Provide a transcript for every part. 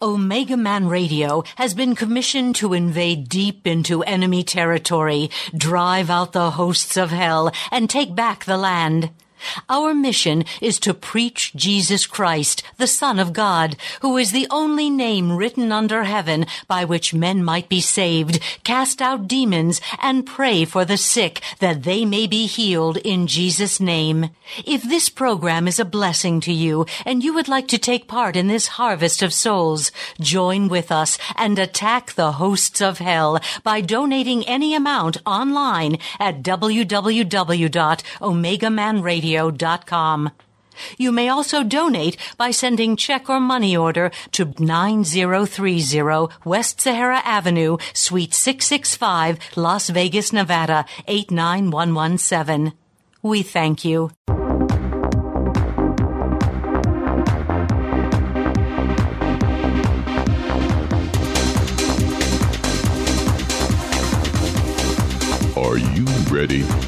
Omega Man Radio has been commissioned to invade deep into enemy territory, drive out the hosts of hell, and take back the land. Our mission is to preach Jesus Christ, the Son of God, who is the only name written under heaven by which men might be saved, cast out demons, and pray for the sick that they may be healed in Jesus' name. If this program is a blessing to you and you would like to take part in this harvest of souls, join with us and attack the hosts of hell by donating any amount online at www.omegamanradio radio.com. You may also donate by sending check or money order to 9030 West Sahara Avenue, Suite 665, Las Vegas, Nevada 89117. We thank you. Are you ready?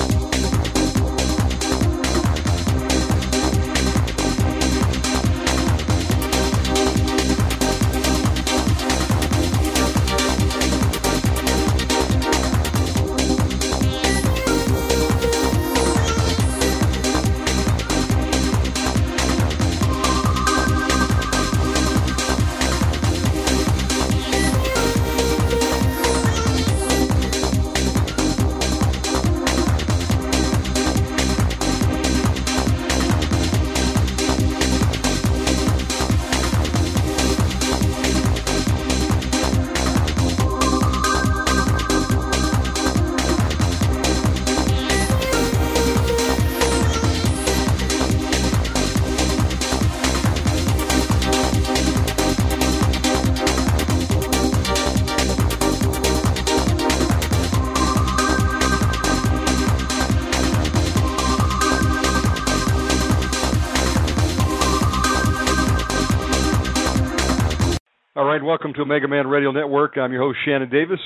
To Omega Man Radio Network. I'm your host, Shannon Davis.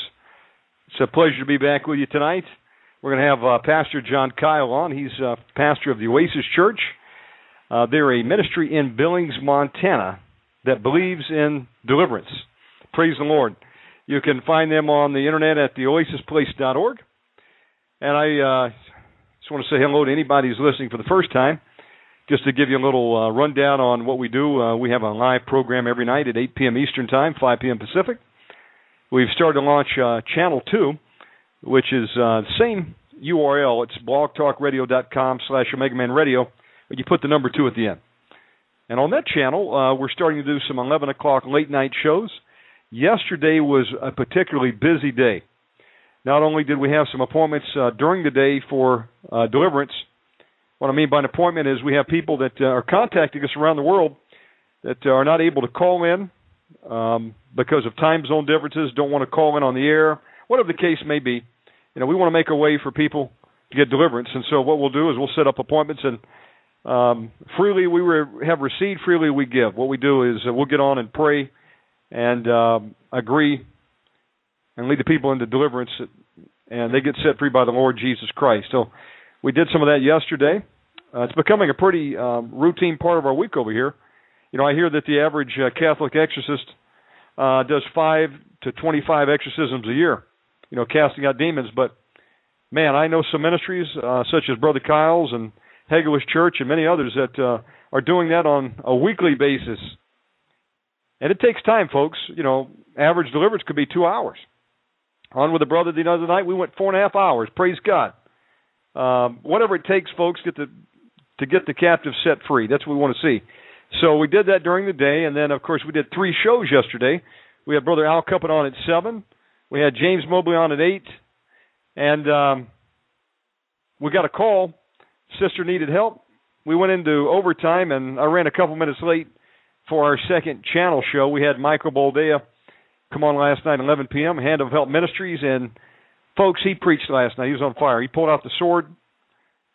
It's a pleasure to be back with you tonight. We're going to have uh, Pastor John Kyle on. He's uh, pastor of the Oasis Church. Uh, they're a ministry in Billings, Montana that believes in deliverance. Praise the Lord. You can find them on the internet at theoasisplace.org. And I uh, just want to say hello to anybody who's listening for the first time. Just to give you a little uh, rundown on what we do, uh, we have a live program every night at 8 p.m. Eastern Time, 5 p.m. Pacific. We've started to launch uh, Channel 2, which is uh, the same URL. It's blogtalkradio.com slash Omega Man Radio, but you put the number 2 at the end. And on that channel, uh, we're starting to do some 11 o'clock late night shows. Yesterday was a particularly busy day. Not only did we have some appointments uh, during the day for uh, deliverance – what I mean by an appointment is we have people that uh, are contacting us around the world that are not able to call in um, because of time zone differences, don't want to call in on the air, whatever the case may be. You know, we want to make a way for people to get deliverance, and so what we'll do is we'll set up appointments and um, freely we re- have received, freely we give. What we do is uh, we'll get on and pray and um, agree and lead the people into deliverance, and they get set free by the Lord Jesus Christ. So we did some of that yesterday. Uh, it's becoming a pretty um, routine part of our week over here. You know, I hear that the average uh, Catholic exorcist uh, does five to 25 exorcisms a year, you know, casting out demons. But man, I know some ministries uh, such as Brother Kyle's and Hegel's Church and many others that uh, are doing that on a weekly basis. And it takes time, folks. You know, average deliverance could be two hours. On with a brother the other night, we went four and a half hours. Praise God. Um, whatever it takes, folks, get the to get the captive set free. That's what we want to see. So we did that during the day, and then of course we did three shows yesterday. We had Brother Al Cuppin on at seven. We had James Mobley on at eight, and um, we got a call. Sister needed help. We went into overtime, and I ran a couple minutes late for our second channel show. We had Michael Boldea come on last night, 11 p.m. Hand of Help Ministries, and folks, he preached last night. He was on fire. He pulled out the sword,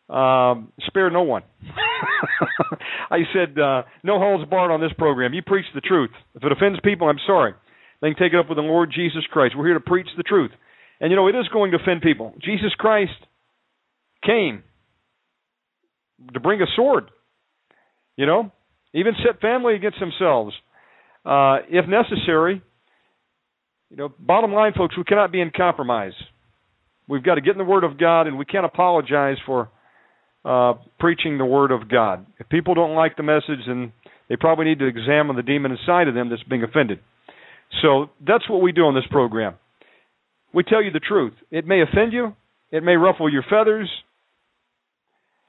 um, spared no one. I said, uh, no holds barred on this program. You preach the truth. If it offends people, I'm sorry. They can take it up with the Lord Jesus Christ. We're here to preach the truth. And you know, it is going to offend people. Jesus Christ came to bring a sword. You know, even set family against themselves, uh, if necessary. You know, bottom line, folks, we cannot be in compromise. We've got to get in the Word of God, and we can't apologize for uh, preaching the Word of God. If people don't like the message, then they probably need to examine the demon inside of them that's being offended. So that's what we do on this program. We tell you the truth. It may offend you, it may ruffle your feathers.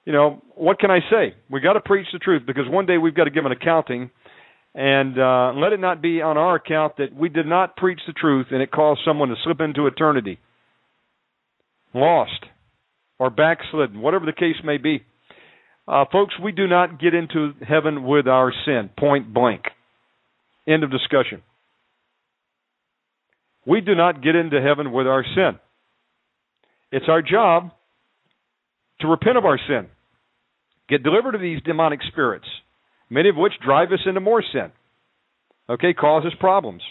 You know, what can I say? We got to preach the truth because one day we've got to give an accounting, and uh, let it not be on our account that we did not preach the truth and it caused someone to slip into eternity, lost, or backslidden, whatever the case may be. Uh, folks, we do not get into heaven with our sin, point blank. End of discussion. We do not get into heaven with our sin. It's our job to repent of our sin, get delivered of these demonic spirits, many of which drive us into more sin. Okay, cause us problems.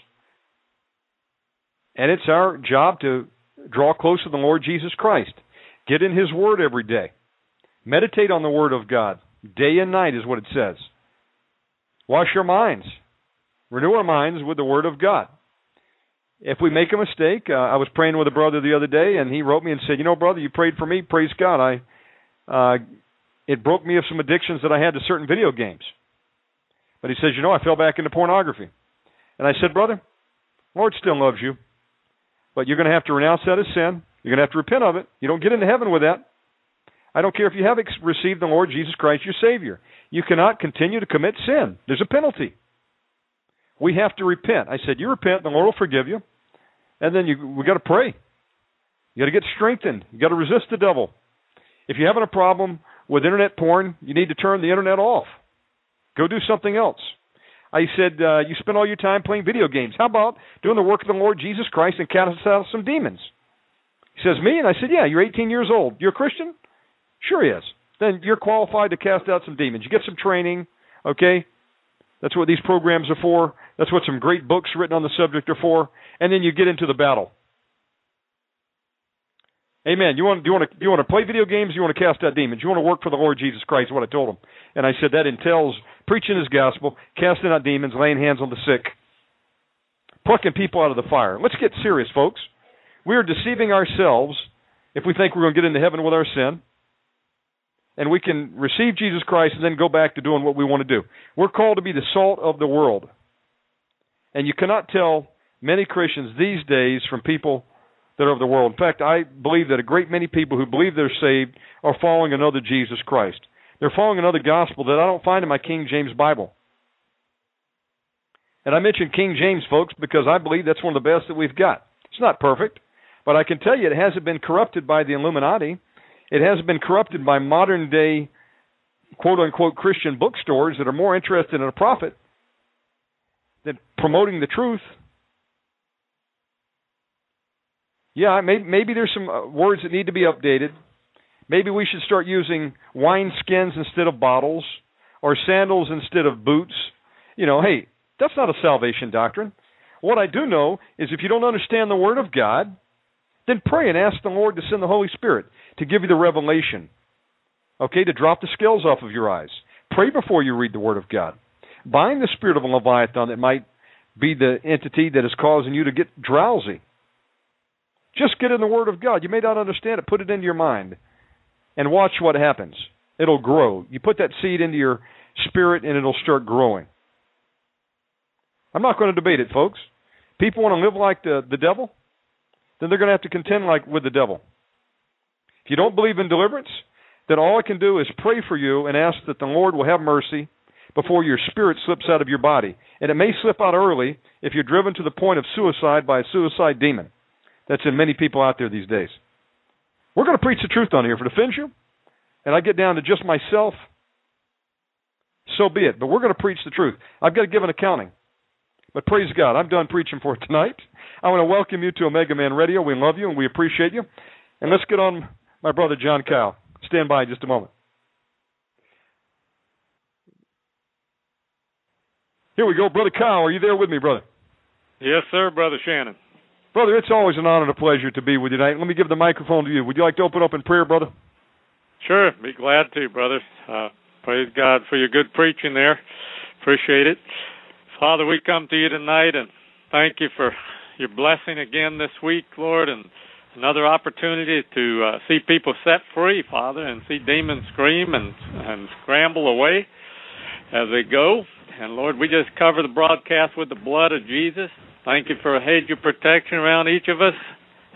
And it's our job to draw close to the Lord Jesus Christ. Get in His Word every day. Meditate on the Word of God. Day and night is what it says. Wash your minds. Renew our minds with the Word of God if we make a mistake, uh, I was praying with a brother the other day, and he wrote me and said, "You know, brother, you prayed for me. Praise God. I, uh, it broke me of some addictions that I had to certain video games." But he says, "You know, I fell back into pornography," and I said, "Brother, Lord still loves you, but you're going to have to renounce that as sin. You're going to have to repent of it. You don't get into heaven with that. I don't care if you have received the Lord Jesus Christ your Savior. You cannot continue to commit sin. There's a penalty." We have to repent. I said, You repent, the Lord will forgive you. And then you we got to pray. You got to get strengthened. You got to resist the devil. If you're having a problem with internet porn, you need to turn the internet off. Go do something else. I said, uh, you spend all your time playing video games. How about doing the work of the Lord Jesus Christ and cast out some demons? He says, me? And I said, yeah, you're 18 years old. You're a Christian? Sure he is. Then you're qualified to cast out some demons. You get some training, okay? That's what these programs are for. That's what some great books written on the subject are for. And then you get into the battle. Amen. You want you want to you want to play video games? You want to cast out demons? You want to work for the Lord Jesus Christ? Is what I told him. And I said that entails preaching His gospel, casting out demons, laying hands on the sick, plucking people out of the fire. Let's get serious, folks. We are deceiving ourselves if we think we're going to get into heaven with our sin and we can receive Jesus Christ and then go back to doing what we want to do. We're called to be the salt of the world. And you cannot tell many Christians these days from people that are of the world. In fact, I believe that a great many people who believe they're saved are following another Jesus Christ. They're following another gospel that I don't find in my King James Bible. And I mention King James, folks, because I believe that's one of the best that we've got. It's not perfect, but I can tell you it hasn't been corrupted by the Illuminati. It hasn't been corrupted by modern day quote unquote Christian bookstores that are more interested in a profit than promoting the truth. Yeah, maybe, maybe there's some uh, words that need to be updated. Maybe we should start using wine skins instead of bottles or sandals instead of boots. You know, hey, that's not a salvation doctrine. What I do know is if you don't understand the Word of God, then pray and ask the Lord to send the Holy Spirit to give you the revelation. Okay, to drop the scales off of your eyes. Pray before you read the Word of God. Bind the spirit of a Leviathan that might be the entity that is causing you to get drowsy. Just get in the Word of God. You may not understand it, put it into your mind and watch what happens. It'll grow. You put that seed into your spirit and it'll start growing. I'm not going to debate it, folks. People want to live like the, the devil, then they're going to have to contend like with the devil. If you don't believe in deliverance, then all I can do is pray for you and ask that the Lord will have mercy before your spirit slips out of your body. And it may slip out early if you're driven to the point of suicide by a suicide demon. That's in many people out there these days. We're going to preach the truth on here. If it offends you, and I get down to just myself, so be it. But we're going to preach the truth. I've got to give an accounting. But praise God, I'm done preaching for tonight. I want to welcome you to Omega Man Radio. We love you and we appreciate you. And let's get on my brother John Kyle. Stand by in just a moment. Here we go, brother Kyle. Are you there with me, brother? Yes, sir, brother Shannon. Brother, it's always an honor and a pleasure to be with you tonight. Let me give the microphone to you. Would you like to open up in prayer, brother? Sure, be glad to, brother. Uh, praise God for your good preaching there. Appreciate it. Father, we come to you tonight and thank you for your blessing again this week, Lord, and another opportunity to uh, see people set free, Father, and see demons scream and, and scramble away as they go. And Lord, we just cover the broadcast with the blood of Jesus. Thank you for a hedge of protection around each of us.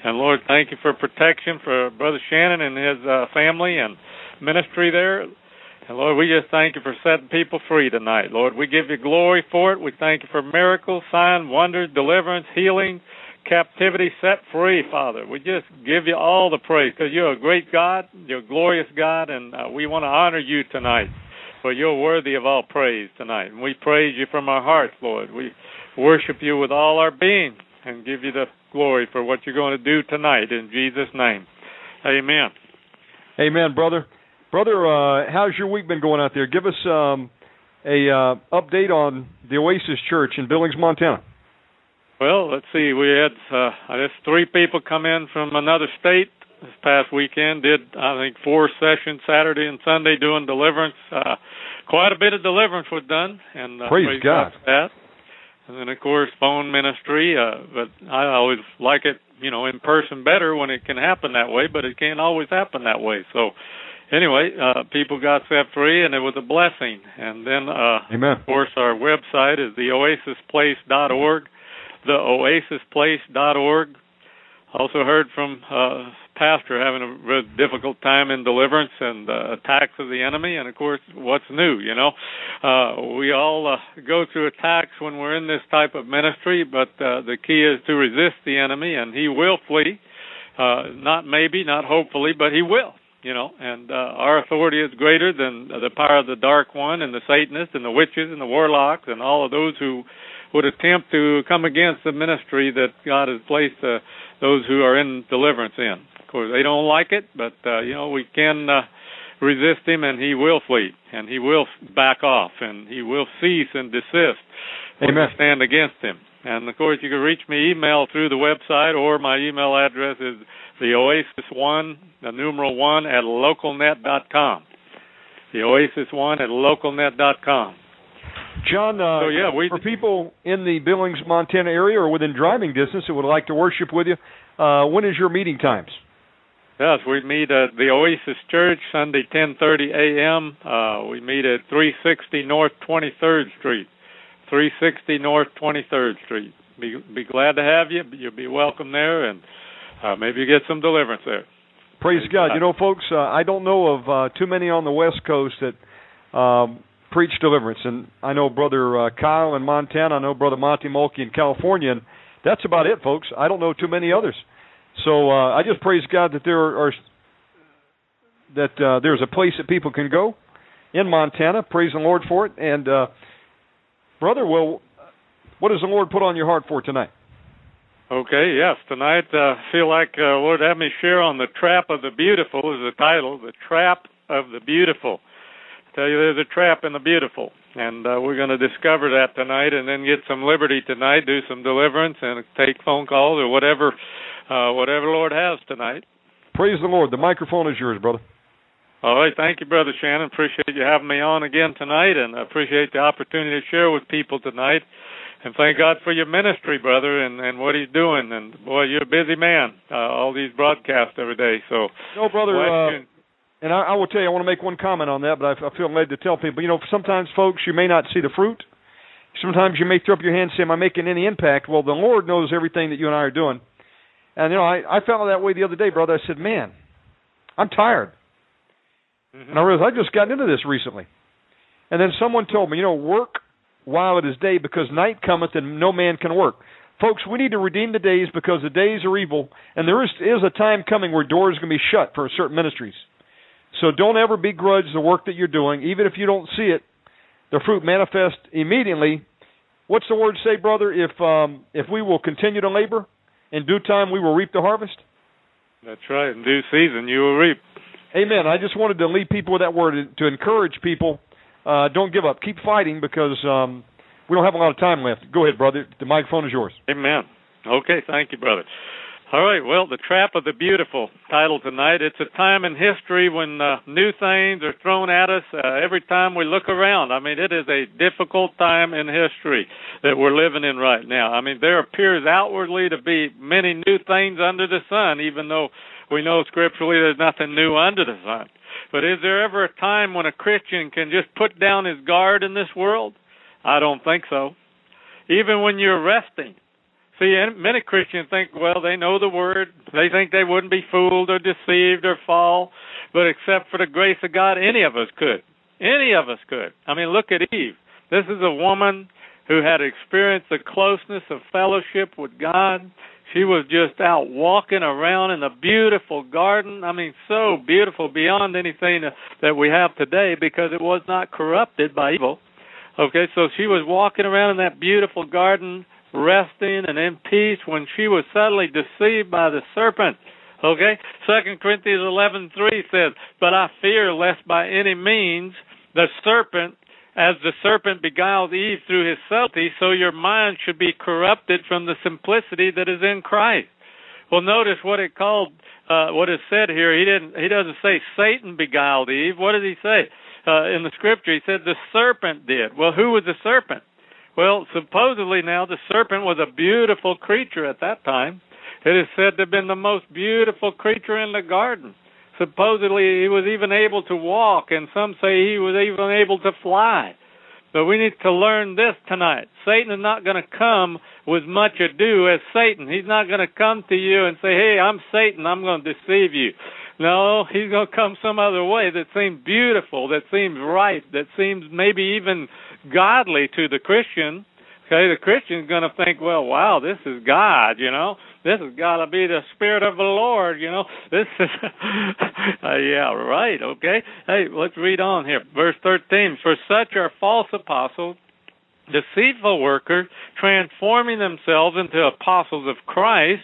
And Lord, thank you for protection for Brother Shannon and his uh, family and ministry there. And Lord, we just thank you for setting people free tonight. Lord, we give you glory for it. We thank you for miracles, signs, wonders, deliverance, healing, captivity set free, Father. We just give you all the praise because you're a great God, you're a glorious God, and uh, we want to honor you tonight. For you're worthy of all praise tonight. And we praise you from our hearts, Lord. We worship you with all our being and give you the glory for what you're going to do tonight in Jesus' name. Amen. Amen, brother. Brother, uh, how's your week been going out there? Give us um, a uh, update on the Oasis Church in Billings, Montana. Well, let's see. We had uh, I guess three people come in from another state this past weekend. Did I think four sessions Saturday and Sunday doing deliverance. Uh, quite a bit of deliverance was done, and uh, praise, praise God. God for that. And then of course phone ministry. Uh, but I always like it, you know, in person better when it can happen that way. But it can't always happen that way. So anyway, uh, people got set free, and it was a blessing. And then, uh, Amen. of course, our website is theoasisplace.org, theoasisplace.org. Also heard from uh, pastor having a really difficult time in deliverance and uh, attacks of the enemy, and of course, what's new? You know, uh, we all uh, go through attacks when we're in this type of ministry, but uh, the key is to resist the enemy, and he will flee. Uh, not maybe, not hopefully, but he will you know, and uh, our authority is greater than the power of the dark one and the Satanists and the witches and the warlocks and all of those who would attempt to come against the ministry that God has placed uh, those who are in deliverance in. Of course, they don't like it, but uh, you know we can uh, resist him, and he will flee, and he will back off, and he will cease and desist when we stand against him. And of course, you can reach me email through the website, or my email address is the Oasis One, the numeral one at localnet.com. The Oasis One at localnet.com. John, uh, so, yeah, we, for people in the Billings, Montana area or within driving distance that would like to worship with you, uh, when is your meeting times? Yes, we meet at the Oasis Church Sunday 10:30 a.m. Uh, we meet at 360 North 23rd Street. 360 North 23rd Street. Be be glad to have you. You'll be welcome there, and uh, maybe you get some deliverance there. Praise God. You know, folks, uh, I don't know of uh, too many on the West Coast that um, preach deliverance, and I know Brother uh, Kyle in Montana. I know Brother Monty Mulkey in California, and that's about it, folks. I don't know too many others. So uh, I just praise God that there are, that uh, there's a place that people can go in Montana. Praise the Lord for it. And uh, brother, well, what does the Lord put on your heart for tonight? Okay, yes. Tonight, uh, feel like uh, Lord have me share on the trap of the beautiful is the title. The trap of the beautiful. Tell you, there's a trap in the beautiful, and uh, we're going to discover that tonight, and then get some liberty tonight, do some deliverance, and take phone calls or whatever, uh, whatever Lord has tonight. Praise the Lord. The microphone is yours, brother. All right, thank you, brother Shannon. Appreciate you having me on again tonight, and I appreciate the opportunity to share with people tonight. And thank God for your ministry, brother, and and what He's doing. And boy, you're a busy man. Uh, all these broadcasts every day. So no, brother. And I, I will tell you, I want to make one comment on that, but I, I feel led to tell people. You know, sometimes, folks, you may not see the fruit. Sometimes you may throw up your hands and say, "Am I making any impact?" Well, the Lord knows everything that you and I are doing. And you know, I I felt that way the other day, brother. I said, "Man, I'm tired." Mm-hmm. And I realized I just got into this recently. And then someone told me, you know, work while it is day, because night cometh and no man can work. Folks, we need to redeem the days because the days are evil, and there is, is a time coming where doors are going to be shut for certain ministries. So don't ever begrudge the work that you're doing, even if you don't see it. The fruit manifest immediately what's the word say, brother? If um, if we will continue to labor, in due time we will reap the harvest. That's right. In due season you will reap. Amen. I just wanted to leave people with that word to encourage people. Uh, don't give up. Keep fighting because um, we don't have a lot of time left. Go ahead, brother. The microphone is yours. Amen. Okay, thank you, brother. All right, well, The Trap of the Beautiful title tonight. It's a time in history when uh, new things are thrown at us uh, every time we look around. I mean, it is a difficult time in history that we're living in right now. I mean, there appears outwardly to be many new things under the sun, even though we know scripturally there's nothing new under the sun. But is there ever a time when a Christian can just put down his guard in this world? I don't think so. Even when you're resting, See, many Christians think, well, they know the word. They think they wouldn't be fooled or deceived or fall. But except for the grace of God, any of us could. Any of us could. I mean, look at Eve. This is a woman who had experienced the closeness of fellowship with God. She was just out walking around in a beautiful garden. I mean, so beautiful beyond anything that we have today because it was not corrupted by evil. Okay, so she was walking around in that beautiful garden resting and in peace when she was suddenly deceived by the serpent. Okay? Second Corinthians eleven three says, But I fear lest by any means the serpent as the serpent beguiled Eve through his subtlety, so your mind should be corrupted from the simplicity that is in Christ. Well, notice what it called, uh, what is said here. He didn't. He doesn't say Satan beguiled Eve. What did he say uh, in the scripture? He said the serpent did. Well, who was the serpent? Well, supposedly now the serpent was a beautiful creature at that time. It is said to have been the most beautiful creature in the garden. Supposedly he was even able to walk, and some say he was even able to fly. But we need to learn this tonight. Satan is not going to come with much ado as Satan. He's not going to come to you and say, hey, I'm Satan, I'm going to deceive you. No, he's going to come some other way that seems beautiful, that seems right, that seems maybe even godly to the Christian. Okay, the Christian's going to think, well, wow, this is God, you know. This has got to be the Spirit of the Lord, you know. This is, uh, yeah, right, okay. Hey, let's read on here. Verse 13 For such are false apostles, deceitful workers, transforming themselves into apostles of Christ.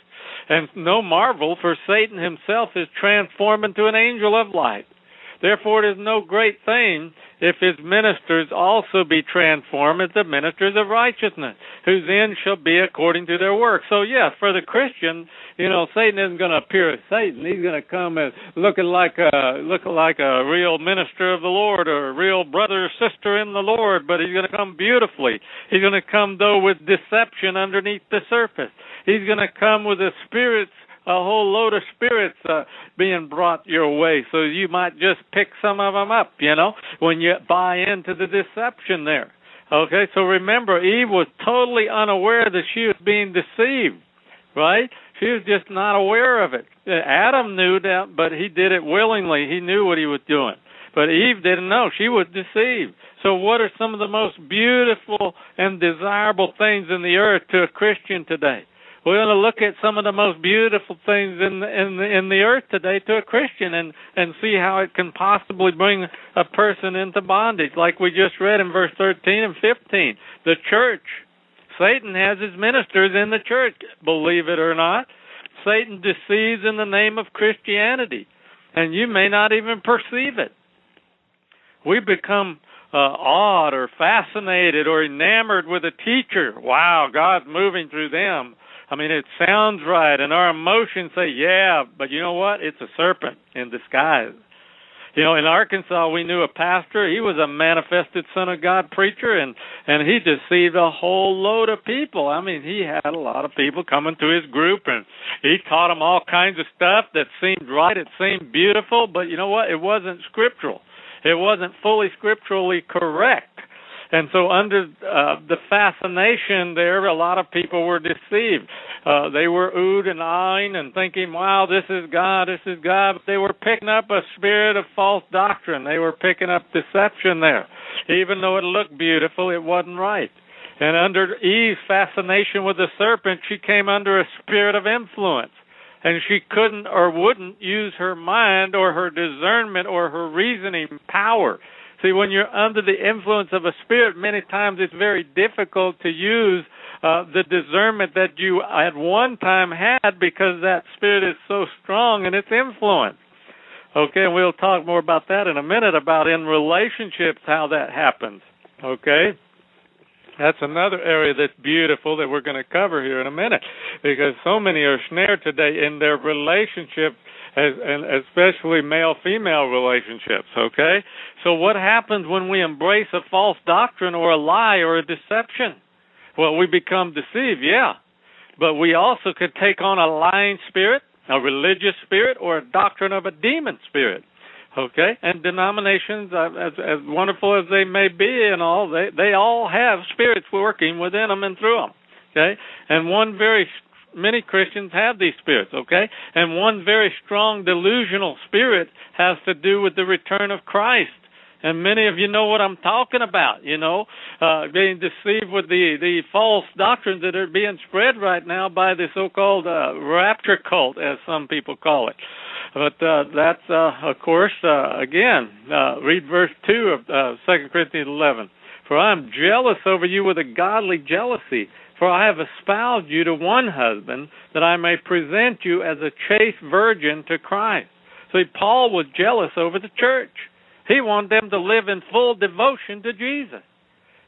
And no marvel, for Satan himself is transformed into an angel of light. Therefore, it is no great thing if his ministers also be transformed as the ministers of righteousness, whose end shall be according to their work. So, yes, for the Christian, you know, Satan isn't going to appear as Satan. He's going to come as looking like a looking like a real minister of the Lord or a real brother or sister in the Lord, but he's going to come beautifully. He's going to come though with deception underneath the surface. He's going to come with a spirit's a whole load of spirits uh, being brought your way, so you might just pick some of them up, you know, when you buy into the deception there. Okay, so remember, Eve was totally unaware that she was being deceived, right? She was just not aware of it. Adam knew that, but he did it willingly. He knew what he was doing. But Eve didn't know. She was deceived. So, what are some of the most beautiful and desirable things in the earth to a Christian today? We're going to look at some of the most beautiful things in the, in in the earth today to a Christian and and see how it can possibly bring a person into bondage, like we just read in verse 13 and 15. The church, Satan has his ministers in the church, believe it or not. Satan deceives in the name of Christianity, and you may not even perceive it. We become uh, awed or fascinated or enamored with a teacher. Wow, God's moving through them. I mean, it sounds right, and our emotions say, yeah, but you know what? It's a serpent in disguise. You know, in Arkansas, we knew a pastor. He was a manifested Son of God preacher, and and he deceived a whole load of people. I mean, he had a lot of people coming to his group, and he taught them all kinds of stuff that seemed right. It seemed beautiful, but you know what? It wasn't scriptural. It wasn't fully scripturally correct. And so, under uh, the fascination there, a lot of people were deceived. Uh, they were oohed and eyeing and thinking, wow, this is God, this is God. But they were picking up a spirit of false doctrine. They were picking up deception there. Even though it looked beautiful, it wasn't right. And under Eve's fascination with the serpent, she came under a spirit of influence. And she couldn't or wouldn't use her mind or her discernment or her reasoning power See, when you're under the influence of a spirit, many times it's very difficult to use uh, the discernment that you at one time had because that spirit is so strong in its influence. Okay, and we'll talk more about that in a minute about in relationships how that happens. Okay? That's another area that's beautiful that we're going to cover here in a minute because so many are snared today in their relationships as, and especially male female relationships, okay? So what happens when we embrace a false doctrine or a lie or a deception? Well, we become deceived, yeah. But we also could take on a lying spirit, a religious spirit, or a doctrine of a demon spirit. Okay, and denominations, uh, as as wonderful as they may be, and all they they all have spirits working within them and through them. Okay, and one very many Christians have these spirits, okay? And one very strong delusional spirit has to do with the return of Christ. And many of you know what I'm talking about, you know, uh, being deceived with the, the false doctrines that are being spread right now by the so-called uh, rapture cult, as some people call it. But uh, that's, uh, of course, uh, again, uh, read verse 2 of uh, 2 Corinthians 11. For I am jealous over you with a godly jealousy for I have espoused you to one husband, that I may present you as a chaste virgin to Christ. See, Paul was jealous over the church. He wanted them to live in full devotion to Jesus.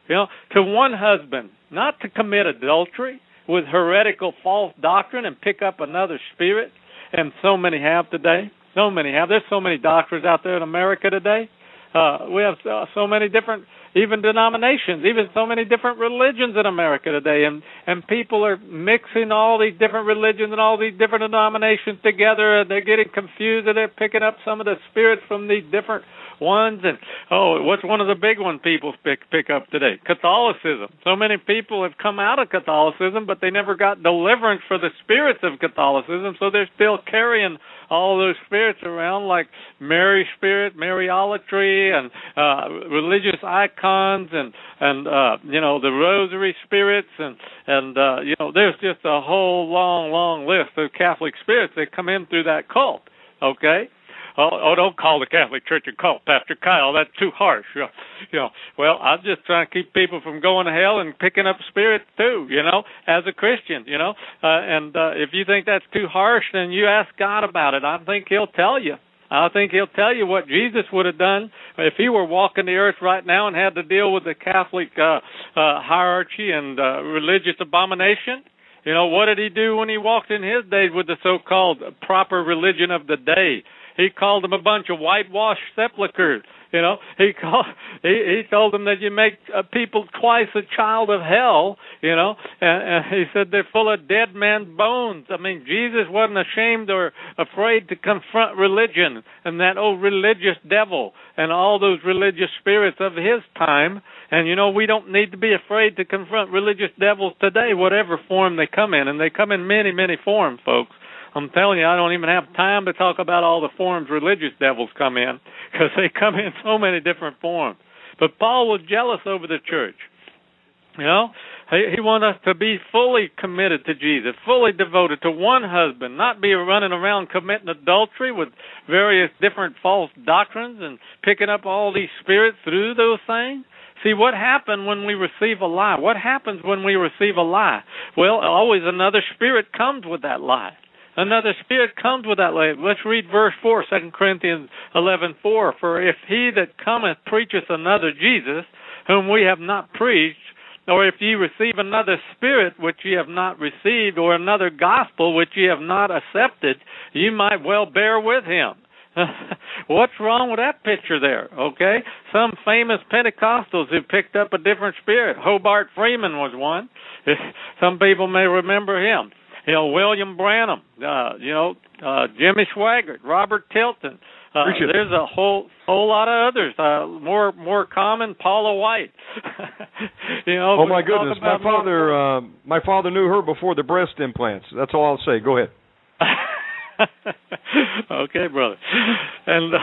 You know, to one husband, not to commit adultery with heretical false doctrine and pick up another spirit, and so many have today. So many have. There's so many doctors out there in America today. Uh, we have so, so many different even denominations, even so many different religions in America today, and and people are mixing all these different religions and all these different denominations together, and they're getting confused, and they're picking up some of the spirits from these different ones. And oh, what's one of the big ones people pick pick up today? Catholicism. So many people have come out of Catholicism, but they never got deliverance for the spirits of Catholicism, so they're still carrying all those spirits around, like Mary spirit, Mariolatry, and uh, religious icons, and and uh, you know the rosary spirits, and and uh, you know there's just a whole long, long list of Catholic spirits that come in through that cult. Okay, oh, oh, don't call the Catholic Church a cult, Pastor Kyle. That's too harsh. You know, you know, well, I'm just trying to keep people from going to hell and picking up spirits too. You know, as a Christian, you know, uh, and uh, if you think that's too harsh, then you ask God about it. I think He'll tell you. I think he'll tell you what Jesus would have done if he were walking the earth right now and had to deal with the Catholic uh, uh, hierarchy and uh, religious abomination. You know, what did he do when he walked in his day with the so-called proper religion of the day? He called them a bunch of whitewashed sepulchres. You know, he called he he told them that you make uh, people twice a child of hell. You know, and, and he said they're full of dead men's bones. I mean, Jesus wasn't ashamed or afraid to confront religion and that old religious devil and all those religious spirits of his time. And you know, we don't need to be afraid to confront religious devils today, whatever form they come in, and they come in many, many forms, folks. I'm telling you, I don't even have time to talk about all the forms religious devils come in because they come in so many different forms. But Paul was jealous over the church. You know, he, he wanted us to be fully committed to Jesus, fully devoted to one husband, not be running around committing adultery with various different false doctrines and picking up all these spirits through those things. See, what happened when we receive a lie? What happens when we receive a lie? Well, always another spirit comes with that lie. Another spirit comes with that label. Let's read verse 4, 2 Corinthians 11:4. For if he that cometh preacheth another Jesus, whom we have not preached, or if ye receive another spirit which ye have not received, or another gospel which ye have not accepted, ye might well bear with him. What's wrong with that picture there? Okay, some famous Pentecostals who picked up a different spirit. Hobart Freeman was one. Some people may remember him you know William Branham, uh, you know uh, Jimmy Swaggart, Robert Tilton. Uh, there's a whole whole lot of others. Uh, more more common, Paula White. you know. Oh my goodness, my father uh, my father knew her before the breast implants. That's all I'll say. Go ahead. okay, brother. And uh,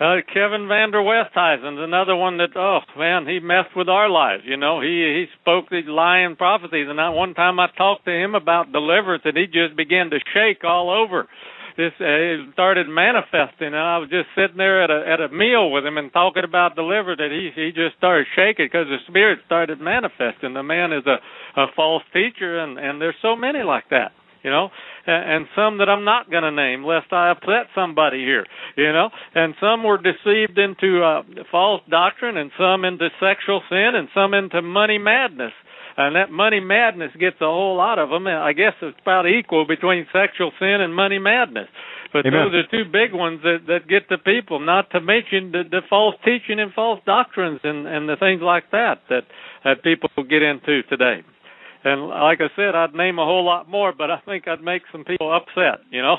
uh, Kevin Vander Westhuizen's another one that oh man he messed with our lives. You know he he spoke these lying prophecies, and I, one time I talked to him about deliverance, and he just began to shake all over. this uh, it started manifesting, and I was just sitting there at a at a meal with him and talking about deliverance. That he he just started shaking because the spirit started manifesting. The man is a a false teacher, and and there's so many like that you know, and some that I'm not going to name lest I upset somebody here, you know, and some were deceived into uh, false doctrine, and some into sexual sin, and some into money madness. And that money madness gets a whole lot of them. I guess it's about equal between sexual sin and money madness. But Amen. those are two big ones that that get the people. Not to mention the, the false teaching and false doctrines and and the things like that that that people get into today. And like I said, I'd name a whole lot more, but I think I'd make some people upset, you know.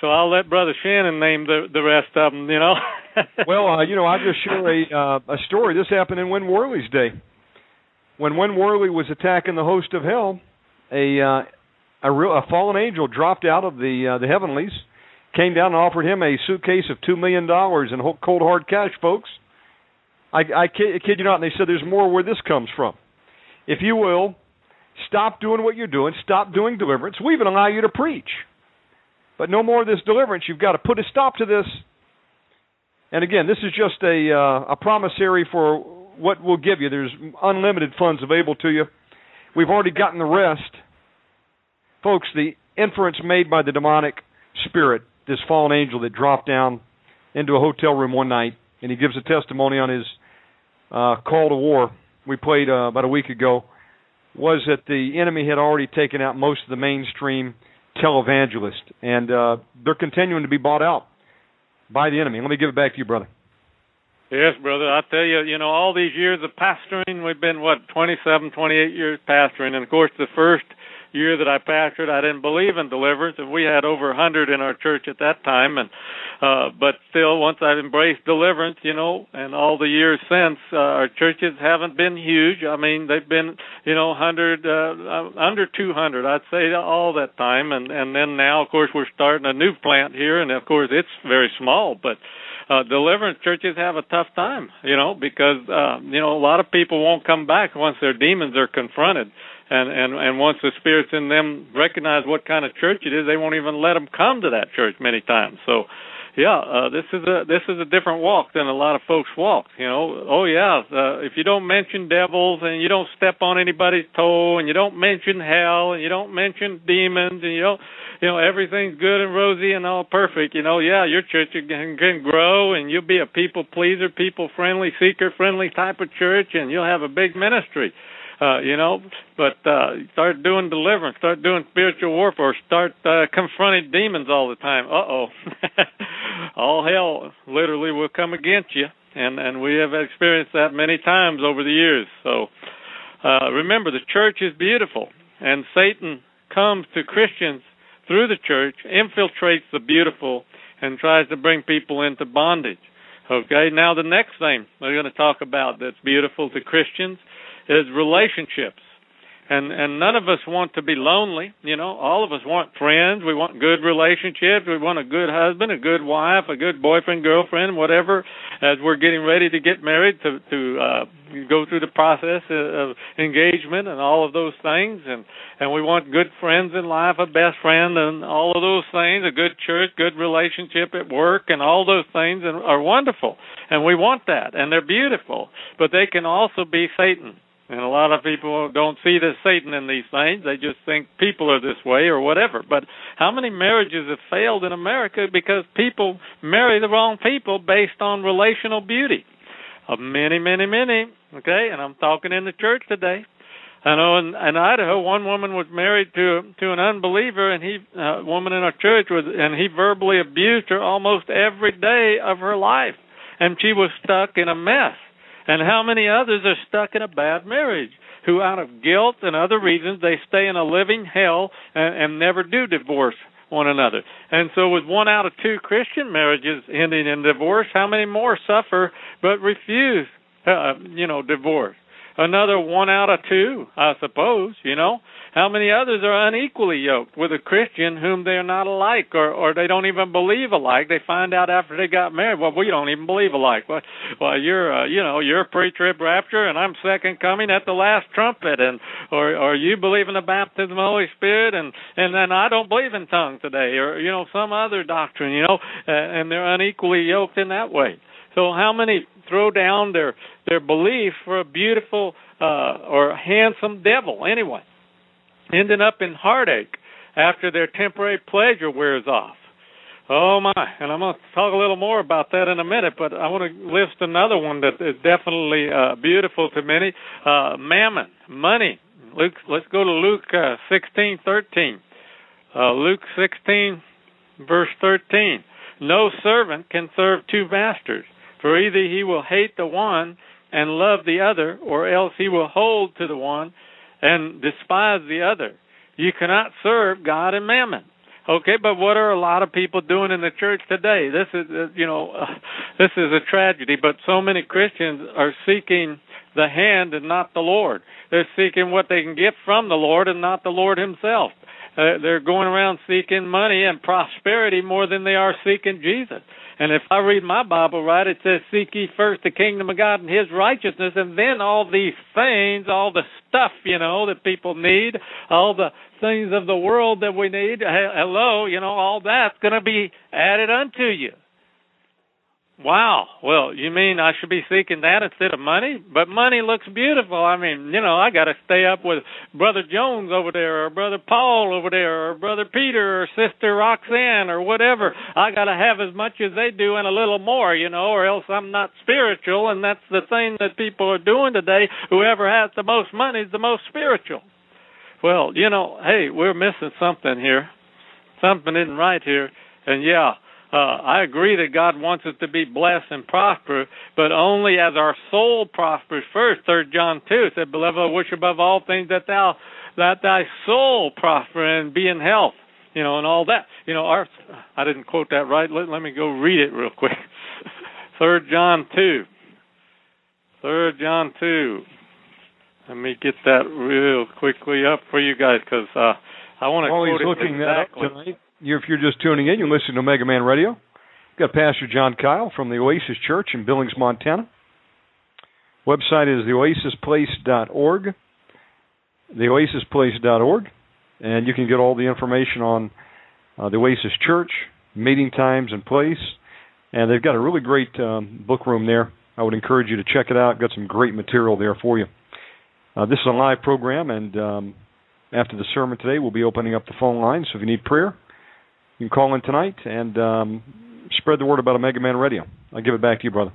So I'll let Brother Shannon name the the rest of them, you know. well, uh, you know, I'll just share a uh, a story. This happened in Win Worley's day. When Win Worley was attacking the host of hell, a uh, a real a fallen angel dropped out of the uh, the heavenlies, came down and offered him a suitcase of two million dollars in cold hard cash, folks. I, I kid, kid you not, and they said there's more where this comes from. If you will, Stop doing what you're doing. Stop doing deliverance. We even allow you to preach. But no more of this deliverance. You've got to put a stop to this. And again, this is just a uh, a promissory for what we'll give you. There's unlimited funds available to you. We've already gotten the rest. Folks, the inference made by the demonic spirit, this fallen angel that dropped down into a hotel room one night, and he gives a testimony on his uh, call to war. We played uh, about a week ago was that the enemy had already taken out most of the mainstream televangelists, and uh, they're continuing to be bought out by the enemy. Let me give it back to you, brother. Yes, brother. I tell you, you know, all these years of pastoring, we've been what, 27, 28 years pastoring, and of course, the first year that I pastored, I didn't believe in deliverance, and we had over a hundred in our church at that time. And uh, but still, once I embraced deliverance, you know, and all the years since, uh, our churches haven't been huge. I mean, they've been, you know, hundred uh, under two hundred, I'd say, all that time. And and then now, of course, we're starting a new plant here, and of course, it's very small, but uh, deliverance churches have a tough time, you know, because uh, you know a lot of people won't come back once their demons are confronted and and and once the spirits in them recognize what kind of church it is, they won't even let them come to that church many times. So, yeah, uh, this is a this is a different walk than a lot of folks walk. You know, oh yeah, uh, if you don't mention devils and you don't step on anybody's toe and you don't mention hell and you don't mention demons and you don't, you know, everything's good and rosy and all perfect. You know, yeah, your church can, can grow and you'll be a people pleaser, people friendly, seeker friendly type of church and you'll have a big ministry uh, you know. But uh, start doing deliverance, start doing spiritual warfare, start uh, confronting demons all the time. Uh oh, all hell literally will come against you, and and we have experienced that many times over the years. So uh, remember, the church is beautiful, and Satan comes to Christians through the church, infiltrates the beautiful, and tries to bring people into bondage. Okay, now the next thing we're going to talk about that's beautiful to Christians is relationships. And and none of us want to be lonely, you know. All of us want friends. We want good relationships. We want a good husband, a good wife, a good boyfriend, girlfriend, whatever. As we're getting ready to get married, to to uh, go through the process of engagement and all of those things, and and we want good friends in life, a best friend, and all of those things. A good church, good relationship at work, and all those things are wonderful, and we want that, and they're beautiful. But they can also be Satan and a lot of people don't see the Satan in these things. They just think people are this way or whatever. But how many marriages have failed in America because people marry the wrong people based on relational beauty? Uh, many, many, many. Okay, and I'm talking in the church today. I know in, in Idaho, one woman was married to to an unbeliever, and he, a uh, woman in our church was, and he verbally abused her almost every day of her life, and she was stuck in a mess. And how many others are stuck in a bad marriage who, out of guilt and other reasons, they stay in a living hell and, and never do divorce one another. And so, with one out of two Christian marriages ending in divorce, how many more suffer but refuse, uh, you know, divorce? Another one out of two, I suppose, you know. How many others are unequally yoked with a Christian whom they're not alike or or they don't even believe alike? They find out after they got married, well, we don't even believe alike. Well, well, you're uh, you know, you're pre-trib rapture and I'm second coming at the last trumpet and or or you believe in the baptism of the Holy Spirit and and then I don't believe in tongues today or you know, some other doctrine, you know, uh, and they're unequally yoked in that way. So how many throw down their their belief for a beautiful uh, or handsome devil anyway, ending up in heartache after their temporary pleasure wears off. Oh my! And I'm going to talk a little more about that in a minute, but I want to list another one that is definitely uh, beautiful to many: uh, mammon, money. Luke, let's go to Luke uh, 16:13. Uh, Luke 16, verse 13. No servant can serve two masters, for either he will hate the one and love the other, or else he will hold to the one and despise the other. You cannot serve God and mammon. Okay, but what are a lot of people doing in the church today? This is, uh, you know, uh, this is a tragedy. But so many Christians are seeking the hand and not the Lord. They're seeking what they can get from the Lord and not the Lord Himself. Uh, they're going around seeking money and prosperity more than they are seeking Jesus. And if I read my Bible right, it says, Seek ye first the kingdom of God and his righteousness, and then all these things, all the stuff, you know, that people need, all the things of the world that we need, hello, you know, all that's going to be added unto you. Wow. Well, you mean I should be seeking that instead of money? But money looks beautiful. I mean, you know, I got to stay up with Brother Jones over there, or Brother Paul over there, or Brother Peter, or Sister Roxanne, or whatever. I got to have as much as they do and a little more, you know, or else I'm not spiritual. And that's the thing that people are doing today. Whoever has the most money is the most spiritual. Well, you know, hey, we're missing something here. Something isn't right here. And yeah, uh, I agree that God wants us to be blessed and prosper, but only as our soul prospers first. Third John two said, "Beloved, I wish above all things that thou that thy soul prosper and be in health." You know, and all that. You know, our I didn't quote that right. Let, let me go read it real quick. Third John two. Third John two. Let me get that real quickly up for you guys because uh, I want to While quote he's it looking exactly. that up tonight, you, if you're just tuning in, you listen to Omega Man Radio. We've got Pastor John Kyle from the Oasis Church in Billings, Montana. Website is theoasisplace.org, theoasisplace.org, and you can get all the information on uh, the Oasis Church, meeting times and place, and they've got a really great um, book room there. I would encourage you to check it out. Got some great material there for you. Uh, this is a live program, and um, after the sermon today, we'll be opening up the phone lines. So if you need prayer, you can call in tonight and um, spread the word about Omega Man Radio. I'll give it back to you, brother.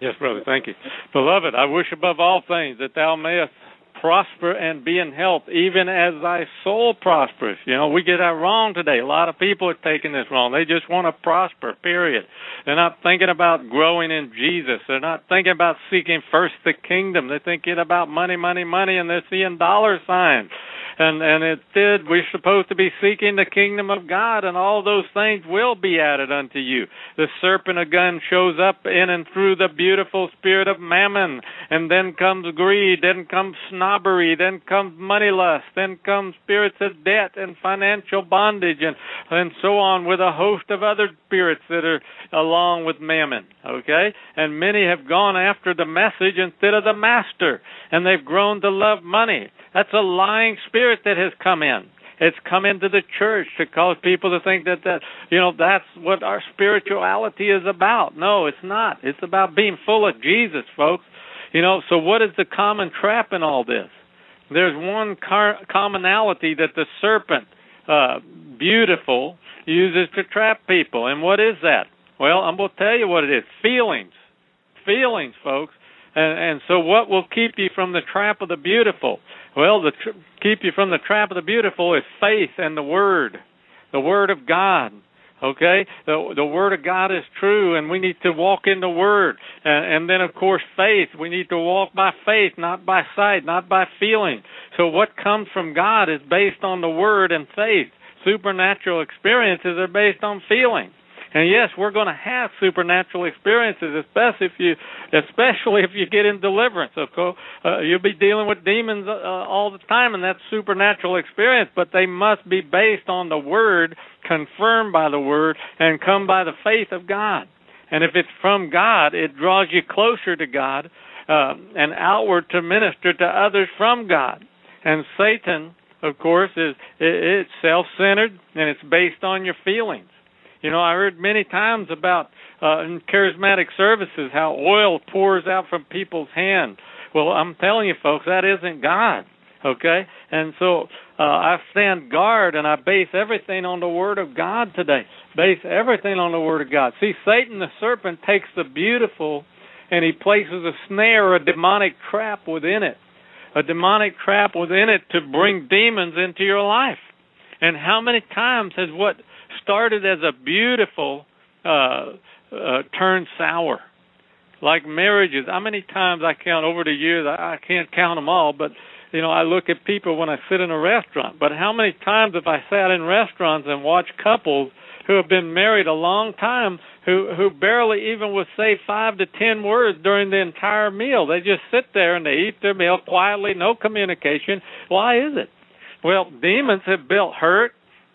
Yes, brother. Thank you. Beloved, I wish above all things that thou mayest prosper and be in health, even as thy soul prospers. You know, we get that wrong today. A lot of people are taking this wrong. They just want to prosper, period. They're not thinking about growing in Jesus. They're not thinking about seeking first the kingdom. They're thinking about money, money, money, and they're seeing dollar signs and and it did we're supposed to be seeking the kingdom of god and all those things will be added unto you. The serpent again shows up in and through the beautiful spirit of mammon. And then comes greed then comes snobbery then comes money lust then comes spirits of debt and financial bondage and and so on with a host of other spirits that are along with mammon okay? And many have gone after the message instead of the master and they've grown to love money that's a lying spirit that has come in. It's come into the church to cause people to think that that you know that's what our spirituality is about. No, it's not. It's about being full of Jesus, folks. You know, so what is the common trap in all this? There's one car- commonality that the serpent, uh, beautiful, uses to trap people. And what is that? Well, I'm going to tell you what it is feelings. Feelings, folks. And, and so, what will keep you from the trap of the beautiful? Well, to tr- keep you from the trap of the beautiful is faith and the Word, the Word of God. Okay, the the Word of God is true, and we need to walk in the Word. And, and then, of course, faith. We need to walk by faith, not by sight, not by feeling. So, what comes from God is based on the Word and faith. Supernatural experiences are based on feeling. And yes, we're going to have supernatural experiences, especially if you, especially if you get in deliverance. Okay, uh, you'll be dealing with demons uh, all the time, and that's supernatural experience. But they must be based on the Word, confirmed by the Word, and come by the faith of God. And if it's from God, it draws you closer to God uh, and outward to minister to others from God. And Satan, of course, is it's self-centered and it's based on your feelings. You know, I heard many times about uh, in charismatic services how oil pours out from people's hands. Well, I'm telling you, folks, that isn't God. Okay, and so uh, I stand guard and I base everything on the Word of God today. Base everything on the Word of God. See, Satan the serpent takes the beautiful and he places a snare a demonic trap within it. A demonic trap within it to bring demons into your life. And how many times has what started as a beautiful uh, uh, turned sour? Like marriages, how many times I count over the years? I, I can't count them all, but you know, I look at people when I sit in a restaurant. But how many times have I sat in restaurants and watched couples who have been married a long time who who barely even will say five to ten words during the entire meal. They just sit there and they eat their meal quietly, no communication. Why is it? Well, demons have built hurt,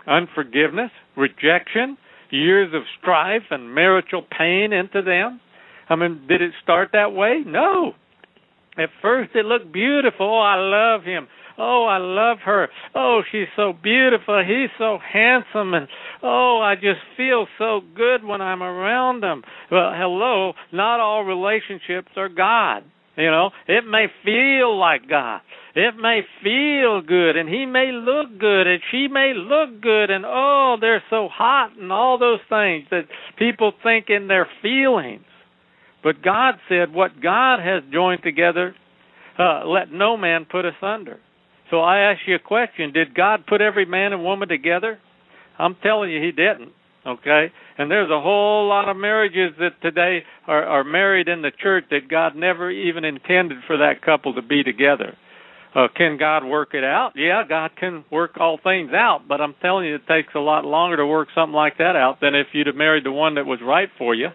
unforgiveness, rejection, years of strife and marital pain into them. I mean, did it start that way? No. At first it looked beautiful. Oh, I love him. Oh, I love her. Oh, she's so beautiful. He's so handsome. And oh, I just feel so good when I'm around him. Well, hello, not all relationships are God. You know, it may feel like God. It may feel good, and he may look good, and she may look good, and oh, they're so hot, and all those things that people think in their feelings. But God said, What God has joined together, uh, let no man put asunder. So I ask you a question Did God put every man and woman together? I'm telling you, He didn't. Okay? And there's a whole lot of marriages that today are, are married in the church that God never even intended for that couple to be together. Uh, can God work it out? Yeah, God can work all things out, but I'm telling you, it takes a lot longer to work something like that out than if you'd have married the one that was right for you.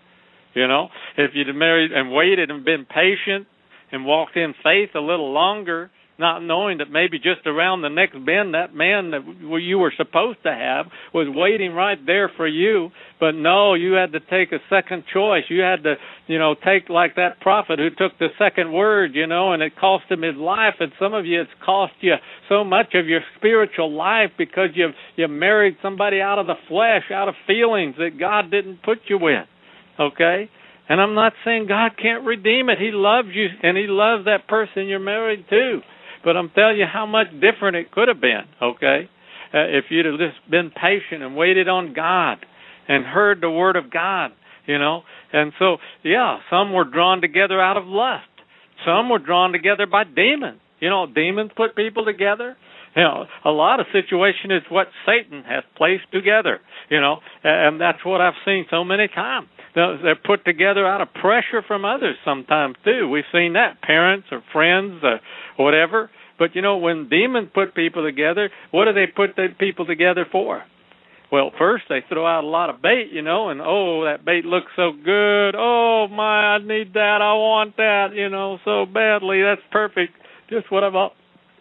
You know, if you'd have married and waited and been patient and walked in faith a little longer, not knowing that maybe just around the next bend that man that you were supposed to have was waiting right there for you. But no you had to take a second choice. You had to you know take like that prophet who took the second word you know and it cost him his life. And some of you it's cost you so much of your spiritual life because you you married somebody out of the flesh out of feelings that God didn't put you with okay? And I'm not saying God can't redeem it. He loves you and he loves that person you're married to but I'm telling you how much different it could have been, okay? Uh, if you'd have just been patient and waited on God and heard the word of God, you know. And so, yeah, some were drawn together out of lust. Some were drawn together by demons. You know, demons put people together. You know, a lot of situation is what Satan has placed together. You know, and that's what I've seen so many times. They're put together out of pressure from others sometimes too. We've seen that parents or friends or whatever. But you know, when demons put people together, what do they put the people together for? Well, first they throw out a lot of bait, you know, and oh, that bait looks so good. Oh my, I need that. I want that, you know, so badly. That's perfect. Just what I've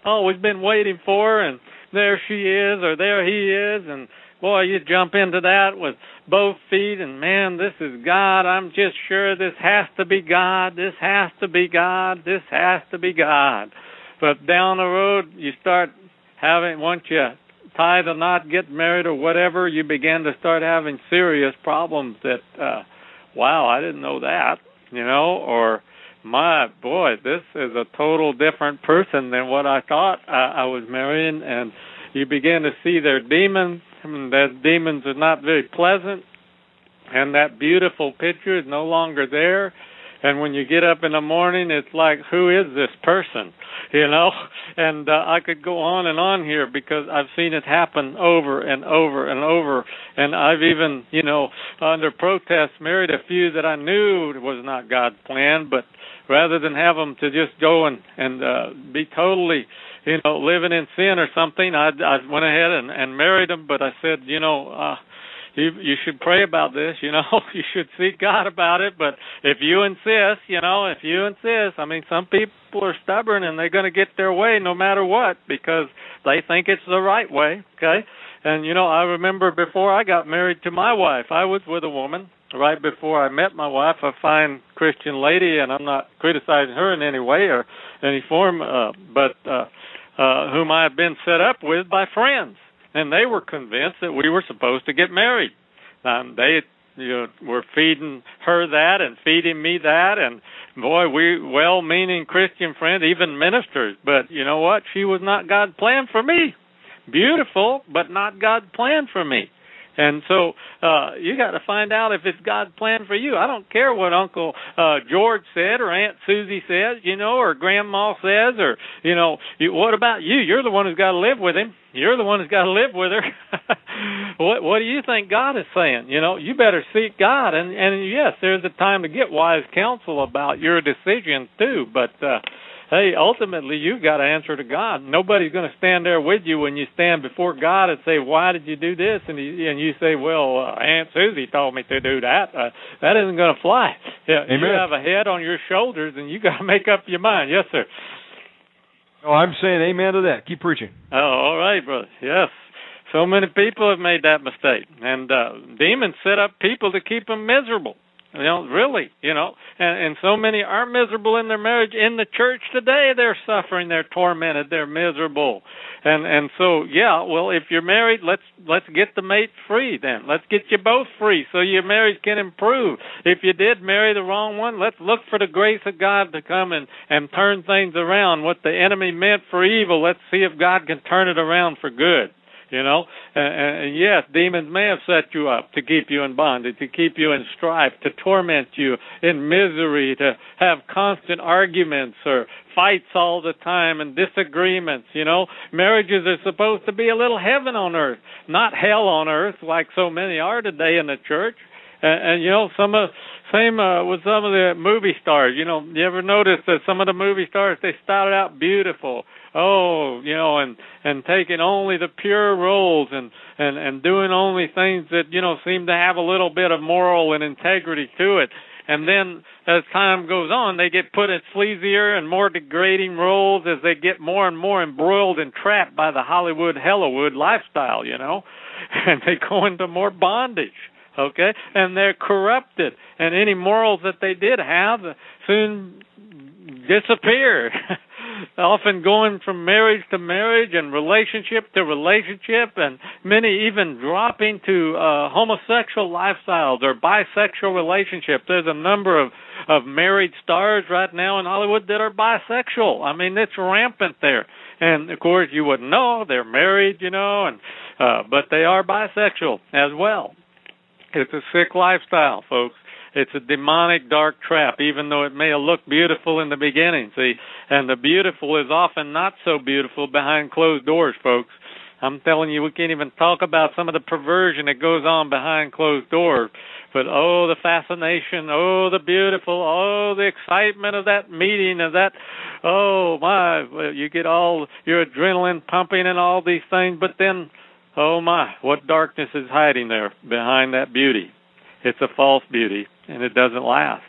always been waiting for. And there she is, or there he is, and boy, you jump into that with both feet, and man, this is God. I'm just sure this has to be God. This has to be God. This has to be God. But down the road, you start having once you tie the knot, get married, or whatever, you begin to start having serious problems. That uh, wow, I didn't know that, you know, or my boy, this is a total different person than what I thought I, I was marrying, and you begin to see their demons and that demons are not very pleasant, and that beautiful picture is no longer there. And when you get up in the morning, it's like, who is this person? You know? And uh, I could go on and on here because I've seen it happen over and over and over. And I've even, you know, under protest, married a few that I knew was not God's plan, but rather than have them to just go and and uh, be totally you know, living in sin or something, I I went ahead and and married him. But I said, you know, uh, you you should pray about this. You know, you should seek God about it. But if you insist, you know, if you insist, I mean, some people are stubborn and they're going to get their way no matter what because they think it's the right way. Okay, and you know, I remember before I got married to my wife, I was with a woman right before I met my wife, a fine Christian lady, and I'm not criticizing her in any way or any form, uh, but uh, uh, whom I had been set up with by friends, and they were convinced that we were supposed to get married. Um, they you know, were feeding her that and feeding me that, and boy, we well-meaning Christian friends, even ministers, but you know what? She was not God's plan for me. Beautiful, but not God's plan for me. And so uh you got to find out if it's God's plan for you. I don't care what Uncle uh George said or Aunt Susie says, you know, or Grandma says, or you know, you, what about you? You're the one who's got to live with him. You're the one who's got to live with her. what what do you think God is saying? You know, you better seek God. And and yes, there's a time to get wise counsel about your decisions too. But uh hey, ultimately you've got to answer to God. Nobody's going to stand there with you when you stand before God and say, "Why did you do this?" and you, and you say, "Well, uh, Aunt Susie told me to do that." Uh, that isn't going to fly. Yeah, Amen. you have a head on your shoulders, and you got to make up your mind. Yes, sir. Oh, I'm saying amen to that. Keep preaching. Oh, all right, brother. Yes. So many people have made that mistake, and uh, demons set up people to keep them miserable. You know, really, you know, and, and so many are miserable in their marriage. In the church today, they're suffering, they're tormented, they're miserable, and and so yeah. Well, if you're married, let's let's get the mate free. Then let's get you both free, so your marriage can improve. If you did marry the wrong one, let's look for the grace of God to come and and turn things around. What the enemy meant for evil, let's see if God can turn it around for good you know? And, and yes demons may have set you up to keep you in bondage to keep you in strife to torment you in misery to have constant arguments or fights all the time and disagreements you know? Marriages are supposed to be a little heaven on earth not hell on earth like so many are today in the church. And, and you know some of same uh, with some of the movie stars you know? You ever notice that some of the movie stars they started out beautiful oh, you know, and and taking only the pure roles and and and doing only things that you know seem to have a little bit of moral and integrity to it. And then as time goes on, they get put in sleazier and more degrading roles as they get more and more embroiled and trapped by the Hollywood Hollywood lifestyle, you know, and they go into more bondage okay? And they're corrupted. And any morals that they did have soon disappear often going from marriage to marriage and relationship to relationship, and many even dropping to uh, homosexual lifestyles or bisexual relationships. There's a number of of married stars right now in Hollywood that are bisexual. I mean, it's rampant there. And of course, you wouldn't know they're married, you know, and uh, but they are bisexual as well. It's a sick lifestyle, folks. It's a demonic dark trap, even though it may look beautiful in the beginning. See, and the beautiful is often not so beautiful behind closed doors, folks. I'm telling you, we can't even talk about some of the perversion that goes on behind closed doors. But oh, the fascination, oh, the beautiful, oh, the excitement of that meeting, of that, oh my, you get all your adrenaline pumping and all these things. But then, oh my, what darkness is hiding there behind that beauty? It's a false beauty, and it doesn't last.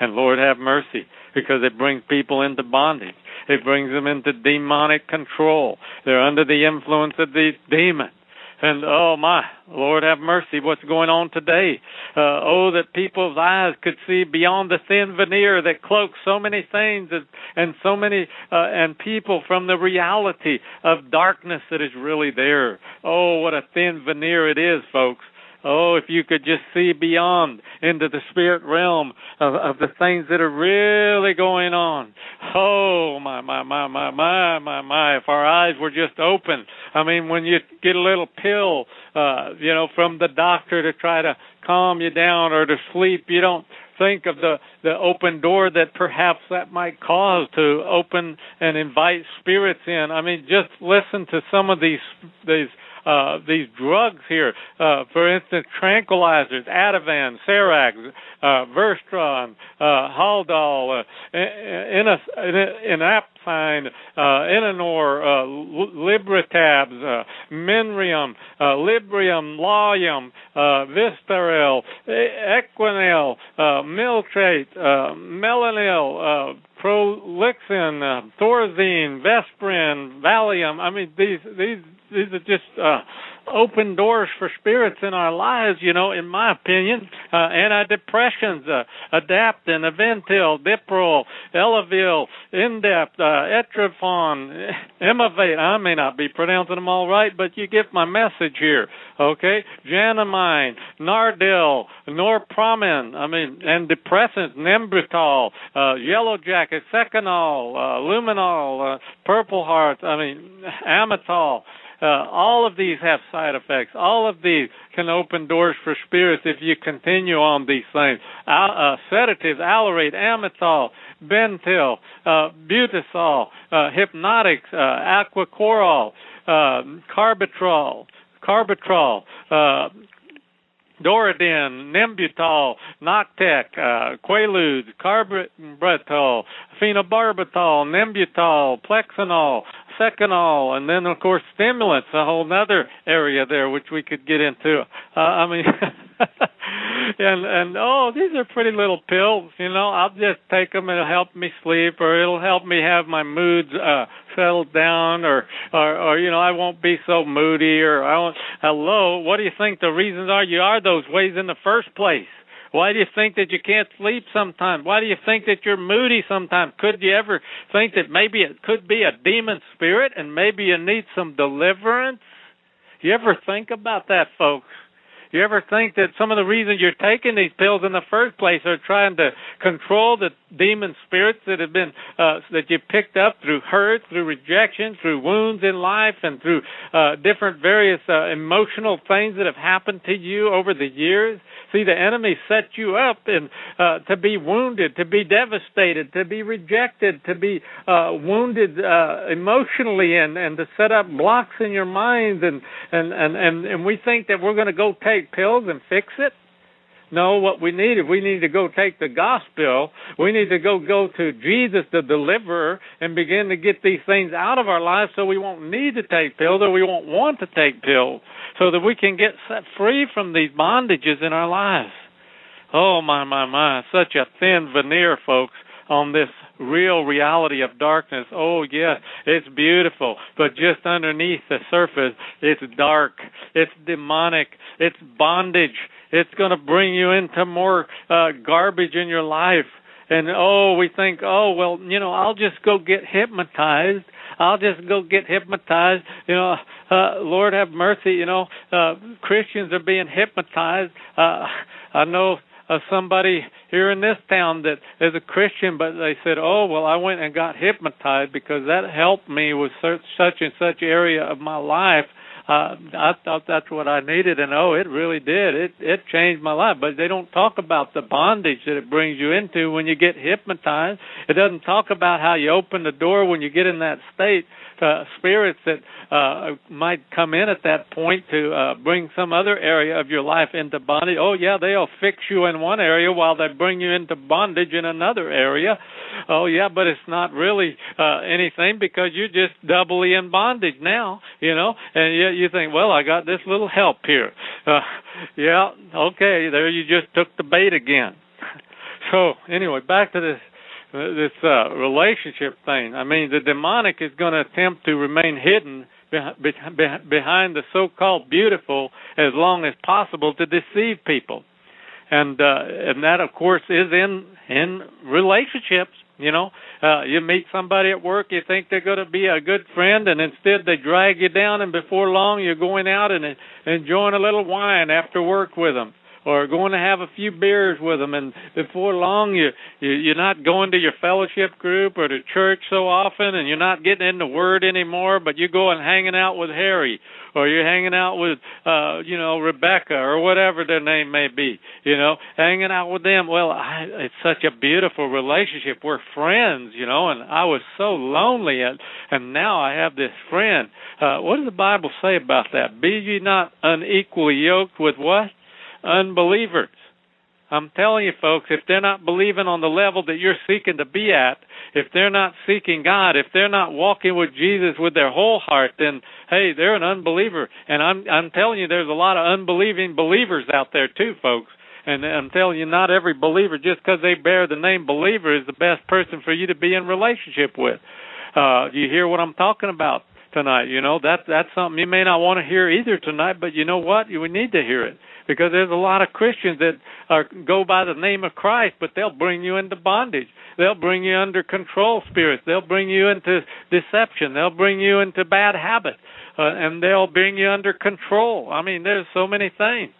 And Lord have mercy, because it brings people into bondage. It brings them into demonic control. They're under the influence of these demons. And oh my, Lord have mercy, what's going on today? Uh, oh, that people's eyes could see beyond the thin veneer that cloaks so many things and, and so many uh, and people from the reality of darkness that is really there. Oh, what a thin veneer it is, folks. Oh, if you could just see beyond into the spirit realm of, of the things that are really going on. Oh, my, my, my, my, my, my, my. If our eyes were just open. I mean, when you get a little pill, uh, you know, from the doctor to try to calm you down or to sleep, you don't think of the the open door that perhaps that might cause to open and invite spirits in. I mean, just listen to some of these these uh, these drugs here. Uh, for instance, tranquilizers, Ativan, Serax, uh, Versatron, uh, Haldol, uh, Enapthine, uh, Enanor, uh, Libritabs, uh, Menrium, uh, Librium, Lalium, uh, Vistaril, Equanil, uh, Miltrate, uh, Melanil, uh, Prolixin, uh, Thorazine, Vesprin, Valium. I mean, these these these are just uh, open doors for spirits in our lives, you know, in my opinion. Uh, antidepressants, uh, Adaptin, Aventyl, Diprol, Elavil, Indept, uh, Etrafon, Emavate. I may not be pronouncing them all right, but you get my message here, okay? Janimine, Nardil, Norpramin, I mean, and depressants, Nembutal, uh, Yellow Jacket, Seconal, uh, Luminal, uh, Purple Heart, I mean, Amatol. Uh, all of these have side effects. All of these can open doors for spirits if you continue on these things. Uh, sedatives, Alurate, Amytal, Bentil, uh, Butisol, uh, hypnotics, uh, Aquachloral, Carbitrol, Carbitrol, Doriden, Nembutal, Noctec, uh, Quaaludes, Carbitol, Phenobarbital, Nembutal, Plexanol, Seconal, and then of course stimulants, a whole other area there which we could get into. Uh, I mean, and and oh, these are pretty little pills. You know, I'll just take them. It'll help me sleep, or it'll help me have my moods uh settled down, or or or you know, I won't be so moody, or I won't. Hello, what do you think the reasons are? You are those ways in the first place. Why do you think that you can't sleep sometimes? Why do you think that you're moody sometimes? Could you ever think that maybe it could be a demon spirit and maybe you need some deliverance? You ever think about that, folks? You ever think that some of the reasons you're taking these pills in the first place are trying to control the demon spirits that have been uh, that you picked up through hurt, through rejection, through wounds in life, and through uh, different various uh, emotional things that have happened to you over the years? See, the enemy set you up and uh, to be wounded, to be devastated, to be rejected, to be uh, wounded uh, emotionally, and and to set up blocks in your mind, and and and and, and we think that we're going to go take pills and fix it. No, what we need is we need to go take the gospel. We need to go go to Jesus, the deliverer, and begin to get these things out of our lives so we won't need to take pills or we won't want to take pills so that we can get set free from these bondages in our lives. Oh my my my, such a thin veneer, folks, on this real reality of darkness. Oh yes, it's beautiful, but just underneath the surface, it's dark. It's demonic. It's bondage it's going to bring you into more uh, garbage in your life. And oh, we think, oh, well, you know, I'll just go get hypnotized. I'll just go get hypnotized. You know, uh, Lord have mercy. You know, uh, Christians are being hypnotized. Uh, I know uh, somebody here in this town that is a Christian, but they said, "Oh, well, I went and got hypnotized because that helped me with such, such and such area of my life." Uh, I thought that's what I needed, and oh, it really did. It it changed my life. But they don't talk about the bondage that it brings you into when you get hypnotized. It doesn't talk about how you open the door when you get in that state uh, spirits that uh, might come in at that point to uh, bring some other area of your life into bondage. Oh, yeah, they'll fix you in one area while they bring you into bondage in another area. Oh, yeah, but it's not really uh, anything because you're just doubly in bondage now, you know, and yet you think, well, I got this little help here. Uh, yeah, okay, there you just took the bait again. So, anyway, back to this this uh, relationship thing. I mean, the demonic is going to attempt to remain hidden behind the so-called beautiful as long as possible to deceive people, and uh, and that of course is in in relationships. You know, uh, you meet somebody at work, you think they're going to be a good friend, and instead they drag you down, and before long you're going out and enjoying a little wine after work with them or going to have a few beers with them, and before long you, you you're not going to your fellowship group or to church so often, and you're not getting in the Word anymore, but you go and hanging out with Harry, or you're hanging out with uh, you know Rebecca or whatever their name may be, you know, hanging out with them. Well, I, it's such a beautiful relationship. We're friends, you know, and I was so lonely, and and now I have this friend. Uh, what does the Bible say about that? Be ye not unequally yoked with what? Unbelievers. I'm telling you, folks, if they're not believing on the level that you're seeking to be at, if they're not seeking God, if they're not walking with Jesus with their whole heart, then hey, they're an unbeliever. And I'm I'm telling you, there's a lot of unbelieving believers out there too, folks. And I'm telling you, not every believer, just because they bear the name believer, is the best person for you to be in relationship with. Uh, you hear what I'm talking about tonight? You know that that's something you may not want to hear either tonight, but you know what? You need to hear it because there's a lot of Christians that are, go by the name of Christ, but they'll bring you into bondage. They'll bring you under control spirits. They'll bring you into deception. They'll bring you into bad habits, uh, and they'll bring you under control. I mean, there's so many things.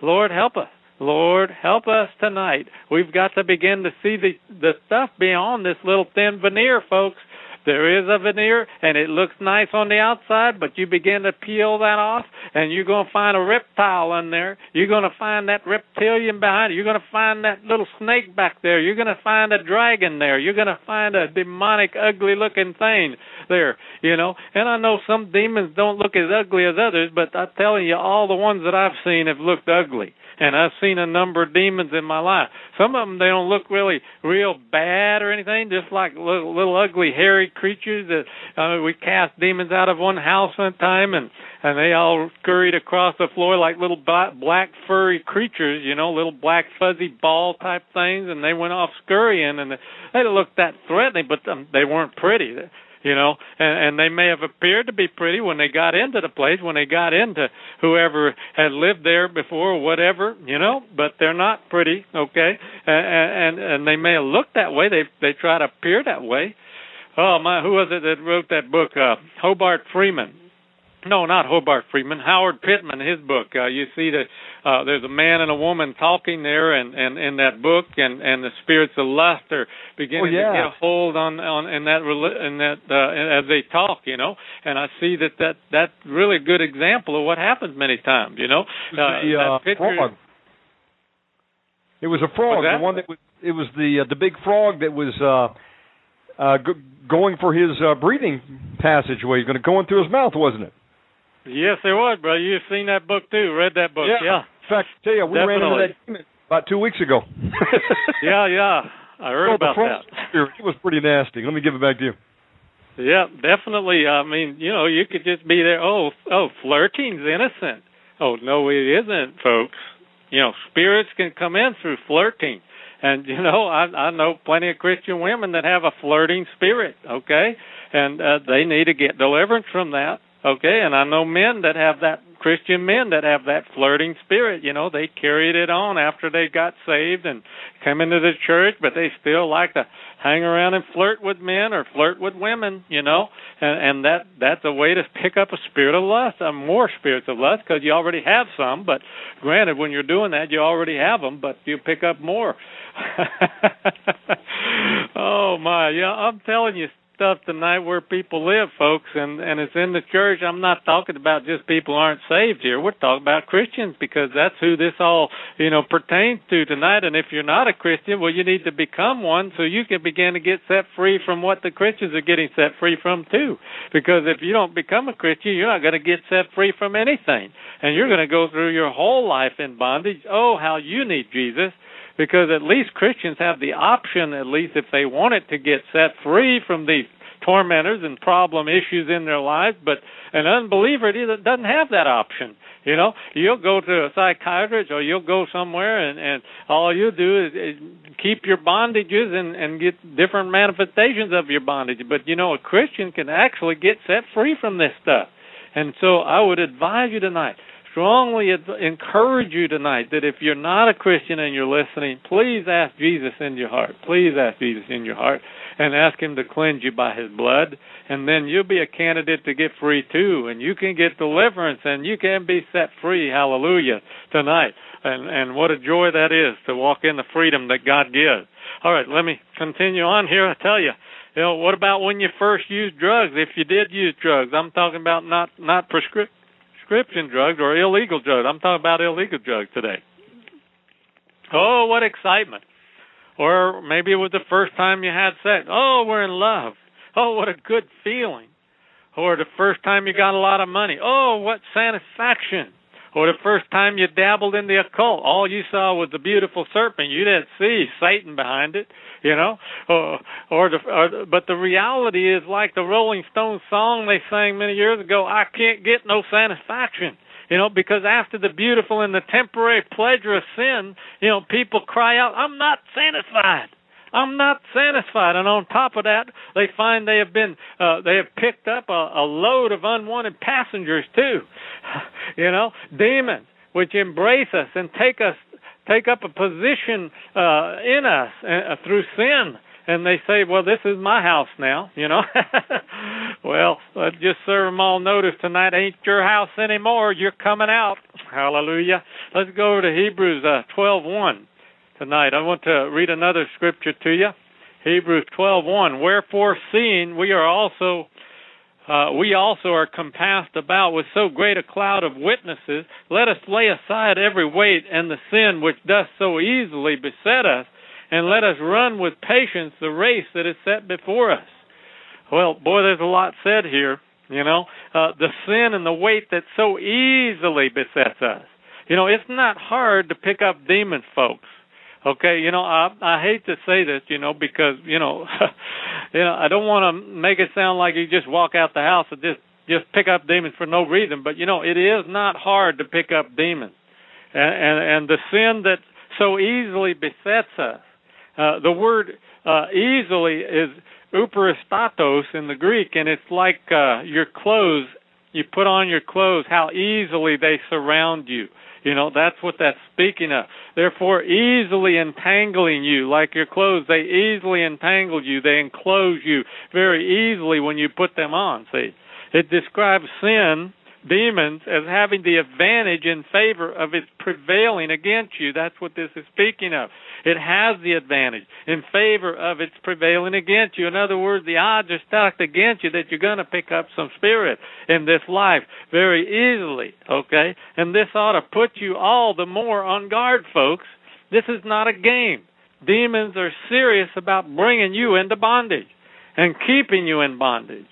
Lord, help us. Lord, help us tonight. We've got to begin to see the the stuff beyond this little thin veneer, folks. There is a veneer and it looks nice on the outside, but you begin to peel that off and you're going to find a reptile in there. You're going to find that reptilian behind it. You're going to find that little snake back there. You're going to find a dragon there. You're going to find a demonic, ugly looking thing there, you know. And I know some demons don't look as ugly as others, but I'm telling you, all the ones that I've seen have looked ugly and I've seen a number of demons in my life. Some of them they don't look really real bad or anything, just like little, little ugly hairy creatures that uh, we cast demons out of one house one time, and and they all scurried across the floor like little black furry creatures, you know, little black fuzzy ball type things, and they went off scurrying, and they looked that threatening, but um, they weren't pretty you know and and they may have appeared to be pretty when they got into the place when they got into whoever had lived there before or whatever you know but they're not pretty okay? And and, and they may have looked that way. They they try to appear that way. Oh my who was it that wrote that book? Uh hobart freeman no, not Hobart Freeman. Howard Pittman, his book. Uh, you see that uh, there's a man and a woman talking there, and and in that book, and and the spirits of lust are beginning oh, yeah. to get a hold on on in that in that uh, as they talk, you know. And I see that that that's really a good example of what happens many times, you know. Uh, the, uh, picture, frog. It was a frog, the one that was. It was the uh, the big frog that was uh, uh, g- going for his uh, breathing passageway, going to go into his mouth, wasn't it? Yes, there was, brother. You've seen that book too, read that book. Yeah. yeah. In fact, I tell you, we Definitely. ran into that demon about two weeks ago. yeah, yeah. I heard oh, about that. It was pretty nasty. Let me give it back to you. Yeah, definitely. I mean, you know, you could just be there. Oh, oh, flirting's innocent. Oh no, it isn't, folks. You know, spirits can come in through flirting, and you know, I I know plenty of Christian women that have a flirting spirit. Okay, and uh, they need to get deliverance from that. Okay, and I know men that have that Christian men that have that flirting spirit, you know, they carried it on after they got saved and come into the church, but they still like to hang around and flirt with men or flirt with women, you know, and and that that's a way to pick up a spirit of lust, uh, more spirits of lust, because you already have some. But granted, when you're doing that, you already have them, but you pick up more. oh my, yeah, I'm telling you, stuff tonight where people live, folks, and and it's in the church. I'm not talking about just people aren't saved here. We're talking about Christians because that's who this all you know pertains to tonight. And if you're not a Christian, well, you need to become one so you can begin to get set free from what the Christians are getting set free from too. Because if you don't become a Christian, you're not going to get set free from anything, and you're going to go through your whole life in bondage. Oh, how you need Jesus because at least Christians have the option, at least if they want it, to get set free from these tormentors and problem issues in their lives. But an unbeliever doesn't have that option. You know, you'll go to a psychiatrist or you'll go somewhere, and and all you do is, is keep your bondages and and get different manifestations of your bondage. But you know, a Christian can actually get set free from this stuff. And so I would advise you tonight strongly encourage you tonight that if you're not a Christian and you're listening, please ask Jesus in your heart. Please ask Jesus in your heart and ask Him to cleanse you by His blood, and then you'll be a candidate to get free too, and you can get deliverance, and you can be set free. Hallelujah tonight, and and what a joy that is to walk in the freedom that God gives. All right, let me continue on here. I tell you, you know, what about when you first used drugs? If you did use drugs, I'm talking about not not prescription prescription drugs or illegal drugs. I'm talking about illegal drugs today. Oh, what excitement. Or maybe it was the first time you had sex. Oh, we're in love. Oh, what a good feeling. Or the first time you got a lot of money. Oh, what satisfaction. Or the first time you dabbled in the occult. All you saw was the beautiful serpent. You didn't see Satan behind it, you know. Or, or, the, or but the reality is like the Rolling Stones song they sang many years ago. I can't get no satisfaction. You know, because after the beautiful and the temporary pleasure of sin, you know, people cry out, I'm not satisfied. I'm not satisfied. And on top of that, they find they have been, uh, they have picked up a, a load of unwanted passengers too. you know, demons which embrace us and take us, take up a position uh, in us uh, through sin and they say, "Well, this is my house now," you know. well, let's just serve them all notice tonight ain't your house anymore. You're coming out. Hallelujah. Let's go over to Hebrews uh, 12:1 tonight. I want to read another scripture to you. Hebrews 12:1. Wherefore, seeing we are also uh, we also are compassed about with so great a cloud of witnesses. Let us lay aside every weight and the sin which doth so easily beset us, and let us run with patience the race that is set before us. Well, boy, there's a lot said here. You know, uh, the sin and the weight that so easily besets us. You know, it's not hard to pick up demons, folks. Okay, you know, I I hate to say this, you know, because you know, you know, I don't want to make it sound like you just walk out the house and just just pick up demons for no reason. But you know, it is not hard to pick up demons, and and, and the sin that so easily besets us uh, the word uh, easily is euperistatos in the Greek, and it's like uh, your clothes. You put on your clothes, how easily they surround you. You know, that's what that's speaking of. Therefore, easily entangling you, like your clothes, they easily entangle you. They enclose you very easily when you put them on. See, it describes sin demons as having the advantage in favor of its prevailing against you. That's what this is speaking of. It has the advantage in favor of its prevailing against you. In other words, the odds are stacked against you that you're going to pick up some spirit in this life very easily, okay? And this ought to put you all the more on guard, folks. This is not a game. Demons are serious about bringing you into bondage and keeping you in bondage.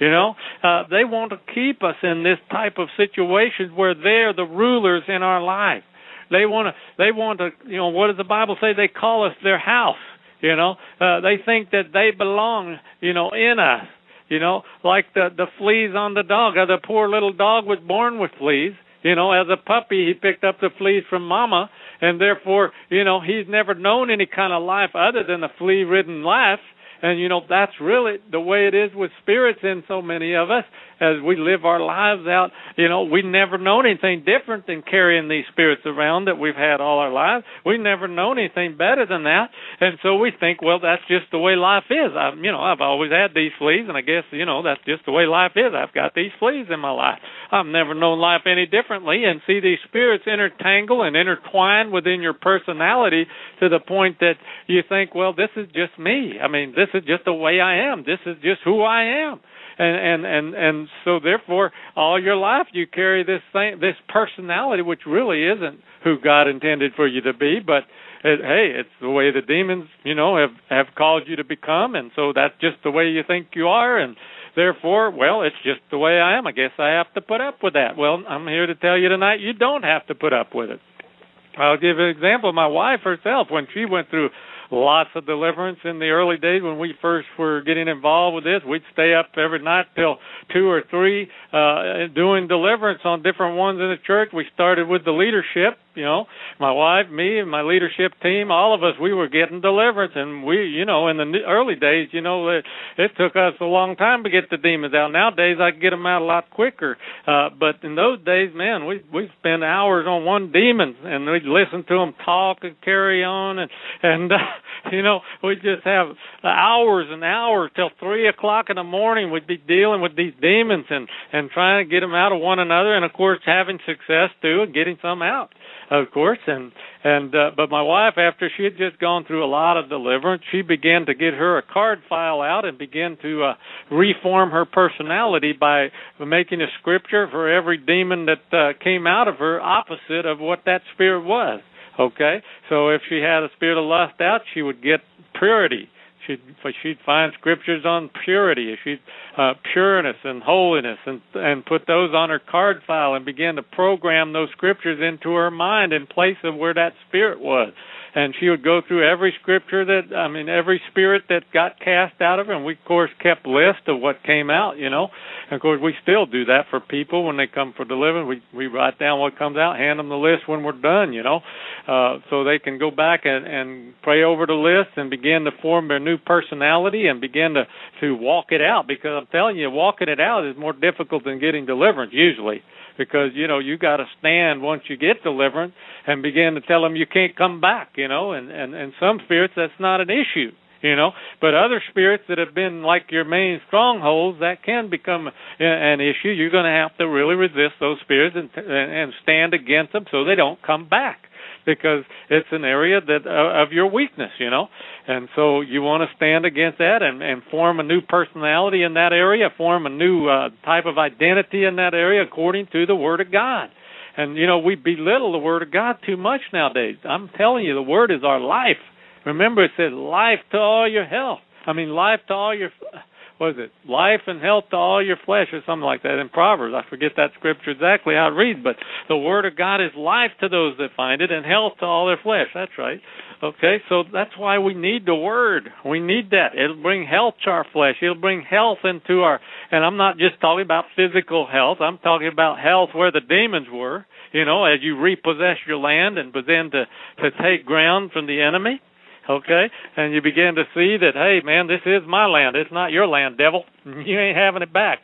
You know, uh, they want to keep us in this type of situation where they're the rulers in our life. They want to. They want to. You know, what does the Bible say? They call us their house. You know, uh, they think that they belong. You know, in us. You know, like the the fleas on the dog. Uh, the poor little dog was born with fleas. You know, as a puppy, he picked up the fleas from mama, and therefore, you know, he's never known any kind of life other than a flea-ridden life. And you know, that's really the way it is with spirits in so many of us as we live our lives out. You know, we never known anything different than carrying these spirits around that we've had all our lives. We never known anything better than that. And so we think, well, that's just the way life is. I you know, I've always had these fleas and I guess, you know, that's just the way life is. I've got these fleas in my life. I've never known life any differently and see these spirits intertangle and intertwine within your personality to the point that you think, well, this is just me. I mean, this is just the way I am. This is just who I am. And and and and so therefore, all your life you carry this thing, this personality, which really isn't who God intended for you to be, but it, hey, it's the way the demons, you know, have have called you to become, and so that's just the way you think you are, and therefore, well, it's just the way I am. I guess I have to put up with that. Well, I'm here to tell you tonight, you don't have to put up with it. I'll give an example. My wife herself, when she went through lots of deliverance in the early days when we first were getting involved with this. We'd stay up every night till two or three uh, doing deliverance on different ones in the church. We started with the leadership, you know, my wife, me, and my leadership team, all of us, we were getting deliverance, and we, you know, in the early days, you know, it, it took us a long time to get the demons out. Nowadays, I can get them out a lot quicker. Uh, but in those days, man, we we spend hours on one demon, and we'd listen to them talk and carry on, and and uh, you know, we just have hours and hours till three o'clock in the morning. We'd be dealing with these demons and and trying to get them out of one another, and of course having success too, and getting some out of course and and uh, but my wife after she had just gone through a lot of deliverance she began to get her a card file out and begin to uh, reform her personality by making a scripture for every demon that uh, came out of her opposite of what that spirit was okay? So if she had a spirit of lust out she would get purity she'd she'd find scriptures on purity she'd uh, pureness and holiness and and put those on her card file and begin to program those scriptures into her mind in place of where that spirit was and she would go through every scripture that I mean every spirit that got cast out of her. And we of course kept list of what came out you know. And of course we still do that for people when they come for deliverance. We we write down what comes out hand them the list when we're done you know. Uh so they can go back and and pray over the list and begin to form their new personality and begin to to walk it out. Because I'm telling you walking it out is more difficult than getting deliverance usually because you know you got to stand once you get deliverance and begin to tell them you can't come back you know and and and some spirits that's not an issue you know. But other spirits that have been like your main strongholds that can become an issue. You're going to have to really resist those spirits and and stand against them so they don't come back because it's an area that uh, of your weakness, you know. And so you want to stand against that and, and form a new personality in that area, form a new uh, type of identity in that area according to the Word of God. And you know we belittle the Word of God too much nowadays. I'm telling you, the Word is our life. Remember, it says life to all your health. I mean, life to all your what is it? Life and health to all your flesh, or something like that in Proverbs. I forget that scripture exactly how it reads, but the word of God is life to those that find it, and health to all their flesh. That's right. Okay, so that's why we need the word. We need that. It'll bring health to our flesh. It'll bring health into our. And I'm not just talking about physical health. I'm talking about health where the demons were. You know, as you repossess your land and begin to to take ground from the enemy okay? And you begin to see that, hey, man, this is my land. It's not your land, devil. You ain't having it back,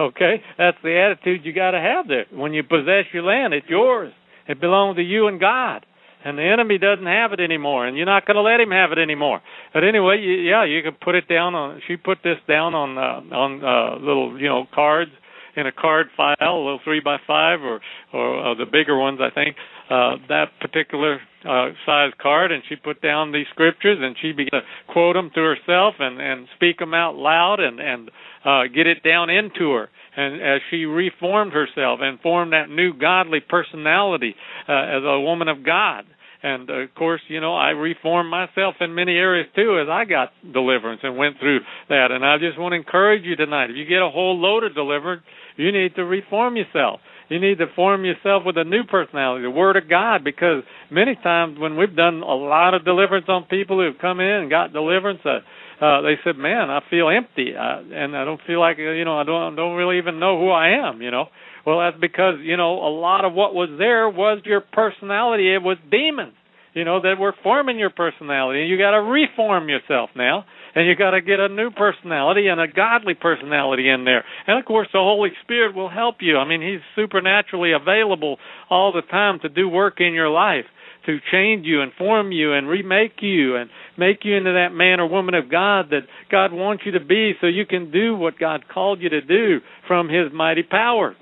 okay? That's the attitude you got to have there. When you possess your land, it's yours. It belongs to you and God. And the enemy doesn't have it anymore, and you're not going to let him have it anymore. But anyway, you, yeah, you can put it down on. She put this down on uh, on uh, little, you know, cards in a card file, a little three by five, or or uh, the bigger ones, I think. Uh, that particular uh, size card, and she put down these scriptures, and she began to quote them to herself and and speak them out loud, and and uh, get it down into her. And as she reformed herself and formed that new godly personality uh, as a woman of God, and of course, you know, I reformed myself in many areas too as I got deliverance and went through that. And I just want to encourage you tonight. If you get a whole load of deliverance, you need to reform yourself. You need to form yourself with a new personality, the Word of God, because many times when we've done a lot of deliverance on people who've come in and got deliverance, uh, uh, they said, "Man, I feel empty, uh, and I don't feel like you know I don't don't really even know who I am." You know, well that's because you know a lot of what was there was your personality. It was demons, you know, that we're forming your personality, you got to reform yourself now and you got to get a new personality and a godly personality in there. And of course, the Holy Spirit will help you. I mean, He's supernaturally available all the time to do work in your life, to change you and form you and remake you and make you into that man or woman of God that God wants you to be so you can do what God called you to do from His mighty power.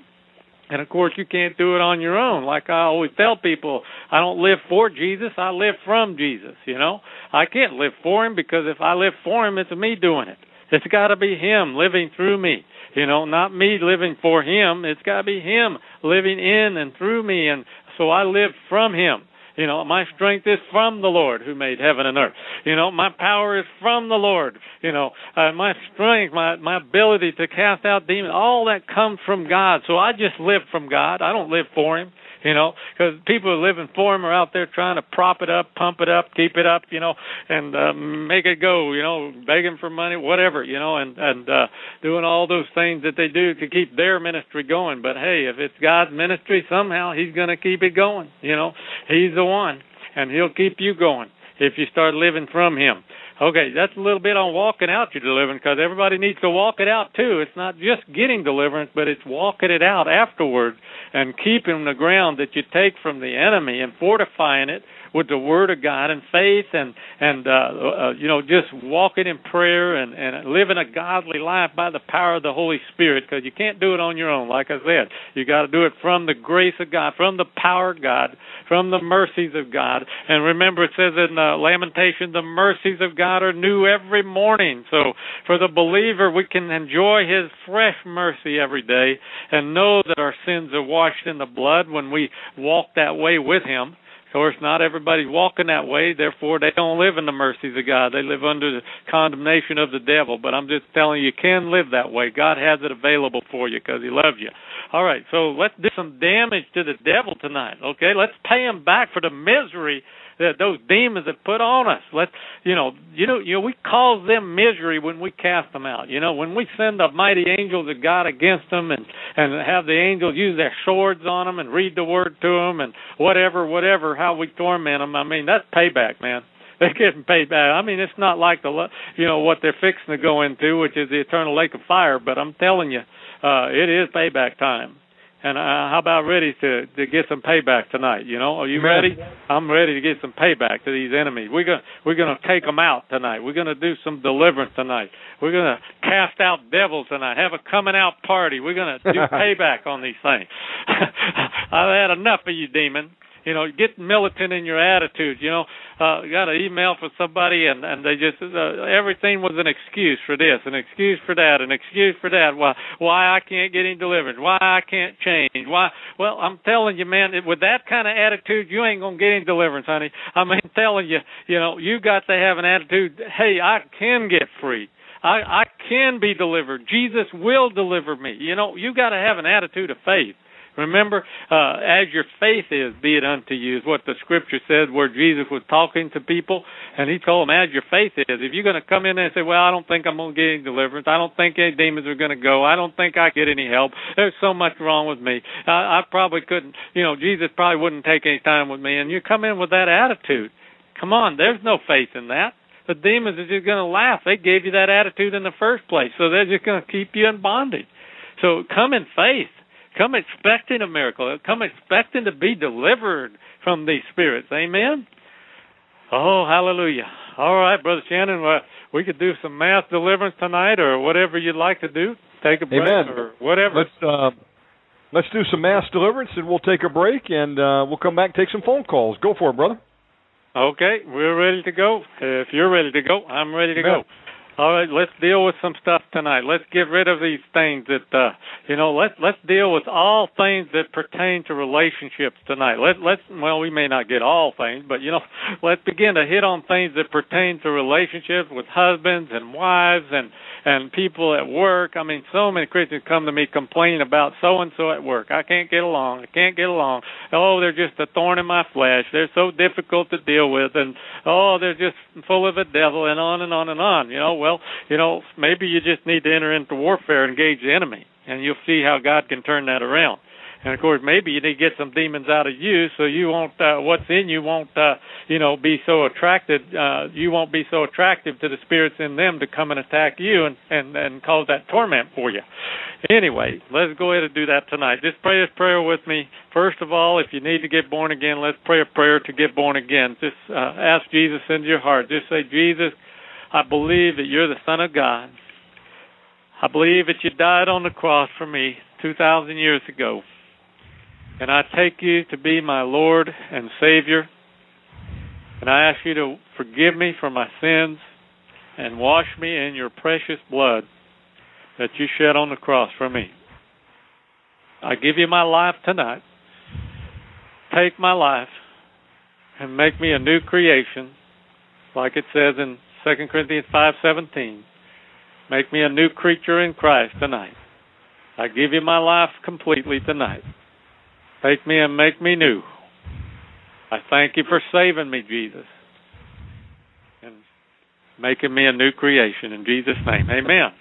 And of course, you can't do it on your own. Like I always tell people, I don't live for Jesus, I live from Jesus, you know? I can't live for him because if I live for him, it's me doing it. It's got to be him living through me. You know, not me living for him. It's got to be him living in and through me and so I live from him. You know, my strength is from the Lord who made heaven and earth. You know, my power is from the Lord. You know, uh, my strength, my my ability to cast out demons, all that comes from God. So I just live from God. I don't live for him you know, because people who live in form are out there trying to prop it up, pump it up, keep it up, you know, and uh, make it go, you know, begging for money, whatever, you know, and and uh, doing all those things that they do to keep their ministry going. But hey, if it's God's ministry, somehow He's going to keep it going. You know, He's the one, and He'll keep you going if you start living from Him. Okay, that's a little bit on walking out your deliverance because everybody needs to walk it out too. It's not just getting deliverance, but it's walking it out afterwards and keeping the ground that you take from the enemy and fortifying it with the Word of God and faith and and uh, uh, you know just walking in prayer and and living a godly life by the power of the Holy Spirit because you can't do it on your own. Like I said, you got to do it from the grace of God, from the power of God, from the mercies of God. And remember, it says in uh, Lamentation, the mercies of God are new every morning. So for the believer, we can enjoy His fresh mercy every day and know that our sins are washed in the blood when we walk that way with Him. Course, not everybody's walking that way, therefore they don't live in the mercies of God. They live under the condemnation of the devil. But I'm just telling you, you can live that way. God has it available for you because He loves you. All right, so let's do some damage to the devil tonight. Okay, let's pay him back for the misery that those demons have put on us. Let you know, you know, you know, we cause them misery when we cast them out. You know, when we send the mighty angels of God against them and and have the angels use their swords on them and read the word to them and whatever, whatever, how we torment them. I mean, that's payback, man they're getting paid back. I mean, it's not like the you know what they're fixing to go into, which is the eternal lake of fire. But I'm telling you, uh, it is payback time. And uh, how about ready to to get some payback tonight? You know, are you ready? I'm ready to get some payback to these enemies. We're gonna we're gonna take them out tonight. We're gonna do some deliverance tonight. We're gonna cast out devils tonight. Have a coming out party. We're gonna do payback on these things. I've had enough of you, demon you know, get militant in your attitude. You know, uh, got an email from somebody and and they just uh, everything was an excuse for this, an excuse for that, an excuse for that. Why why I can't get any deliverance? Why I can't change? Why? Well, I'm telling you, man, with that kind of attitude, you ain't gonna get any deliverance, honey. I mean, telling you, you know, you got to have an attitude. Hey, I can get free. I I can be delivered. Jesus will deliver me. You know, you got to have an attitude of faith. Remember, uh, as your faith is, be it unto you, is what the scripture said where Jesus was talking to people, and he told them, as your faith is. If you're going to come in there and say, well, I don't think I'm going to get any deliverance, I don't think any demons are going to go, I don't think I get any help, there's so much wrong with me, I, I probably couldn't, you know, Jesus probably wouldn't take any time with me, and you come in with that attitude. Come on, there's no faith in that the demons are just going to laugh. They gave you that attitude in the first place, so they're just going to keep you in bondage. So come in faith. Come expecting a miracle. Come expecting to be delivered from these spirits. Amen. Oh, hallelujah. All right, Brother Shannon, uh, we could do some mass deliverance tonight or whatever you'd like to do. Take a break Amen. or whatever. Let's uh, let's do some mass deliverance and we'll take a break and uh, we'll come back and take some phone calls. Go for it, brother. Okay, we're ready to go. If you're ready to go, I'm ready to Amen. go. All right, let's deal with some stuff tonight. Let's get rid of these things that uh you know, let let's deal with all things that pertain to relationships tonight. Let let's well, we may not get all things, but you know, let's begin to hit on things that pertain to relationships with husbands and wives and and people at work. I mean, so many Christians come to me complaining about so and so at work. I can't get along. I can't get along. Oh, they're just a thorn in my flesh. They're so difficult to deal with, and oh, they're just full of a devil, and on and on and on. You know, well, you know, maybe you just need to enter into warfare, engage the enemy, and you'll see how God can turn that around. And of course, maybe you need to get some demons out of you, so you won't. Uh, what's in you won't, uh, you know, be so attracted. Uh, you won't be so attractive to the spirits in them to come and attack you and and and cause that torment for you. Anyway, let's go ahead and do that tonight. Just pray this prayer with me. First of all, if you need to get born again, let's pray a prayer to get born again. Just uh, ask Jesus into your heart. Just say, Jesus, I believe that you're the Son of God. I believe that you died on the cross for me 2,000 years ago. And I take you to be my Lord and Savior. And I ask you to forgive me for my sins and wash me in your precious blood that you shed on the cross for me. I give you my life tonight. Take my life and make me a new creation, like it says in 2 Corinthians 5:17. Make me a new creature in Christ tonight. I give you my life completely tonight. Take me and make me new. I thank you for saving me, Jesus, and making me a new creation in Jesus' name. Amen.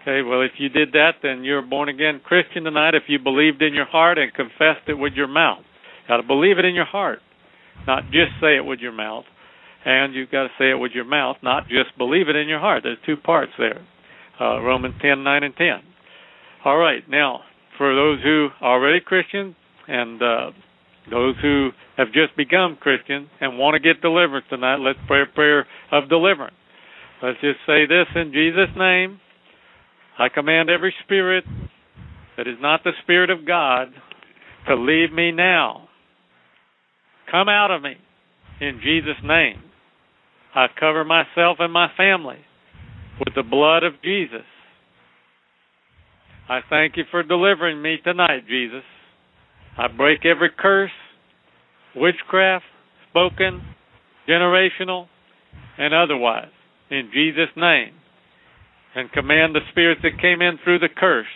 Okay, well, if you did that, then you're a born again Christian tonight. If you believed in your heart and confessed it with your mouth, got to believe it in your heart, not just say it with your mouth. And you've got to say it with your mouth, not just believe it in your heart. There's two parts there. Uh, Romans 10, 9, and 10. All right, now, for those who are already Christians and uh, Those who have just become Christians and want to get deliverance tonight, let's pray a prayer of deliverance. Let's just say this in Jesus' name. I command every spirit that is not the Spirit of God to leave me now. Come out of me in Jesus' name. I cover myself and my family with the blood of Jesus. I thank you for delivering me tonight, Jesus. I break every curse, witchcraft, spoken, generational, and otherwise, in Jesus' name, and command the spirits that came in through the curse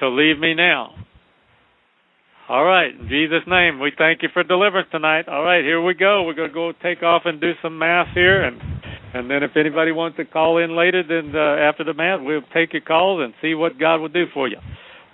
to leave me now. All right, in Jesus' name, we thank you for deliverance tonight. All right, here we go. We're going to go take off and do some mass here, and and then if anybody wants to call in later, then uh, after the mass, we'll take your calls and see what God will do for you.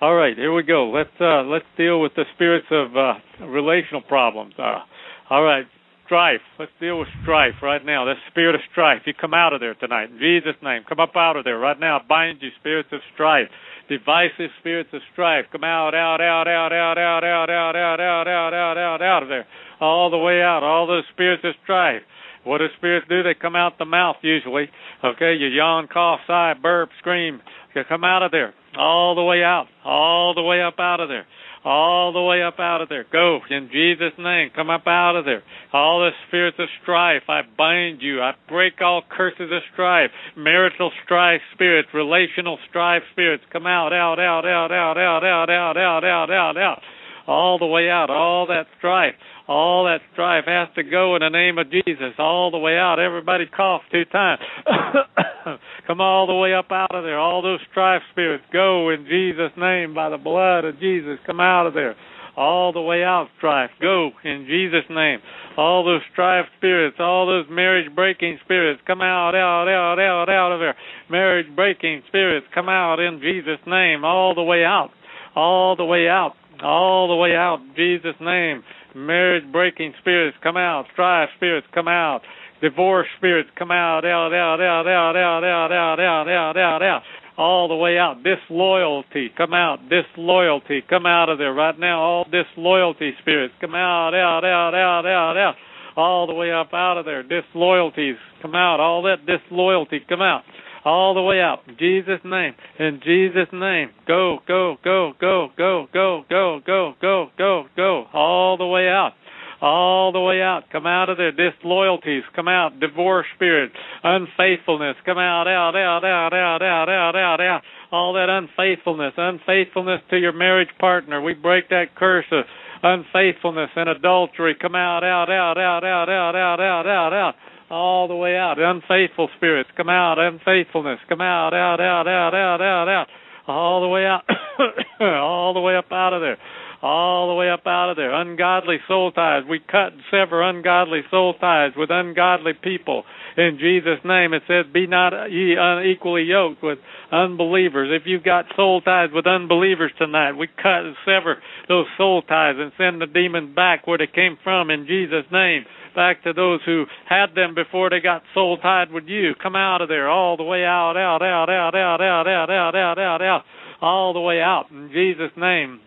All right, here we go. Let's uh, let's deal with the spirits of uh, relational problems. Uh, all right, strife. Let's deal with strife right now. This spirit of strife. You come out of there tonight in Jesus' name. Come up out of there right now. Bind you, spirits of strife divisive spirits of strife come out, out, out, out, out, out, out, out, out, out, out, out, out, out of there, all the way out. All those spirits of strife. What do spirits do? They come out the mouth usually. Okay, you yawn, cough, sigh, burp, scream. You come out of there, all the way out, all the way up out of there all the way up out of there. Go in Jesus' name. Come up out of there. All the spirits of strife, I bind you. I break all curses of strife, marital strife spirits, relational strife spirits. Come out, out, out, out, out, out, out, out, out, out, out, out. All the way out. All that strife. All that strife has to go in the name of Jesus. All the way out. Everybody cough two times. Come all the way up out of there. All those strife spirits go in Jesus' name by the blood of Jesus. Come out of there. All the way out, strife. Go in Jesus' name. All those strife spirits, all those marriage breaking spirits, come out, out, out, out, out of there. Marriage breaking spirits, come out in Jesus' name. All the way out. All the way out. All the way out. Jesus' name marriage breaking spirits come out, strife spirits come out, divorce spirits come out, out, out, out, out, out, out, out, out, out, out, out, all the way out. Disloyalty come out, disloyalty come out of there right now. All disloyalty spirits come out, out, out, out, out, out, all the way up out of there. Disloyalties come out, all that disloyalty come out all the way out. In Jesus' name. In Jesus' name. Go, go, go, go, go, go, go, go, go, go, go. All the way out. All the way out. Come out of there. Disloyalties. Come out. Divorce spirits. Unfaithfulness. Come out, out, out, out, out, out, out, out, out. All that unfaithfulness. Unfaithfulness to your marriage partner. We break that curse of unfaithfulness and adultery. Come out, out, out, out, out, out, out, out, out, out all the way out. Unfaithful spirits, come out. Unfaithfulness, come out, out, out, out, out, out, out. All the way out. all the way up out of there. All the way up out of there. Ungodly soul ties. We cut and sever ungodly soul ties with ungodly people. In Jesus' name, it says, Be not ye unequally yoked with unbelievers. If you've got soul ties with unbelievers tonight, we cut and sever those soul ties and send the demons back where they came from in Jesus' name back to those who had them before they got soul tied with you. Come out of there, all the way out, out, out, out, out, out, out, out, out, out, out, all the way out in Jesus' name.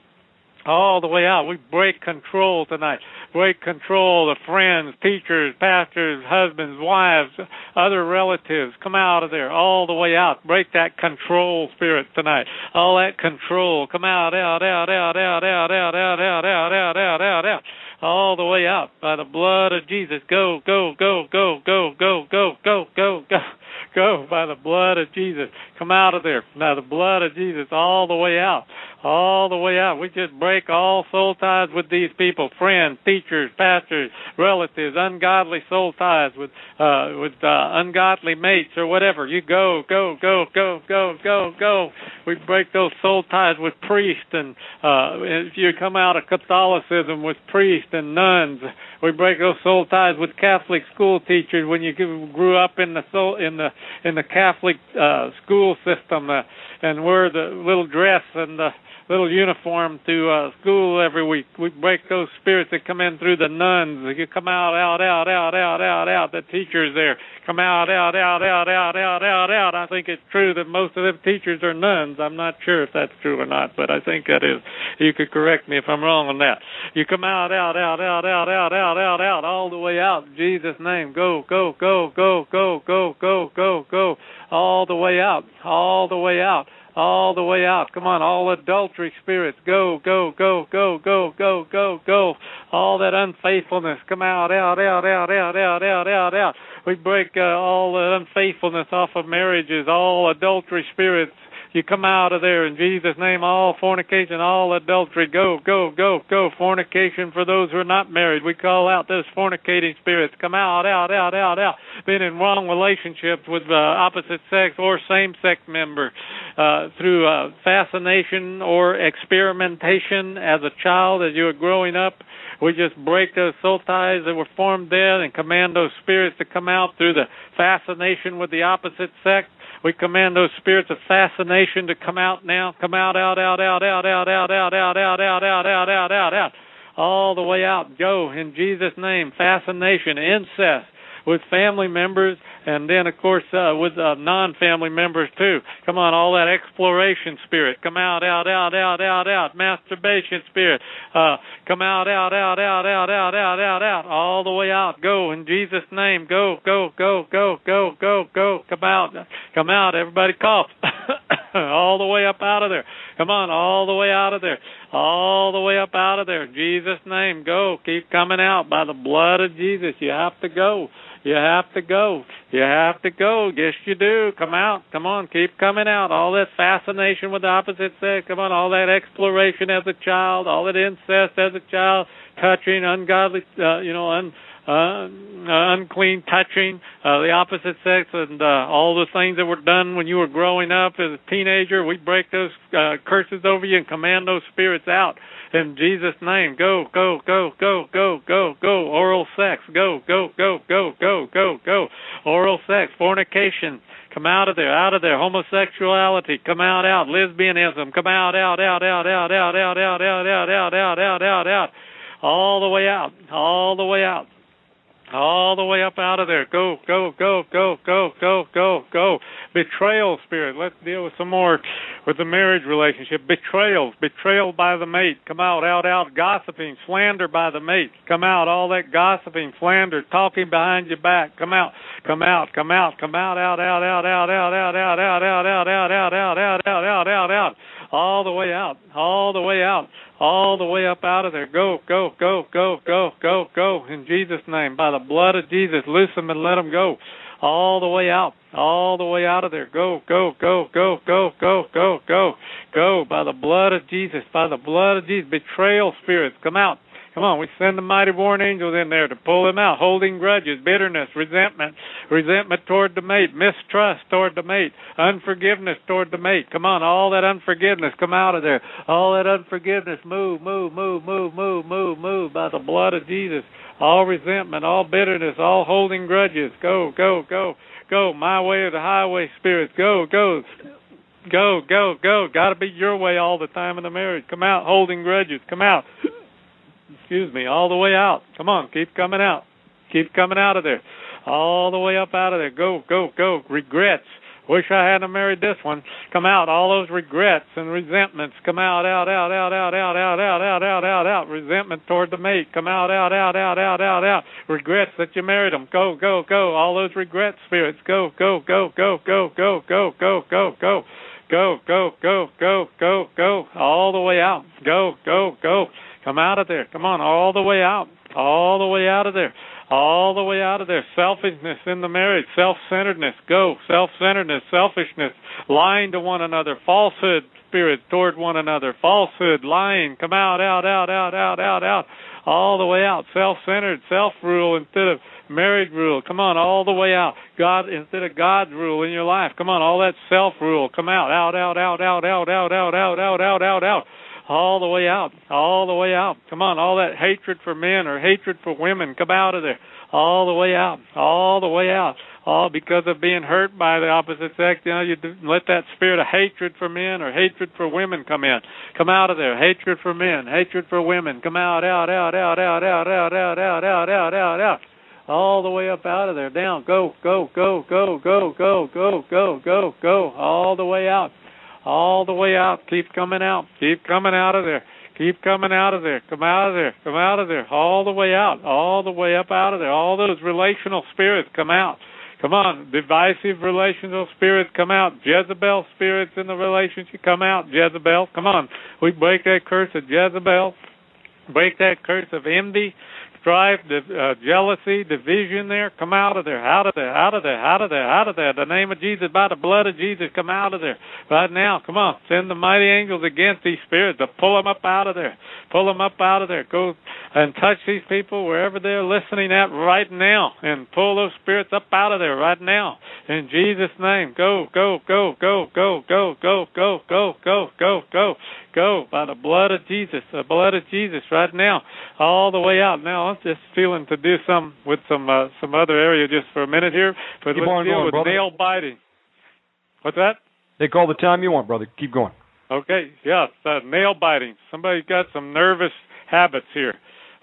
All the way out. We break control tonight. Break control of friends, teachers, pastors, husbands, wives, other relatives. Come out of there. All the way out. Break that control spirit tonight. All that control. Come out, out, out, out, out, out, out, out, out, out, out, out, out, out all the way out by the blood of Jesus. Go, go, go, go, go, go, go, go, go, go, go by the blood of Jesus. Come out of there by the blood of Jesus all the way out all the way out. We just break all soul ties with these people, friends, teachers, pastors, relatives, ungodly soul ties with uh with uh ungodly mates or whatever. You go, go, go, go, go, go, go. We break those soul ties with priests and uh if you come out of Catholicism with priests and nuns, we break those soul ties with Catholic school teachers when you grew up in the soul in the in the Catholic uh school system uh, and wear the little dress and the little uniform to uh, school every week. We break those spirits that come in through the nuns. You come out, out, out, out, out, out, out. The teachers there come out, out, out, out, out, out, out, out. I think it's true that most of them teachers are nuns. I'm not sure if that's true or not, but I think that is. You could correct me if I'm wrong on that. You come out, out, out, out, out, out, out, out, out, all the way out. In Jesus' name, go, go, go, go, go, go, go, go, go, all the way out, all the way out all the way out. Come on, all adultery spirits, go, go, go, go, go, go, go, go. All that unfaithfulness, come out, out, out, out, out, out, out, out, out. We break uh, all the unfaithfulness off of marriages, all adultery spirits, you come out of there in Jesus' name. All fornication, all adultery, go, go, go, go. Fornication for those who are not married. We call out those fornicating spirits. Come out, out, out, out, out. Been in wrong relationships with uh, opposite sex or same sex member uh, through uh, fascination or experimentation as a child as you were growing up. We just break those soul ties that were formed there and command those spirits to come out through the fascination with the opposite sex we command those spirits of fascination to come out now. Come out, out, out, out, out, out, out, out, out, out, out, out, out, out, out, out. All the way out. Go in Jesus' name. Fascination, incest with family members and then of course uh, with uh, non-family members too. Come on, all that exploration spirit, come out, out, out, out, out, out. Masturbation spirit, uh, come out, out, out, out, out, out, out, out, out, all the way out. Go in Jesus' name. Go, go, go, go, go, go, go. Come out, come out. Everybody cough. all the way up out of there. Come on, all the way out of there. All the way up out of there. In Jesus' name, go. Keep coming out by the blood of Jesus. You have to go. You have to go. You have to go. Yes, you do. Come out. Come on. Keep coming out. All that fascination with the opposite sex. Come on. All that exploration as a child. All that incest as a child. Touching ungodly, uh, you know, un, uh, unclean touching, uh, the opposite sex, and uh, all the things that were done when you were growing up as a teenager. We break those uh, curses over you and command those spirits out in Jesus' name. Go, go, go, go, go, go, go. Oral sex. Go, go, go, go, go, go, go. Oral sex. Fornication. Come out of there, out of there. Homosexuality, come out, out. Lesbianism, come out, out, out, out, out, out, out, out, out, out, out, out, out, out, out. All the way out, all the way out all the way up out of there. Go, go, go, go, go, go, go, go. Betrayal spirit. Let's deal with some more with the marriage relationship. Betrayal, betrayal by the mate. Come out, out, out. Gossiping, slander by the mate. Come out. All that gossiping, slander, talking behind your back. Come out, come out, come out, come out, out, out, out, out, out, out, out, out, out, out, out, out, out, out, out, out, out, out. All the way out, all the way out all the way up out of there. Go, go, go, go, go, go, go. In Jesus' name, by the blood of Jesus, loose them and let them go. All the way out, all the way out of there. Go, go, go, go, go, go, go, go, go. By the blood of Jesus, by the blood of Jesus. Betrayal spirits, come out. Come on, we send the mighty warring angels in there to pull them out, holding grudges, bitterness, resentment, resentment toward the mate, mistrust toward the mate, unforgiveness toward the mate. Come on, all that unforgiveness, come out of there. All that unforgiveness, move, move, move, move, move, move, move by the blood of Jesus. All resentment, all bitterness, all holding grudges. Go, go, go, go. My way or the highway spirits. Go, go. Go, go, go. Got to be your way all the time in the marriage. Come out holding grudges. Come out excuse me, all the way out. Come on, keep coming out. Keep coming out of there. All the way up out of there. Go, go, go. Regrets. Wish I hadn't married this one. Come out. All those regrets and resentments. Come out, out, out, out, out, out, out, out, out, out, out, out. Resentment toward the mate. Come out, out, out, out, out, out, out. Regrets that you married them. Go, go, go. All those regret spirits. Go, go, go, go, go, go, go, go, go, go. Go, go, go, go, go, go. All the way out. Go, go, go. Come out of there. Come on, all the way out. All the way out of there. All the way out of there. Selfishness in the marriage. Self centeredness. Go. Self centeredness. Selfishness. Lying to one another. Falsehood spirit toward one another. Falsehood. Lying. Come out, out, out, out, out, out, out. All the way out. Self centered. Self rule instead of marriage rule. Come on, all the way out. God instead of God's rule in your life. Come on, all that self rule. Come out. Out, out, out, out, out, out, out, out, out, out, out, out, out all the way out, all the way out. Come on, all that hatred for men or hatred for women, come out of there, all the way out, all the way out. All because of being hurt by the opposite sex, you know, you let that spirit of hatred for men or hatred for women come in. Come out of there. Hatred for men, hatred for women. Come out, out, out, out, out, out, out, out, out, out, out, out, out all the way up out of there, down, go, go, go, go, go, go, go, go, go, go, all the way out, all the way out. Keep coming out, keep coming out of there, keep coming out of there, come out of there, come out of there, all the way out, all the way up out of there. All those relational spirits come out. Come on, divisive relational spirits come out. Jezebel spirits in the relationship come out. Jezebel, come on. We break that curse of Jezebel. Break that curse of envy strife, uh, jealousy, division there. Come out of there, out of there, out of there, out of there, out of there. The name of Jesus, by the blood of Jesus, come out of there right now. Come on, send the mighty angels against these spirits to pull them up out of there. Pull them up out of there. Go and touch these people wherever they're listening at right now and pull those spirits up out of there right now. In Jesus' name, go, go, go, go, go, go, go, go, go, go, go, go go by the blood of Jesus, the blood of Jesus right now, all the way out. Now I'm just feeling to do some with some uh, some other area just for a minute here, but Keep let's deal going, with brother. nail biting. What's that? Take all the time you want, brother. Keep going. Okay, yeah, uh, nail biting. Somebody's got some nervous habits here.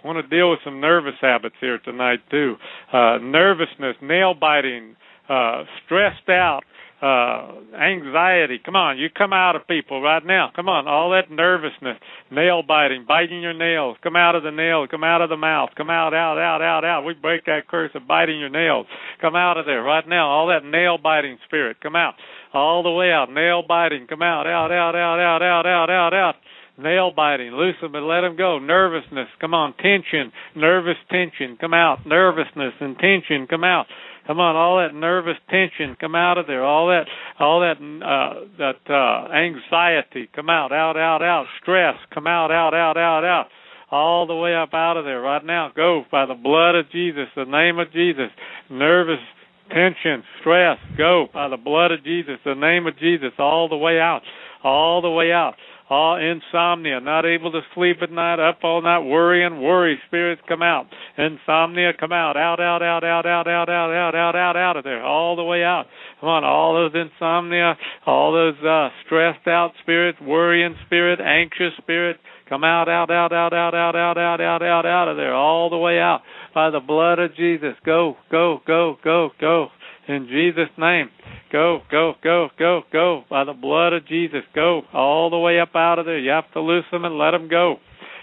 I want to deal with some nervous habits here tonight too. Uh, nervousness, nail biting, uh, stressed out, uh anxiety come on you come out of people right now come on all that nervousness nail biting biting your nails come out of the nails come out of the mouth come out out out out out we break that curse of biting your nails come out of there right now all that nail biting spirit come out all the way out nail biting come out out out out out out out out out nail biting loose them and let them go nervousness come on tension nervous tension come out nervousness and tension come out Come on, all that nervous tension, come out of there. All that, all that, uh, that uh, anxiety, come out, out, out, out. Stress, come out, out, out, out, out. All the way up out of there right now. Go by the blood of Jesus, the name of Jesus. Nervous tension, stress, go by the blood of Jesus, the name of Jesus. All the way out, all the way out all insomnia, not able to sleep at night, up all night worrying, worry spirits come out. Insomnia come out, out, out, out, out, out, out, out, out, out, out, out of there, all the way out. Come on, all those insomnia, all those uh stressed out spirits, worrying spirit, anxious spirit, come out, out, out, out, out, out, out, out, out, out, out of there, all the way out. By the blood of Jesus. Go, go, go, go, go. In Jesus' name. Go, go, go, go, go. By the blood of Jesus. Go all the way up out of there. You have to loose them and let them go.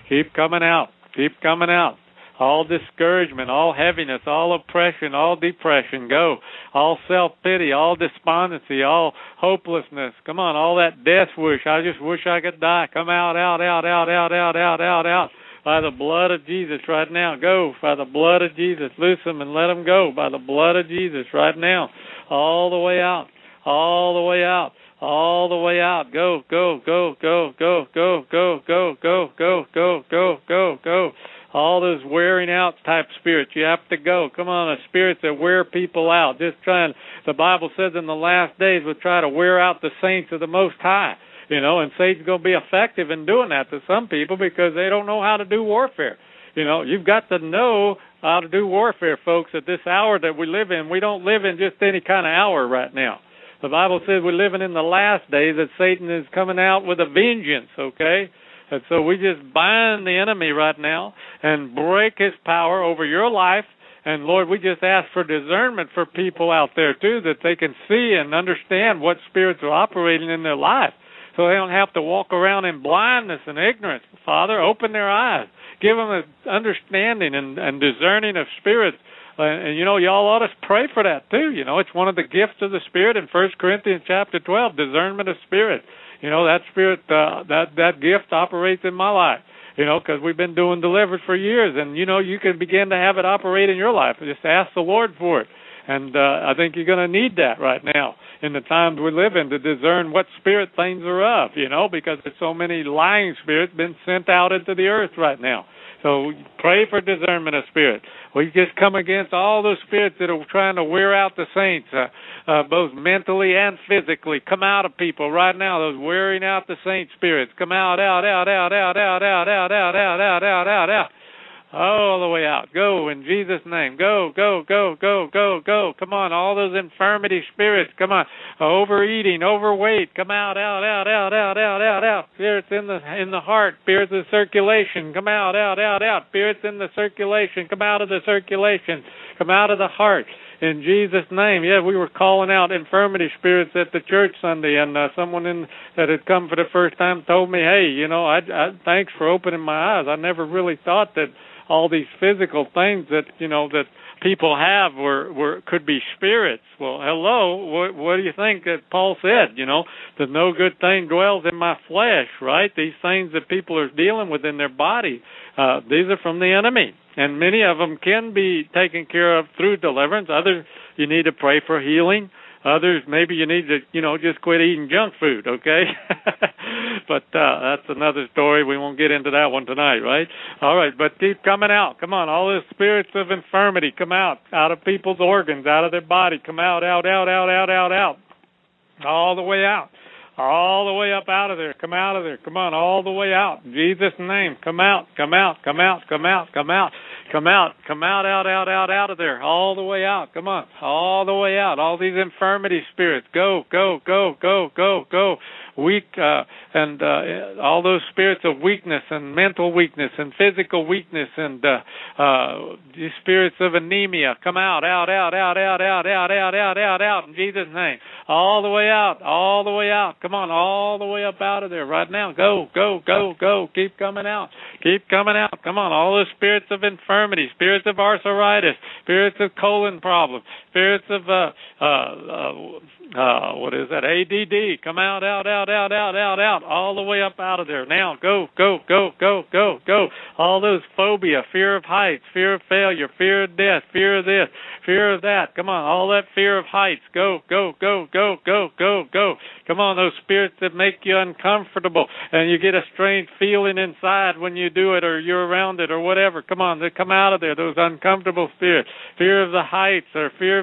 Keep coming out. Keep coming out. All discouragement, all heaviness, all oppression, all depression, go. All self pity, all despondency, all hopelessness. Come on, all that death wish. I just wish I could die. Come out, out, out, out, out, out, out, out, out by the blood of Jesus right now. Go by the blood of Jesus. Loose them and let them go by the blood of Jesus right now. All the way out. All the way out. All the way out. Go, go, go, go, go, go, go, go, go, go, go, go, go, go. All those wearing out type spirits, you have to go. Come on, the spirits that wear people out. Just trying. The Bible says in the last days we'll try to wear out the saints of the Most High you know, and Satan's going to be effective in doing that to some people because they don't know how to do warfare. You know, you've got to know how to do warfare, folks, at this hour that we live in. We don't live in just any kind of hour right now. The Bible says we're living in the last days that Satan is coming out with a vengeance, okay? And so we just bind the enemy right now and break his power over your life. And Lord, we just ask for discernment for people out there too, that they can see and understand what spirits are operating in their life so they don't have to walk around in blindness and ignorance. Father, open their eyes. Give them an understanding and, and discerning of spirits. Uh, and you know, y'all ought to pray for that too. You know, it's one of the gifts of the Spirit in First Corinthians chapter twelve, discernment of spirit. You know, that spirit, uh, that that gift operates in my life. You know, because we've been doing deliverance for years, and you know, you can begin to have it operate in your life. Just ask the Lord for it, and uh, I think you're going to need that right now in the times we live in to discern what spirit things are of, you know, because there's so many lying spirits been sent out into the earth right now. So pray for discernment of spirit. We just come against all those spirits that are trying to wear out the saints, uh, uh, both mentally and physically. Come out of people right now. Those wearing out the saint spirits. Come out, out, out, out, out, out, out, out, out, out, out, out, out, out all the way out. Go in Jesus' name. Go, go, go, go, go, go. Come on, all those infirmity spirits. Come on, overeating, overweight. Come out, out, out, out, out, out, out, out. Spirits in the in the heart. Spirits of circulation. Come out, out, out, out. Spirits in the circulation. Come out of the circulation. Come out of the heart in Jesus' name. Yeah, we were calling out infirmity spirits at the church Sunday, and uh, someone in that had come for the first time told me, "Hey, you know, I, I thanks for opening my eyes. I never really thought that all these physical things that you know that people have were were could be spirits. Well, hello, what what do you think that Paul said? You know, that no good thing dwells in my flesh, right? These things that people are dealing with in their body, uh, these are from the enemy, and many of them can be taken care of through deliverance. Others, you need to pray for healing. Others, maybe you need to, you know, just quit eating junk food, okay? but uh, that's another story. We won't get into that one tonight, right? All right, but keep coming out. Come on, all the spirits of infirmity come out, out of people's organs, out of their body. Come out, out, out, out, out, out, out, all the way out all the way up out of there. Come out of there. Come on, all the way out. In Jesus' name. Come out, come out, come out, come out, come out. Come out, come out, out, out, out, out of there, all the way out. Come on, all the way out. All these infirmity spirits, go, go, go, go, go, go. Weak uh, and uh, all those spirits of weakness and mental weakness and physical weakness and uh, uh, these spirits of anemia, come out, out, out, out, out, out, out, out, out, out, out in Jesus' name. All the way out, all the way out. Come on, all the way up out of there right now. Go, go, go, go. Keep coming out. Keep coming out. Come on, all those spirits of infirmity, spirits of arthritis, spirits of colon problems, spirits of uh, uh, uh, uh, what is that? ADD. Come out, out, out, out, out, out, out, all the way up out of there. Now, go, go, go, go, go, go. All those phobia, fear of heights, fear of failure, fear of death, fear of this, fear of that. Come on, all that fear of heights. Go, go, go, go, go, go, go. Come on, those spirits that make you uncomfortable and you get a strange feeling inside when you do it or you're around it or whatever. Come on, they come out of there, those uncomfortable spirits. Fear of the heights or fear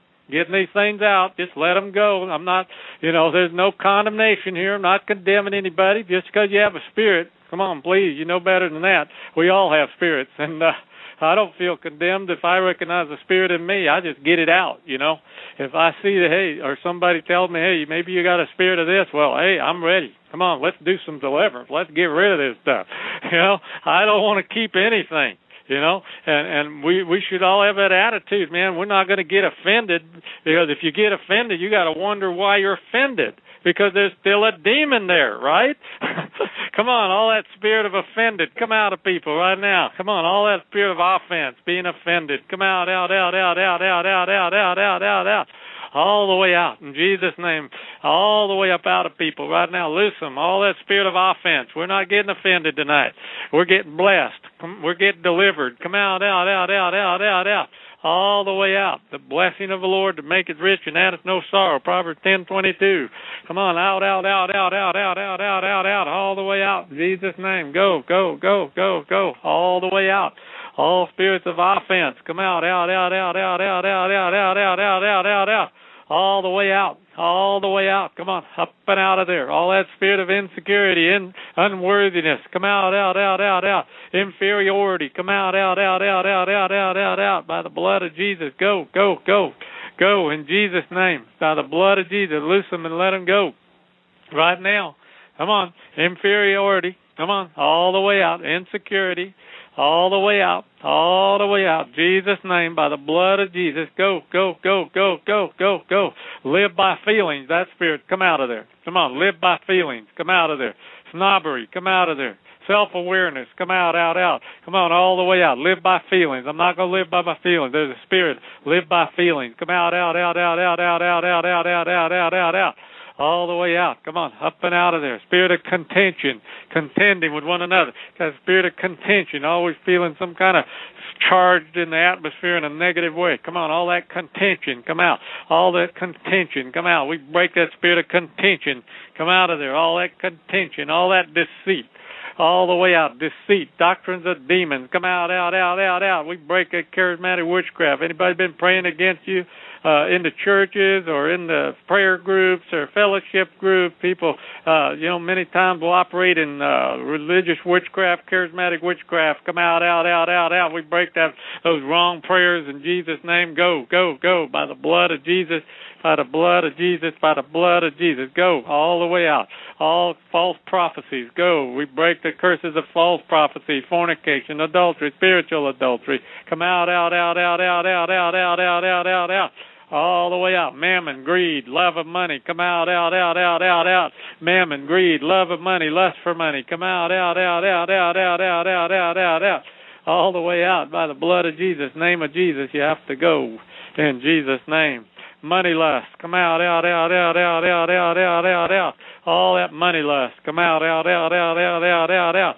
getting these things out. Just let them go. I'm not, you know, there's no condemnation here. I'm not condemning anybody just because you have a spirit. Come on, please. You know better than that. We all have spirits, and uh, I don't feel condemned if I recognize a spirit in me. I just get it out. You know, if I see that hey, or somebody tells me hey, maybe you got a spirit of this. Well, hey, I'm ready. Come on, let's do some deliverance. Let's get rid of this stuff. You know, I don't want to keep anything you know and and we we should all have that attitude man we're not going to get offended because if you get offended you got to wonder why you're offended because there's still a demon there, right? come on, all that spirit of offended, come out of people right now. Come on, all that spirit of offense, being offended, come out, out, out, out, out, out, out, out, out, out, out, out. All the way out in Jesus' name, all the way up out of people right now. Loose them, all that spirit of offense. We're not getting offended tonight. We're getting blessed. We're getting delivered. Come out, out, out, out, out, out, out all the way out. The blessing of the Lord to make it rich and addeth no sorrow. Proverbs ten twenty two. Come on, out, out, out, out, out, out, out, out, out, out, all the way out. In Jesus' name. Go, go, go, go, go. All the way out. All spirits of offense. Come out, out, out, out, out, out, out, out, out, out, out, out, out, out. All the way out all the way out. Come on, up and out of there. All that spirit of insecurity and unworthiness, come out, out, out, out, out. Inferiority, come out, out, out, out, out, out, out, out, out. By the blood of Jesus, go, go, go, go in Jesus' name. By the blood of Jesus, loose them and let them go. Right now, come on. Inferiority, come on, all the way out. Insecurity, all the way out, all the way out. Jesus' name, by the blood of Jesus. Go, go, go, go, go, go, go. Live by feelings. That spirit, come out of there. Come on, live by feelings. Come out of there. Snobbery, come out of there. Self awareness, come out, out, out. Come on, all the way out. Live by feelings. I'm not going to live by my feelings. There's a spirit. Live by feelings. Come out, out, out, out, out, out, out, out, out, out, out, out, out, out all the way out. Come on, up and out of there. Spirit of contention, contending with one another. Got spirit of contention, always feeling some kind of charged in the atmosphere in a negative way. Come on, all that contention, come out. All that contention, come out. We break that spirit of contention. Come out of there. All that contention, all that deceit all the way out. Deceit, doctrines of demons, come out, out, out, out, out. We break that charismatic witchcraft. Anybody been praying against you? Uh, in the churches or in the prayer groups or fellowship group. People, uh, you know, many times will operate in uh, religious witchcraft, charismatic witchcraft. Come out, out, out, out, out. We break that those wrong prayers in Jesus' name. Go, go, go by the blood of Jesus by the blood of Jesus, by the blood of Jesus. Go all the way out. All false prophecies, go. We break the curses of false prophecy, fornication, adultery, spiritual adultery. Come out, out, out, out, out, out, out, out, out, out, out, out all the way out. Mammon, greed, love of money, come out, out, out, out, out, out. Mammon, greed, love of money, lust for money, come out, out, out, out, out, out, out, out, out, out, out. All the way out by the blood of Jesus, name of Jesus, you have to go in Jesus' name. Money lust, come out, out, out, out, out, out, out, out, out, out. All that money lust, come out, out, out, out, out, out, out, out.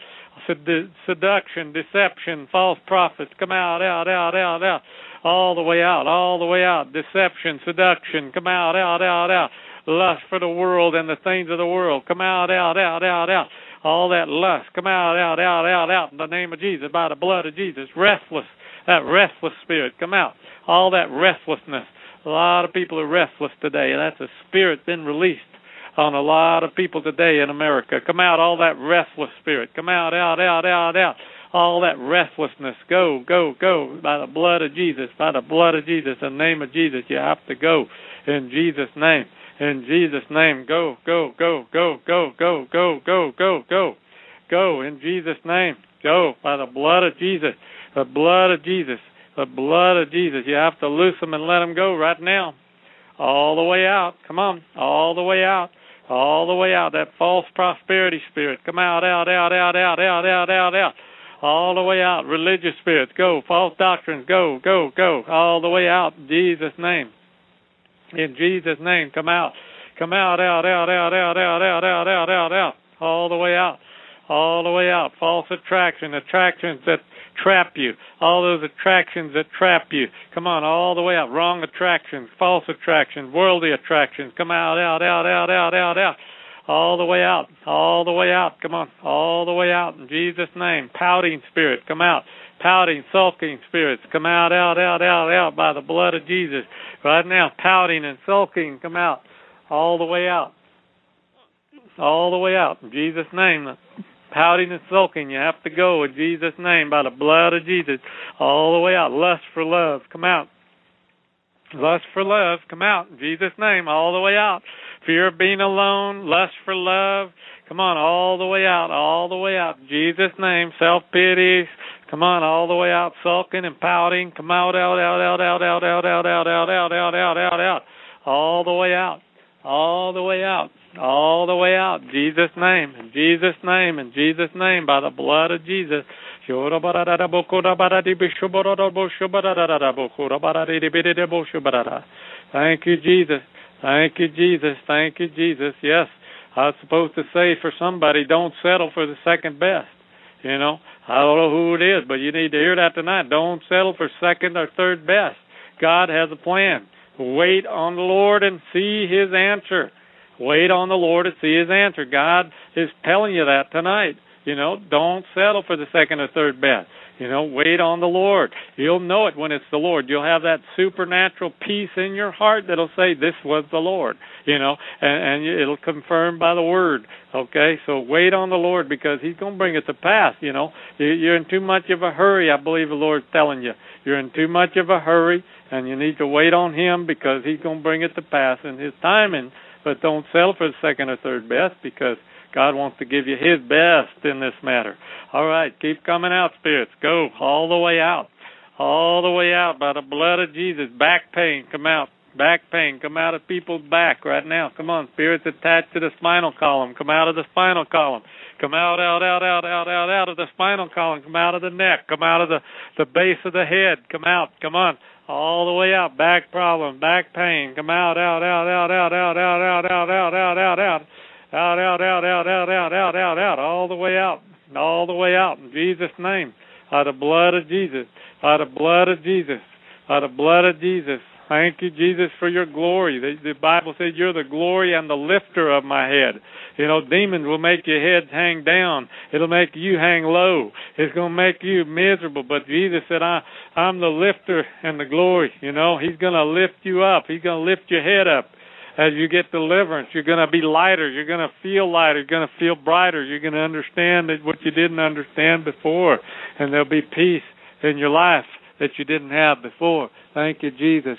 Seduction, deception, false prophets, come out, out, out, out, out all the way out, all the way out. Deception, seduction, come out, out, out, out. Lust for the world and the things of the world, come out, out, out, out, out. All that lust, come out, out, out, out, out in the name of Jesus, by the blood of Jesus. Restless, that restless spirit, come out. All that restlessness. A lot of people are restless today, and that's a spirit been released on a lot of people today in America. Come out, all that restless spirit. Come out, out, out, out, out all that restlessness. Go, go, go by the blood of Jesus, by the blood of Jesus, in the name of Jesus. You have to go in Jesus' name. In Jesus' name, go, go, go, go, go, go, go, go, go, go, go in Jesus' name. Go by the blood of Jesus, the blood of Jesus, the blood of Jesus. You have to loose them and let them go right now, all the way out. Come on, all the way out all the way out. That false prosperity spirit, come out, out, out, out, out, out, out, out, out all the way out. Religious spirits, go. False doctrines, go, go, go. All the way out in Jesus' name. In Jesus' name, come out. Come out, out, out, out, out, out, out, out, out, out, out. All the way out. All the way out. False attraction, attractions that trap you. All those attractions that trap you. Come on, all the way out. Wrong attractions, false attractions, worldly attractions. Come out, out, out, out, out, out, out all the way out, all the way out. Come on, all the way out in Jesus' name. Pouting spirit, come out. Pouting, sulking spirits, come out, out, out, out, out by the blood of Jesus. Right now, pouting and sulking, come out, all the way out. All the way out in Jesus' name. Pouting and sulking, you have to go in Jesus' name by the blood of Jesus. All the way out. Lust for love, come out. Lust for love, come out in Jesus' name, all the way out fear of being alone, lust for love. Come on, all the way out, all the way out. In Jesus' name, self pity. Come on, all the way out, sulking and pouting. Come out, out, out, out, out, out, out, out, out, out, out, out, out, out, out. All the way out, all the way out, all the way out. Jesus' name, in Jesus' name, in Jesus' name, by the blood of Jesus. Thank you, Jesus. Thank you, Jesus. Thank you, Jesus. Yes, I was supposed to say for somebody, don't settle for the second best. You know, I don't know who it is, but you need to hear that tonight. Don't settle for second or third best. God has a plan. Wait on the Lord and see His answer. Wait on the Lord and see His answer. God is telling you that tonight. You know, don't settle for the second or third best. You know, wait on the Lord. You'll know it when it's the Lord. You'll have that supernatural peace in your heart that'll say, This was the Lord, you know, and, and it'll confirm by the Word. Okay, so wait on the Lord because He's going to bring it to pass, you know. You're in too much of a hurry, I believe the Lord's telling you. You're in too much of a hurry, and you need to wait on Him because He's going to bring it to pass in His timing. But don't settle for the second or third best because God wants to give you His best in this matter. All right, keep coming out, spirits. Go all the way out. All the way out by the blood of Jesus. Back pain, come out. Back pain, come out of people's back right now. Come on, spirits attached to the spinal column. Come out of the spinal column. Come out, out, out, out, out, out, out of the spinal column. Come out of the neck. Come out of the the base of the head. Come out. Come on. All the way out. Back problem. Back pain. Come out, out, out, out, out, out, out, out, out, out, out, out, out. Out, out, out, out, out, out, out, out, out, all the way out, all the way out in Jesus' name. By the blood of Jesus, by the blood of Jesus, by the blood of Jesus. Thank you, Jesus, for your glory. The, the Bible says you're the glory and the lifter of my head. You know, demons will make your head hang down. It'll make you hang low. It's going to make you miserable. But Jesus said, I, I'm the lifter and the glory. You know, He's going to lift you up. He's going to lift your head up. As you get deliverance, you're going to be lighter. You're going to feel lighter. You're going to feel brighter. You're going to understand what you didn't understand before. And there'll be peace in your life that you didn't have before. Thank you, Jesus.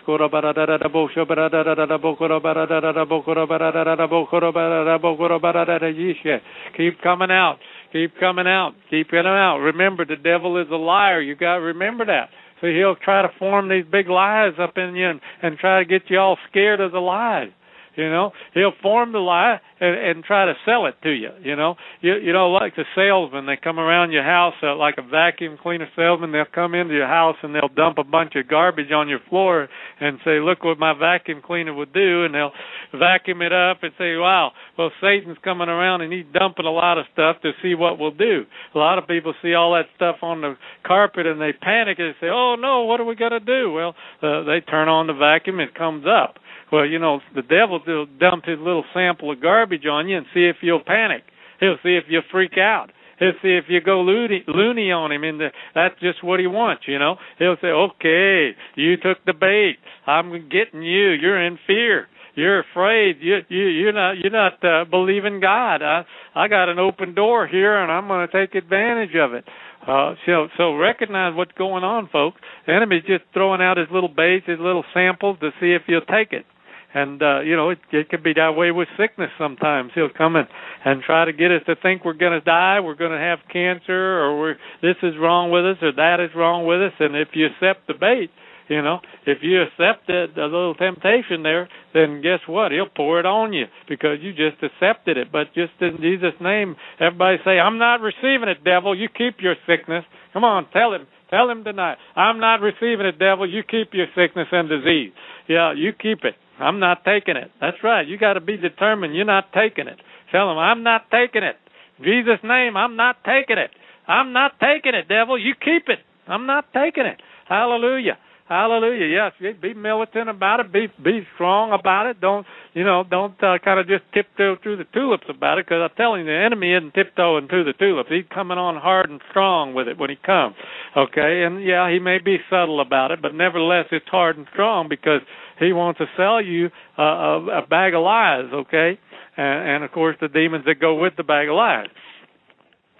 Keep coming out. Keep coming out. Keep getting out. Remember, the devil is a liar. You got to remember that. So he'll try to form these big lies up in you and, and try to get you all scared of the lies. You know, he'll form the lie and, and try to sell it to you. You know, you you know, like the salesman, they come around your house uh, like a vacuum cleaner salesman. They'll come into your house and they'll dump a bunch of garbage on your floor and say, "Look what my vacuum cleaner would do," and they'll vacuum it up and say, "Wow, well Satan's coming around and he's dumping a lot of stuff to see what we'll do." A lot of people see all that stuff on the carpet and they panic and say, "Oh no, what are we to do?" Well, uh, they turn on the vacuum, it comes up well, you know, the devil will dump his little sample of garbage on you and see if you'll panic. He'll see if you'll freak out. He'll see if you go loony, loony on him, and the, that's just what he wants, you know. He'll say, "Okay, you took the bait. I'm getting you. You're in fear. You're afraid. You you you're not you're not uh, believing God. I I got an open door here, and I'm going to take advantage of it." Uh, so so recognize what's going on, folks. The enemy's just throwing out his little baits, his little samples to see if you'll take it and uh, you know it, it can be that way with sickness sometimes. He'll come and and try to get us to think we're going to die we're going to have cancer or we're this is wrong with us or that is wrong with us. And if you accept the bait you know if you accept the little temptation there then guess what? He'll pour it on you because you just accepted it. But just in jesus name everybody say i'm not receiving it devil. You keep your sickness. Come on tell him. Tell him tonight. I'm not receiving it devil. You keep your sickness and disease. Yeah you keep it I'm not taking it. That's right. You got to be determined. You're not taking it. Tell them, I'm not taking it. In Jesus' name, I'm not taking it. I'm not taking it, devil. You keep it. I'm not taking it. Hallelujah. Hallelujah. Yes, be militant about it. Be be strong about it. Don't you know? Don't uh, kind of just tiptoe through the tulips about it. Because I'm telling you, the enemy isn't tiptoeing through the tulips. He's coming on hard and strong with it when he comes. Okay, and yeah, he may be subtle about it, but nevertheless, it's hard and strong because he wants to sell you uh, a, a bag of lies, okay? And, and of course, the demons that go with the bag of lies.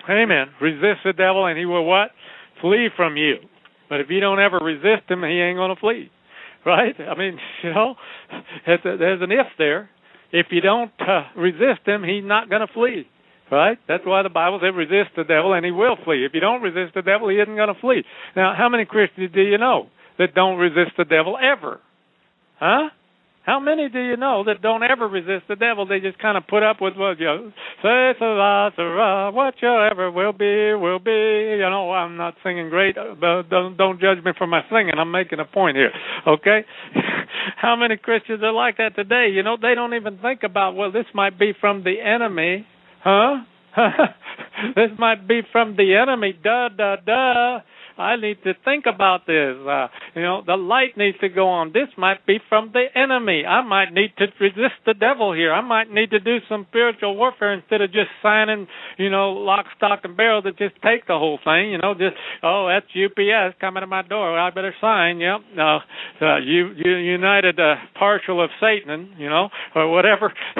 Amen. Resist the devil, and he will what? Flee from you. But if you don't ever resist him, he ain't going to flee, right? I mean, you know, there's an if there. If you don't uh, resist him, he's not going to flee. Right? That's why the Bible says resist the devil and he will flee. If you don't resist the devil, he isn't going to flee. Now, how many Christians do you know that don't resist the devil ever? Huh? How many do you know that don't ever resist the devil? They just kind of put up with what you know, say, Sarah, Sarah, whatsoever will be, will be. You know, I'm not singing great, but don't don't judge me for my singing. I'm making a point here, okay? How many Christians are like that today? You know, they don't even think about well, this might be from the enemy, huh? this might be from the enemy. Duh, duh, duh. I need to think about this. Uh, you know, the light needs to go on. This might be from the enemy. I might need to resist the devil here. I might need to do some spiritual warfare instead of just signing, you know, lock, stock, and barrel to just take the whole thing. You know, just oh, that's UPS coming to my door. I better sign. Yep. Uh, uh, you, you United uh, Partial of Satan. You know, or whatever.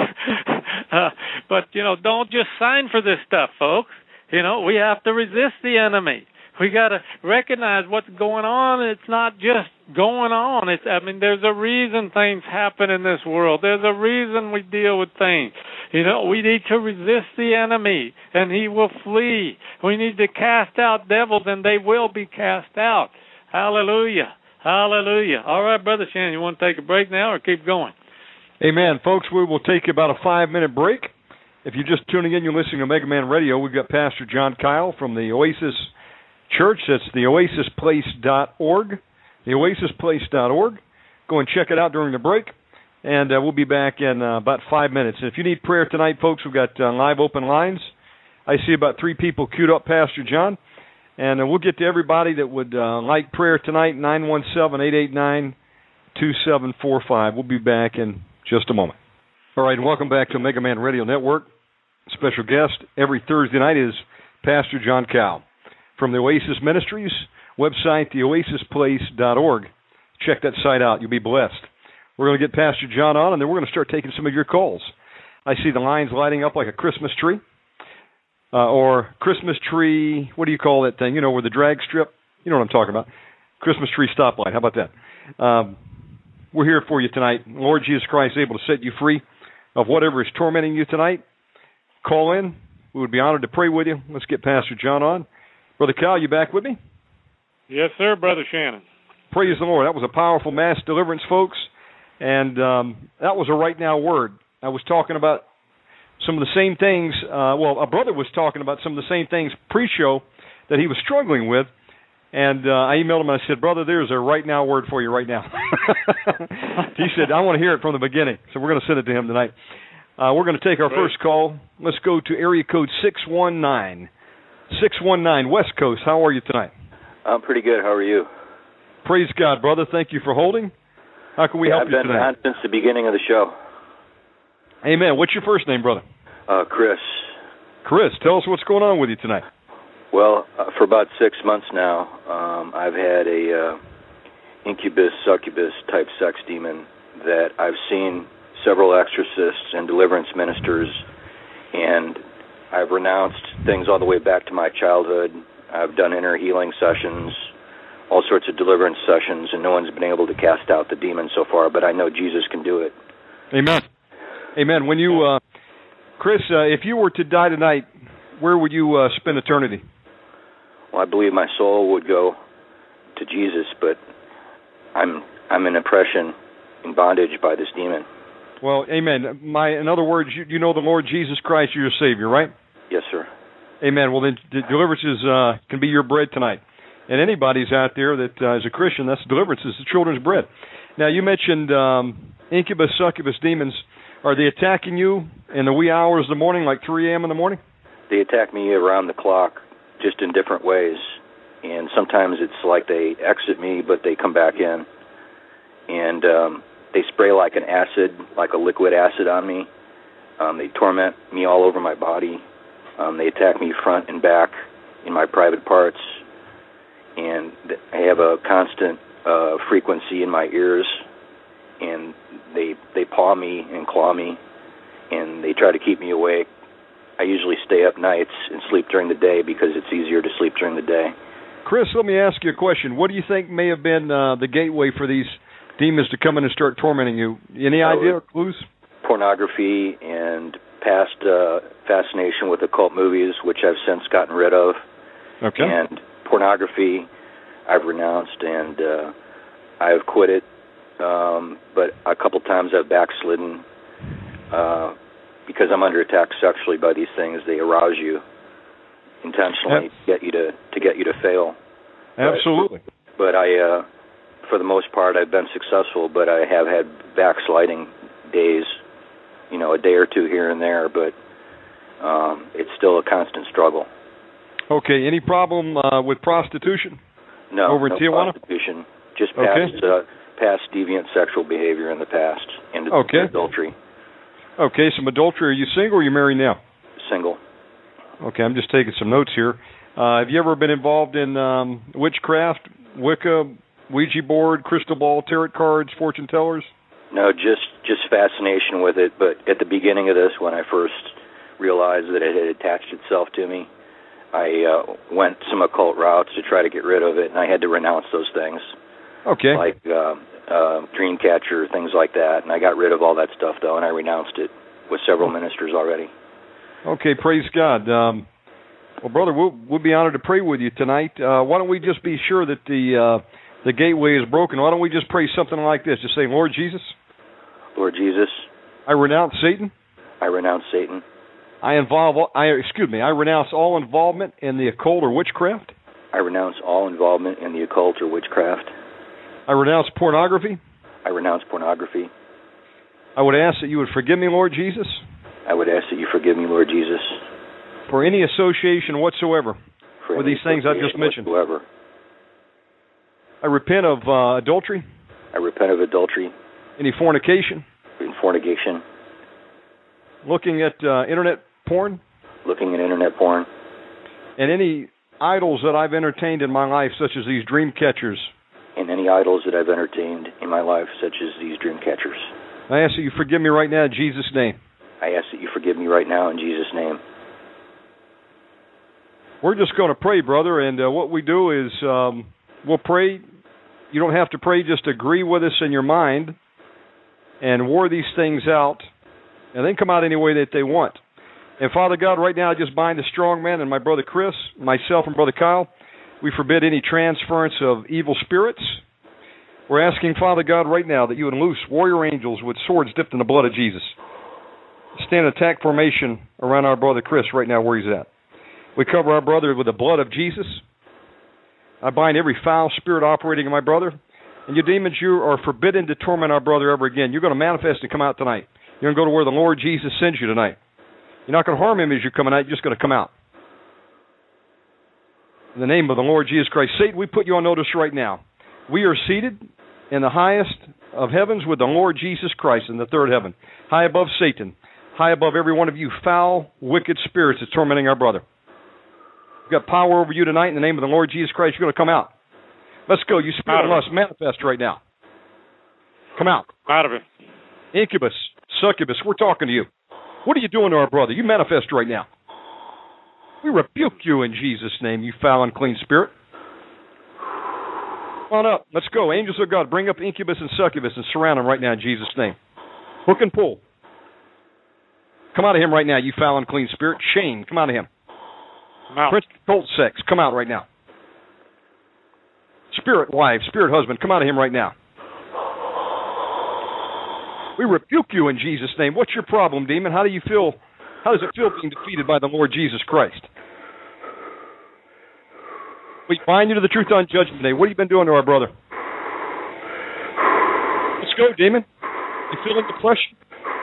uh, but you know, don't just sign for this stuff, folks. You know, we have to resist the enemy we got to recognize what's going on. It's not just going on. It's I mean, there's a reason things happen in this world. There's a reason we deal with things. You know, we need to resist the enemy, and he will flee. We need to cast out devils, and they will be cast out. Hallelujah. Hallelujah. All right, Brother Shannon, you want to take a break now or keep going? Amen. Folks, we will take about a five minute break. If you're just tuning in, you're listening to Omega Man Radio. We've got Pastor John Kyle from the Oasis Church. That's the oasisplace.org. The oasisplace.org. Go and check it out during the break. And uh, we'll be back in uh, about five minutes. And if you need prayer tonight, folks, we've got uh, live open lines. I see about three people queued up, Pastor John. And uh, we'll get to everybody that would uh, like prayer tonight, 917 889 2745. We'll be back in just a moment. All right, welcome back to Omega Man Radio Network. Special guest every Thursday night is Pastor John Kyle from the Oasis Ministries website, theoasisplace.org. Check that site out. You'll be blessed. We're going to get Pastor John on, and then we're going to start taking some of your calls. I see the lines lighting up like a Christmas tree uh, or Christmas tree. What do you call that thing? You know, where the drag strip. You know what I'm talking about. Christmas tree stoplight. How about that? Um, we're here for you tonight. Lord Jesus Christ is able to set you free of whatever is tormenting you tonight. Call in. We would be honored to pray with you. Let's get Pastor John on. Brother Kyle, you back with me? Yes, sir, Brother Shannon. Praise the Lord. That was a powerful mass deliverance, folks. And um, that was a right now word. I was talking about some of the same things. Uh, well, a brother was talking about some of the same things pre-show that he was struggling with, and uh, I emailed him and I said, "Brother, there's a right now word for you right now." he said, "I want to hear it from the beginning," so we're going to send it to him tonight. Uh, we're going to take our first call. Let's go to area code six one nine. Six one nine West Coast. How are you tonight? I'm pretty good. How are you? Praise God, brother. Thank you for holding. How can we yeah, help I've you been tonight? on since the beginning of the show. Amen. What's your first name, brother? Uh, Chris. Chris. Tell us what's going on with you tonight. Well, uh, for about six months now, um, I've had a uh, incubus succubus type sex demon that I've seen several exorcists and deliverance ministers, and I've renounced things all the way back to my childhood. I've done inner healing sessions, all sorts of deliverance sessions, and no one's been able to cast out the demon so far. But I know Jesus can do it. Amen. Amen. When you, uh, Chris, uh, if you were to die tonight, where would you uh, spend eternity? Well, I believe my soul would go to Jesus, but I'm I'm in oppression, in bondage by this demon. Well, Amen. My, in other words, you, you know the Lord Jesus Christ, your Savior, right? Yes, sir. Amen. Well, then deliverance is uh, can be your bread tonight. And anybody's out there that uh, is a Christian, that's deliverance is the children's bread. Now, you mentioned um, incubus, succubus demons. Are they attacking you in the wee hours of the morning, like 3 a.m. in the morning? They attack me around the clock, just in different ways, and sometimes it's like they exit me, but they come back in, and um, they spray like an acid, like a liquid acid on me. Um, they torment me all over my body. Um, they attack me front and back in my private parts, and I have a constant uh, frequency in my ears, and they they paw me and claw me, and they try to keep me awake. I usually stay up nights and sleep during the day because it's easier to sleep during the day. Chris, let me ask you a question. What do you think may have been uh, the gateway for these demons to come in and start tormenting you? Any idea or clues? Pornography and past uh, fascination with occult movies, which I've since gotten rid of, Okay. and pornography I've renounced and uh, I've quit it. Um, but a couple times I've backslidden uh, because I'm under attack sexually by these things. They arouse you intentionally to get you to to get you to fail. Absolutely. but I, uh, for the most part, I've been successful. But I have had backsliding days, you know, a day or two here and there. But um, it's still a constant struggle. Okay. Any problem uh, with prostitution? No, Over in no Tijuana? prostitution, just Okay. past uh, past deviant sexual behavior in the past, and Okay. adultery. Okay. Some adultery. Are you single or are you married now? Single. Okay. I'm just taking some notes here. Uh, have you ever been involved in um, witchcraft, Wicca, Ouija board, crystal ball, tarot cards, fortune tellers? No, just just fascination with it. But at the beginning of this, when I first realized that it had attached itself to me, I uh, went some occult routes to try to get rid of it, and I had to renounce those things, Okay. like uh, uh, Dreamcatcher, things like that. And I got rid of all that stuff though, and I renounced it with several ministers already. Okay, praise God. Um, well, brother, we'll, we'll be honored to pray with you tonight. Uh, why don't we just be sure that the uh, the gateway is broken? Why don't we just pray something like this? Just say, Lord Jesus, Lord Jesus, I renounce Satan. I renounce Satan. I involve. I excuse me. I renounce all involvement in the occult or witchcraft. I renounce all involvement in the occult or witchcraft. I renounce pornography. I renounce pornography. I would ask that you would forgive me, Lord Jesus. I would ask that you forgive me, Lord Jesus, for any association whatsoever for with these things I've just mentioned. Whatsoever. I repent of uh, adultery. I repent of adultery. Any fornication. In fornication. Looking at uh, internet porn. Looking at internet porn. And any idols that I've entertained in my life, such as these dream catchers. And any idols that I've entertained in my life, such as these dream catchers. I ask that you forgive me right now in Jesus' name. I ask that you forgive me right now in Jesus' name. We're just going to pray, brother, and uh, what we do is um, we'll pray. You don't have to pray; just agree with us in your mind, and war these things out, and then come out any way that they want. And Father God, right now I just bind the strong man and my brother Chris, myself and brother Kyle. We forbid any transference of evil spirits. We're asking Father God right now that you would loose warrior angels with swords dipped in the blood of Jesus. Stand in attack formation around our brother Chris right now where he's at. We cover our brother with the blood of Jesus. I bind every foul spirit operating in my brother. And you demons, you are forbidden to torment our brother ever again. You're going to manifest and come out tonight. You're going to go to where the Lord Jesus sends you tonight. You're not going to harm him as you're coming out. You're just going to come out. In the name of the Lord Jesus Christ. Satan, we put you on notice right now. We are seated in the highest of heavens with the Lord Jesus Christ in the third heaven, high above Satan, high above every one of you foul, wicked spirits that's tormenting our brother. We've got power over you tonight in the name of the Lord Jesus Christ. You're going to come out. Let's go. You spirit of lust, manifest right now. Come out. Out of it. Incubus, succubus, we're talking to you. What are you doing to our brother? You manifest right now. We rebuke you in Jesus' name, you foul and clean spirit. Come on up. Let's go. Angels of God, bring up incubus and succubus and surround them right now in Jesus' name. Hook and pull. Come out of him right now, you foul and clean spirit. Shane, come out of him. Come out. Prince of cult sex, come out right now. Spirit wife, spirit husband, come out of him right now. We rebuke you in Jesus' name. What's your problem, demon? How do you feel? How does it feel being defeated by the Lord Jesus Christ? We bind you to the truth on Judgment Day. What have you been doing to our brother? Let's go, demon. You feeling depression?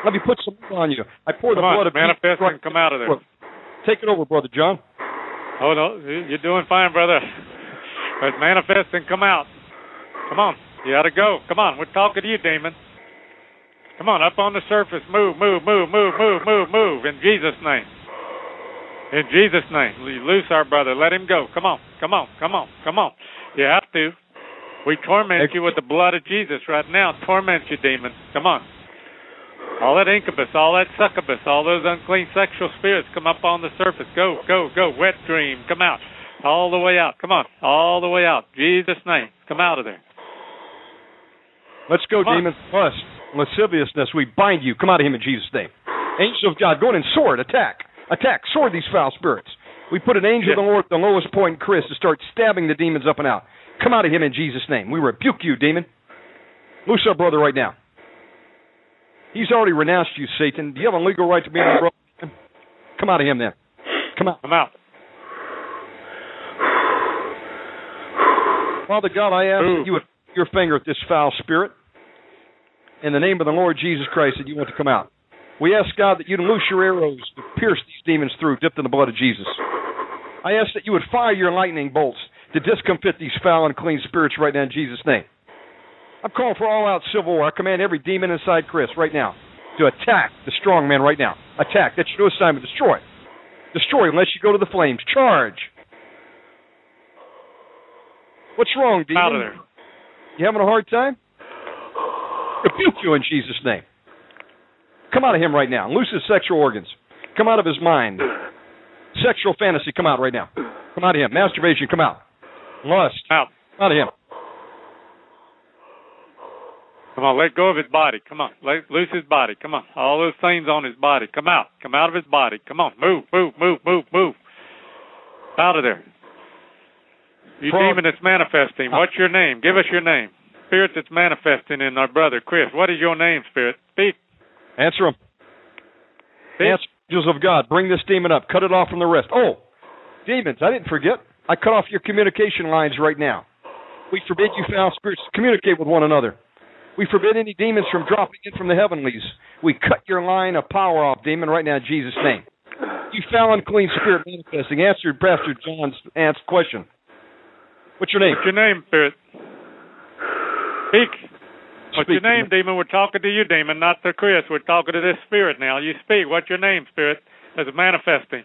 Let me put some on you. I pour come the on, blood of manifest and come out of there. Take it over, brother John. Oh no, you're doing fine, brother. But manifest and come out. Come on, you got to go. Come on, we're talking to you, demon. Come on, up on the surface. Move, move, move, move, move, move, move. In Jesus' name. In Jesus' name. Loose our brother. Let him go. Come on, come on, come on, come on. You have to. We torment you with the blood of Jesus right now. Torment you, demon. Come on. All that incubus, all that succubus, all those unclean sexual spirits come up on the surface. Go, go, go. Wet dream, come out. All the way out. Come on. All the way out. Jesus' name. Come out of there. Let's go, Come on. demons. Lust, lasciviousness, we bind you. Come out of him in Jesus' name. Angel of God, go in and sword, attack. Attack, sword these foul spirits. We put an angel Yes. of the Lord at the lowest point, Chris, to start stabbing the demons up and out. Come out of him in Jesus' name. We rebuke you, demon. Loose our brother right now. He's already renounced you, Satan. Do you have a legal right to be our brother? Come out of him then. Come out. Come out. Father God, I ask Ooh. that you would put your finger at this foul spirit. In the name of the Lord Jesus Christ, that you want to come out. We ask God that you'd loose your arrows to pierce these demons through, dipped in the blood of Jesus. I ask that you would fire your lightning bolts to discomfit these foul and clean spirits right now in Jesus' name. I'm calling for all out civil war. I command every demon inside Chris right now to attack the strong man right now. Attack. That's your new assignment. Destroy. Destroy unless you go to the flames. Charge. What's wrong, demon? Out of there. You having a hard time? Rebuke you in Jesus' name. Come out of him right now. Loose his sexual organs. Come out of his mind. Sexual fantasy, come out right now. Come out of him. Masturbation, come out. Lust, Out. out of him. Come on, let go of his body. Come on, let loose his body. Come on, all those things on his body. Come out. Come out of his body. Come on, move, move, move, move, move. Out of there. You demon that's manifesting. What's your name? Give us your name. Spirit that's manifesting in our brother Chris. What is your name, Spirit? Speak. Answer him. Speak. Answer. Angels of God, bring this demon up. Cut it off from the rest. Oh, demons, I didn't forget. I cut off your communication lines right now. We forbid you foul spirits to communicate with one another. We forbid any demons from dropping in from the heavenlies. We cut your line of power off, demon, right now in Jesus' name. You foul unclean spirit manifesting. Answered Pastor John's asked question. What's your name? What's your name, spirit? Speak. What's Speak. your name, demon? We're talking to you, demon, not to Chris. We're talking to this spirit now. You speak. What's your name, spirit? As a manifesting.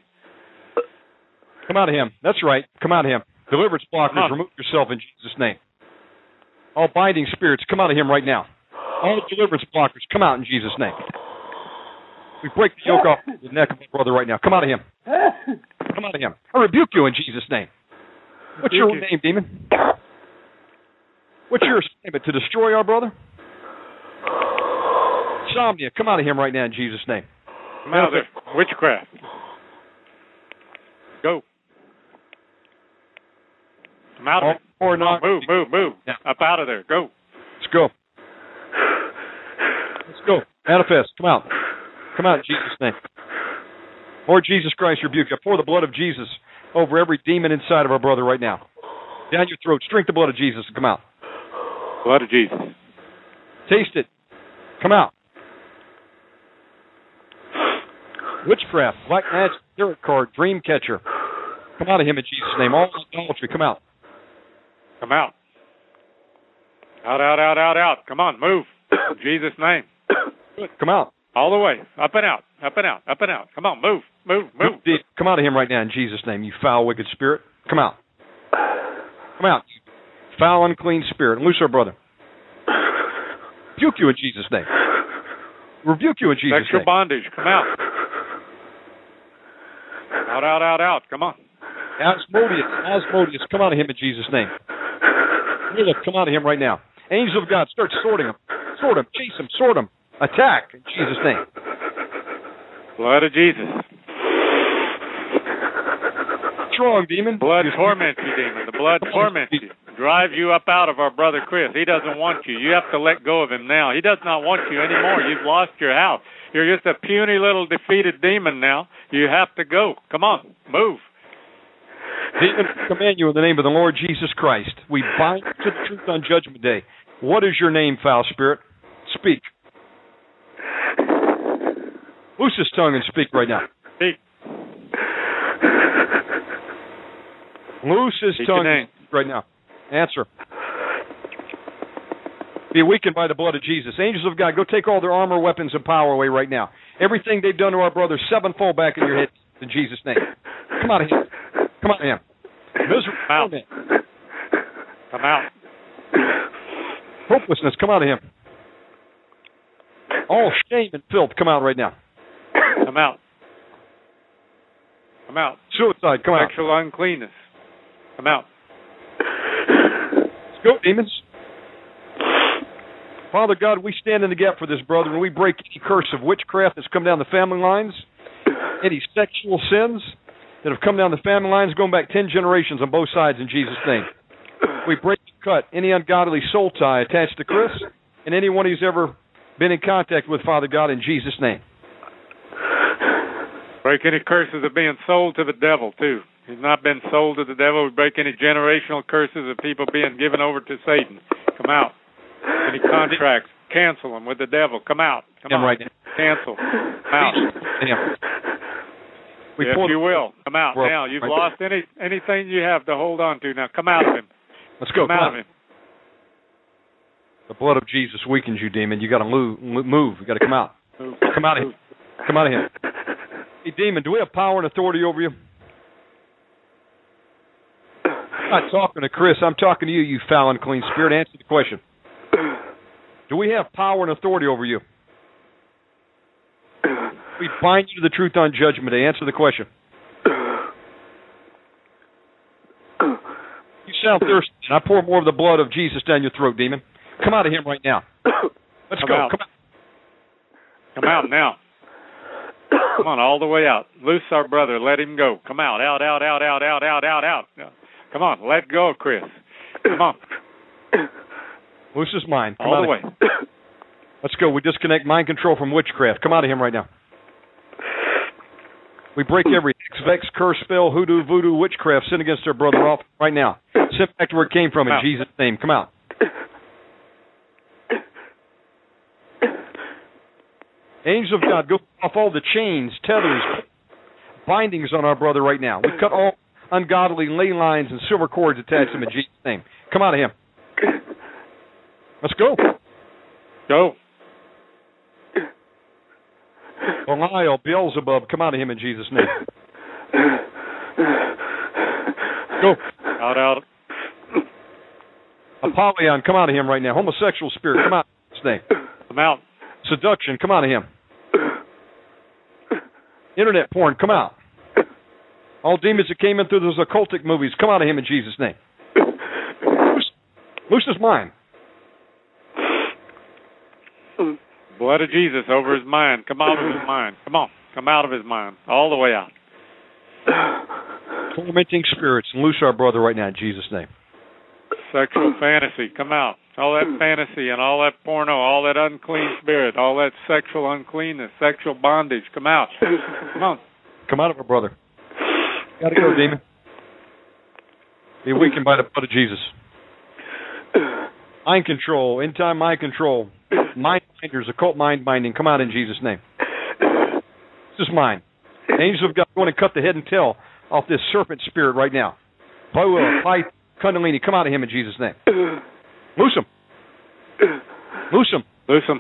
Come out of him. That's right. Come out of him. Deliverance blockers, remove yourself in Jesus' name. All binding spirits, come out of him right now. All deliverance blockers, come out in Jesus' name. We break the yoke off the neck of my brother right now. Come out of him. Come out of him. I rebuke you in Jesus' name. What's your name, demon? What's your assignment? To destroy our brother? Insomnia, come out of him right now in Jesus' name. Come out of there. Witchcraft. Go. Come out of it. Or on, not. move, move, move. Yeah. Up out of there. Go. Let's go. Let's go. Manifest. Come out. Come out in Jesus' name. Lord Jesus Christ, rebuke. I pour the blood of Jesus over every demon inside of our brother right now. Down your throat. Drink the blood of Jesus and come out. Blood of Jesus. Taste it. Come out. Witchcraft, black magic, spirit card, dream catcher. Come out of him in Jesus' name. All idolatry, come out. Come out. Out, out, out, out, out. Come on, move. In Jesus' name. Come out. All the way. Up and out. Up and out. Up and out. Come on, move. Move, move. Come out of him right now in Jesus' name, you foul, wicked spirit. Come out. Come out, foul, unclean spirit. And loose our brother. Rebuke you in Jesus' name. Rebuke you in Jesus' Sexual name. bondage. Come out. Out, out, out, out. Come on. Asmodeus, Asmodeus, come out of him in Jesus' name. Come out of him right now. Angels of God, start sorting him. Sort him, chase him, sort him. Attack in Jesus' name. Blood of Jesus. Strong demon. Blood torments you, demon. The blood torments you. Drive you up out of our brother Chris. He doesn't want you. You have to let go of him now. He does not want you anymore. You've lost your house. You're just a puny little defeated demon now. You have to go. Come on, move. We command you in the name of the Lord Jesus Christ. We bind to the truth on Judgment Day. What is your name, foul spirit? Speak. Loose his tongue and speak right now. Speak. Loose his Speak tongue right now. Answer. Be weakened by the blood of Jesus. Angels of God, go take all their armor, weapons, and power away right now. Everything they've done to our brother, sevenfold back in your head in Jesus' name. Come out of him. Come out of him. Miserable Out. Come out. Hopelessness, come out of him. All shame and filth, come out right now. Come out. Come out. Suicide, come out. Sexual uncleanness. Come out. Let's go, demons. Father God, we stand in the gap for this brother and we break any curse of witchcraft that's come down the family lines, any sexual sins that have come down the family lines going back 10 generations on both sides in Jesus' name. We break and cut any ungodly soul tie attached to Chris and anyone he's ever been in contact with, Father God, in Jesus' name. Break any curses of being sold to the devil, too. He's not been sold to the devil. We break any generational curses of people being given over to Satan. Come out. Any contracts, cancel them with the devil. Come out. Come out. right now. Cancel. Out. Him. We if pull you will, come out now. You've right. lost any anything you have to hold on to. Now come out of him. Let's go. Come out of him. The blood of Jesus weakens you, demon. You got to move. Move. You got to come out. Move. Come out of here. Come out of here. Hey, demon, do we have power and authority over you? I'm not talking to Chris. I'm talking to you, you foul and clean spirit. Answer the question. Do we have power and authority over you? We bind you to the truth on Judgment Day. Answer the question. You sound thirsty, and I pour more of the blood of Jesus down your throat, demon. Come out of him right now. Let's Come go. out. Come out. Come out now. Come on, all the way out. Loose our brother. Let him go. Come out. Out, out, out, out, out, out, out, out. Come on, let go Chris. Come on. Loose his mind. Come All the way. Let's go. We disconnect mind control from witchcraft. Come out of him right now. We break every hex, vex, curse, spell, hoodoo, voodoo, witchcraft, sin against our brother off right now. Send back to where it came from in. Jesus' name. Come out. Angels of God, go off all the chains, tethers, bindings on our brother right now. We cut all ungodly ley lines and silver cords attached to him in Jesus' name. Come out of him. Let's go. Go. Belial, Beelzebub, come out of him in Jesus' name. Go. Out, out. Apollyon, come out of him right now. Homosexual spirit, come out in Jesus' name. Come out. Seduction, come out of him. Internet porn, come out. All demons that came in through those occultic movies, come out of him in Jesus' name. Loose, loose his mind. Blood of Jesus over his mind. Come out of his mind. Come on. Come out of his mind. All the way out. Tormenting spirits, and loose our brother right now in Jesus' name. Sexual fantasy. Come out. All that fantasy and all that porno, all that unclean spirit, all that sexual uncleanness, sexual bondage. Come out. Come on. Come out of our brother. Gotta go, demon. Be weakened by the blood of Jesus. Mind control, in time mind control. Mind binders, occult mind binding, come out in Jesus' name. This is mine. Angels of God going to cut the head and tail off this serpent spirit right now. Boa, Pi, Kundalini, come out of him in Jesus' name. Loose him. Loose him. Loose him.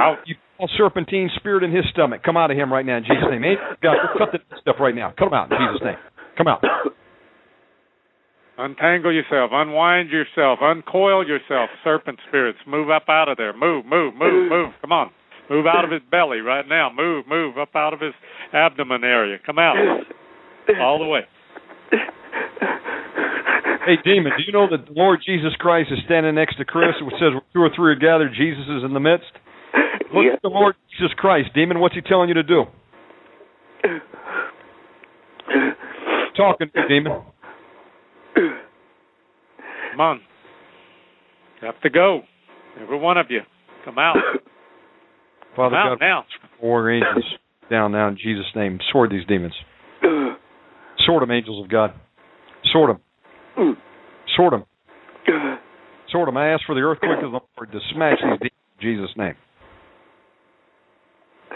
Out. You serpentine spirit in his stomach, come out of him right now in Jesus' name. Angels of God, cut the stuff right now. Cut him out in Jesus' name. Come out. Untangle yourself. Unwind yourself. Uncoil yourself. Serpent spirits. Move up out of there. Move, move, move, move. Come on. Move out of his belly right now. Move, move up out of his abdomen area. Come out. All the way. Hey, demon, do you know that the Lord Jesus Christ is standing next to Chris? It says, where two or three are gathered, Jesus is in the midst. Look Yeah. at the Lord Jesus Christ. Demon, what's he telling you to do? Talking to you, demon. Come on. You have to go. Every one of you. Come out. Father Come out God, now. four angels down now in Jesus' name. Sword these demons. Sword them, angels of God. Sword them. Sword them. Sword them. I ask for the earthquake of the Lord to smash these demons in Jesus' name.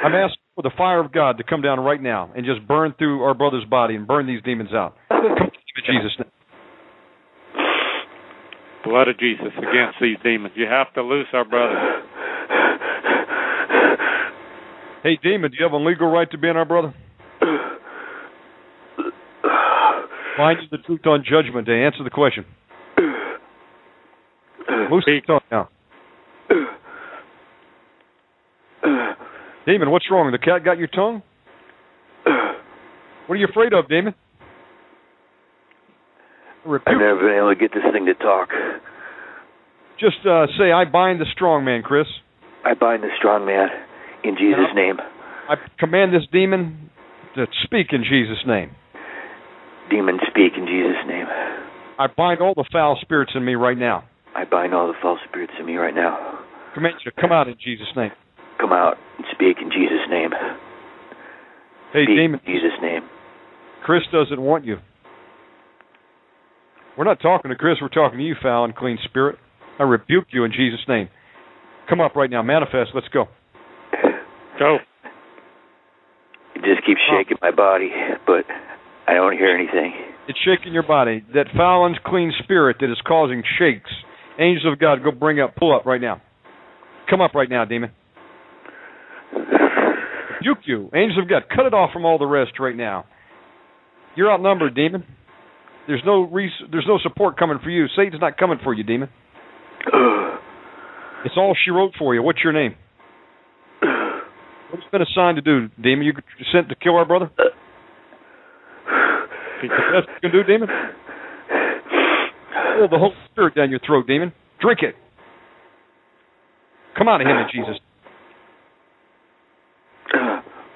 I'm asking for the fire of God to come down right now and just burn through our brother's body and burn these demons out. Come on, in Jesus' name. Blood of Jesus against these demons. You have to loose our brother. Hey, demon, do you have a legal right to be in our brother? Find the truth on judgment day. Answer the question. Loose the tongue now. Demon, what's wrong? The cat got your tongue? What are you afraid of, Demon? Rebuke. I've never been able to get this thing to talk. Just uh, say, I bind the strong man, Chris. I bind the strong man in Jesus' Yeah. name. I command this demon to speak in Jesus' name. Demon, speak in Jesus' name. I bind all the foul spirits in me right now. I bind all the false spirits in me right now. Command you to come out in Jesus' name. Come out and speak in Jesus' name. Hey, speak demon, in Jesus' name. Chris doesn't want you. We're not talking to Chris. We're talking to you, foul and clean spirit. I rebuke you in Jesus' name. Come up right now. Manifest. Let's go. Go. It just keeps shaking my body, but I don't hear anything. It's shaking your body. That foul and clean spirit that is causing shakes. Angels of God, go bring up, pull up right now. Come up right now, demon. Rebuke you. Angels of God, cut it off from all the rest right now. You're outnumbered, demon. There's no res- there's no support coming for you. Satan's not coming for you, demon. It's all she wrote for you. What's your name? What's been assigned to do, demon? You sent to kill our brother? Uh, That's what you can do, demon? Pull the Holy Spirit down your throat, demon. Drink it. Come out of him in Jesus.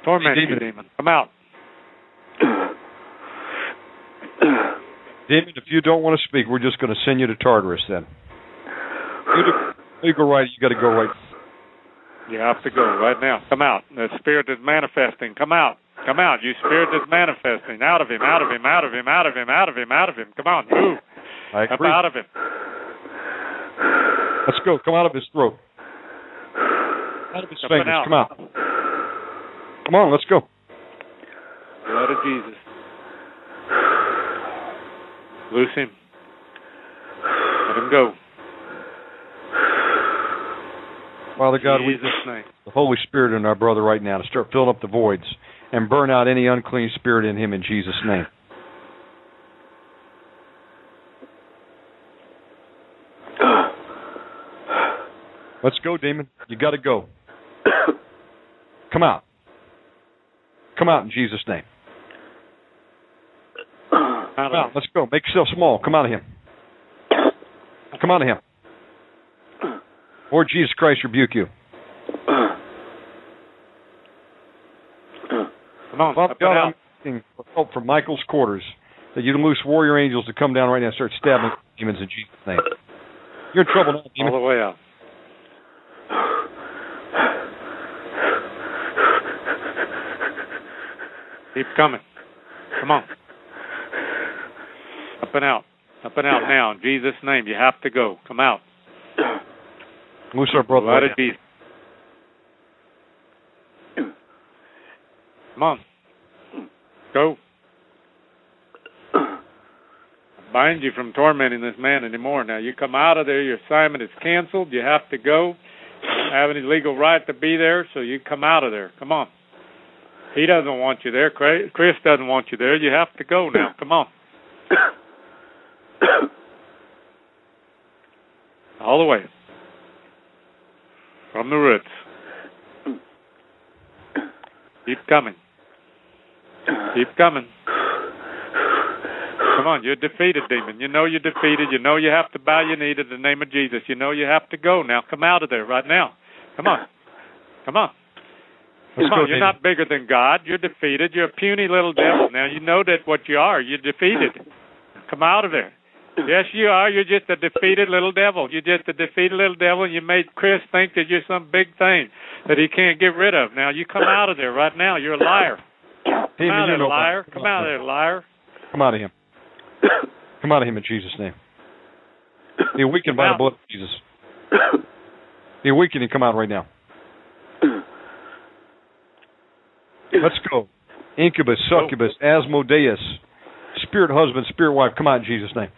Torment you, demon. demon. Come out. Demon, if you don't want to speak, we're just going to send you to Tartarus then. You go right, you got to go right. You have to go right now. Come out. The spirit is manifesting. Come out. Come out. You spirit is manifesting. Out of him, out of him, out of him, out of him, out of him, out of him. Come on, move. I Up agree. out of him. Let's go. Come out of his throat. Out of his fingers. out. Come out. Come on, let's go. Blood of Jesus. Loose him. Let him go. Father God, we Jesus' name. the Holy Spirit in our brother right now to start filling up the voids and burn out any unclean spirit in him in Jesus' name. Let's go, demon. You got to go. Come out. Come out in Jesus' name. Out Come of out. Let's go. Make yourself small. Come out of him. Come out of him. Lord Jesus Christ rebuke you. Come on. Father God. I'm asking for help from Michael's quarters that you loose warrior angels to come down right now and start stabbing demons in Jesus' name. You're in trouble now, All the way out. Keep coming. Come on. Up and out. Up and out now. In Jesus' name, you have to go. Come out. Loose our brother Blood right of Jesus. Come on. Go. Bind you from tormenting this man anymore. Now you come out of there. Your assignment is canceled. You have to go. You don't have any legal right to be there, so you come out of there. Come on. He doesn't want you there. Chris doesn't want you there. You have to go now. Come on. All the way. From the roots. Keep coming. Keep coming. Come on, you're defeated, demon. You know you're defeated. You know you have to bow your knee to the name of Jesus. You know you have to go now. Come out of there right now. Come on. Come on. Come on, you're not bigger than God. You're defeated. You're a puny little devil. Now you know that what you are. You're defeated. Come out of there. Yes, you are. You're just a defeated little devil. You're just a defeated little devil, and you made Chris think that you're some big thing that he can't get rid of. Now you come out of there right now. You're a liar. Come out of there, liar. Come out of there, liar. Come out of him. Come out of him in Jesus' name. Be awakened by the blood of Jesus. Be awakened and come out right now. Let's go. Incubus, succubus, Asmodeus, spirit husband, spirit wife, come out in Jesus' name.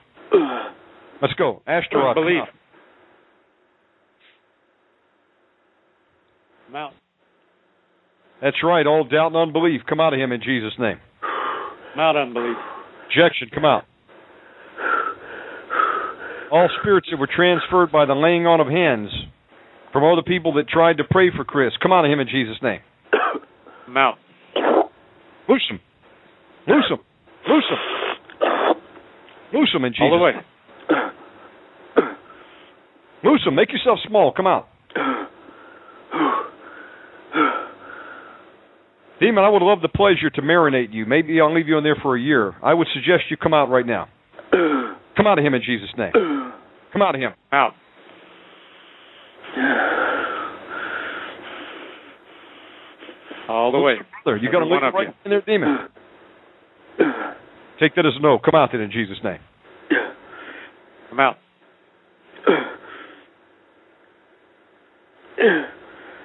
Let's go. Ashtaroth, Believe. out. Come out. That's right. All doubt and unbelief, come out of him in Jesus' name. Come out, unbelief. Rejection, come out. All spirits that were transferred by the laying on of hands from other people that tried to pray for Chris, come out of him in Jesus' name. Come out. Loose him. Loose him. Loose him. Loose him in Jesus' All the way. Loose him. Make yourself small. Come out. Demon, I would love the pleasure to marinate you. Maybe I'll leave you in there for a year. I would suggest you come out right now. Come out of him in Jesus' name. Come out of him. Out. All the way. There, you got to look right in there, demon. Take that as a no. Come out then in Jesus' name. Come out.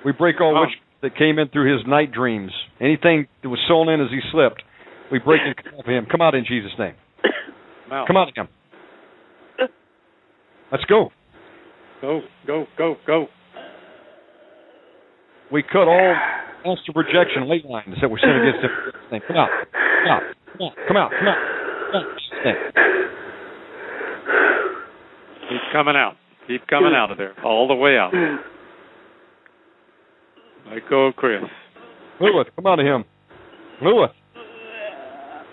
We break all Oh. witch that came in through his night dreams. Anything that was sown in as he slept, we break and come off him. Come out in Jesus' name. Come out. Come out of him. Let's go. Go, go, go, go. We cut all ounce of rejection ley lines that were sent against him. Come out. Come out. Come out. Come out. Come out. Come out. in Jesus' name. Keep coming out. Keep coming out of there. All the way out. Let go of Chris. Lilith, come out of him. Lilith.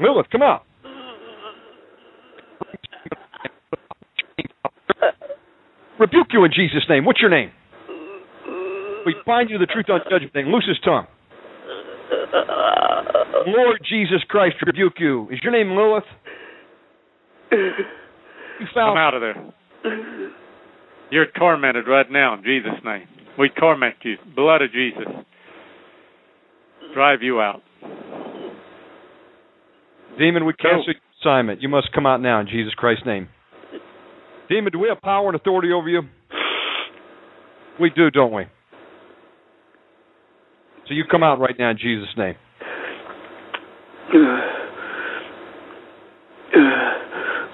Lilith, come out. Rebuke you in Jesus' name. What's your name? We bind you the truth on judgment day. Loose his tongue. Lord Jesus Christ, rebuke you. Is your name Lilith? You Come foul. out of there. You're tormented right now in Jesus' name. We torment you. Blood of Jesus. Drive you out. Demon, we cancel your assignment. You must come out now in Jesus Christ's name. Demon, do we have power and authority over you? We do, don't we? So you come out right now in Jesus' name.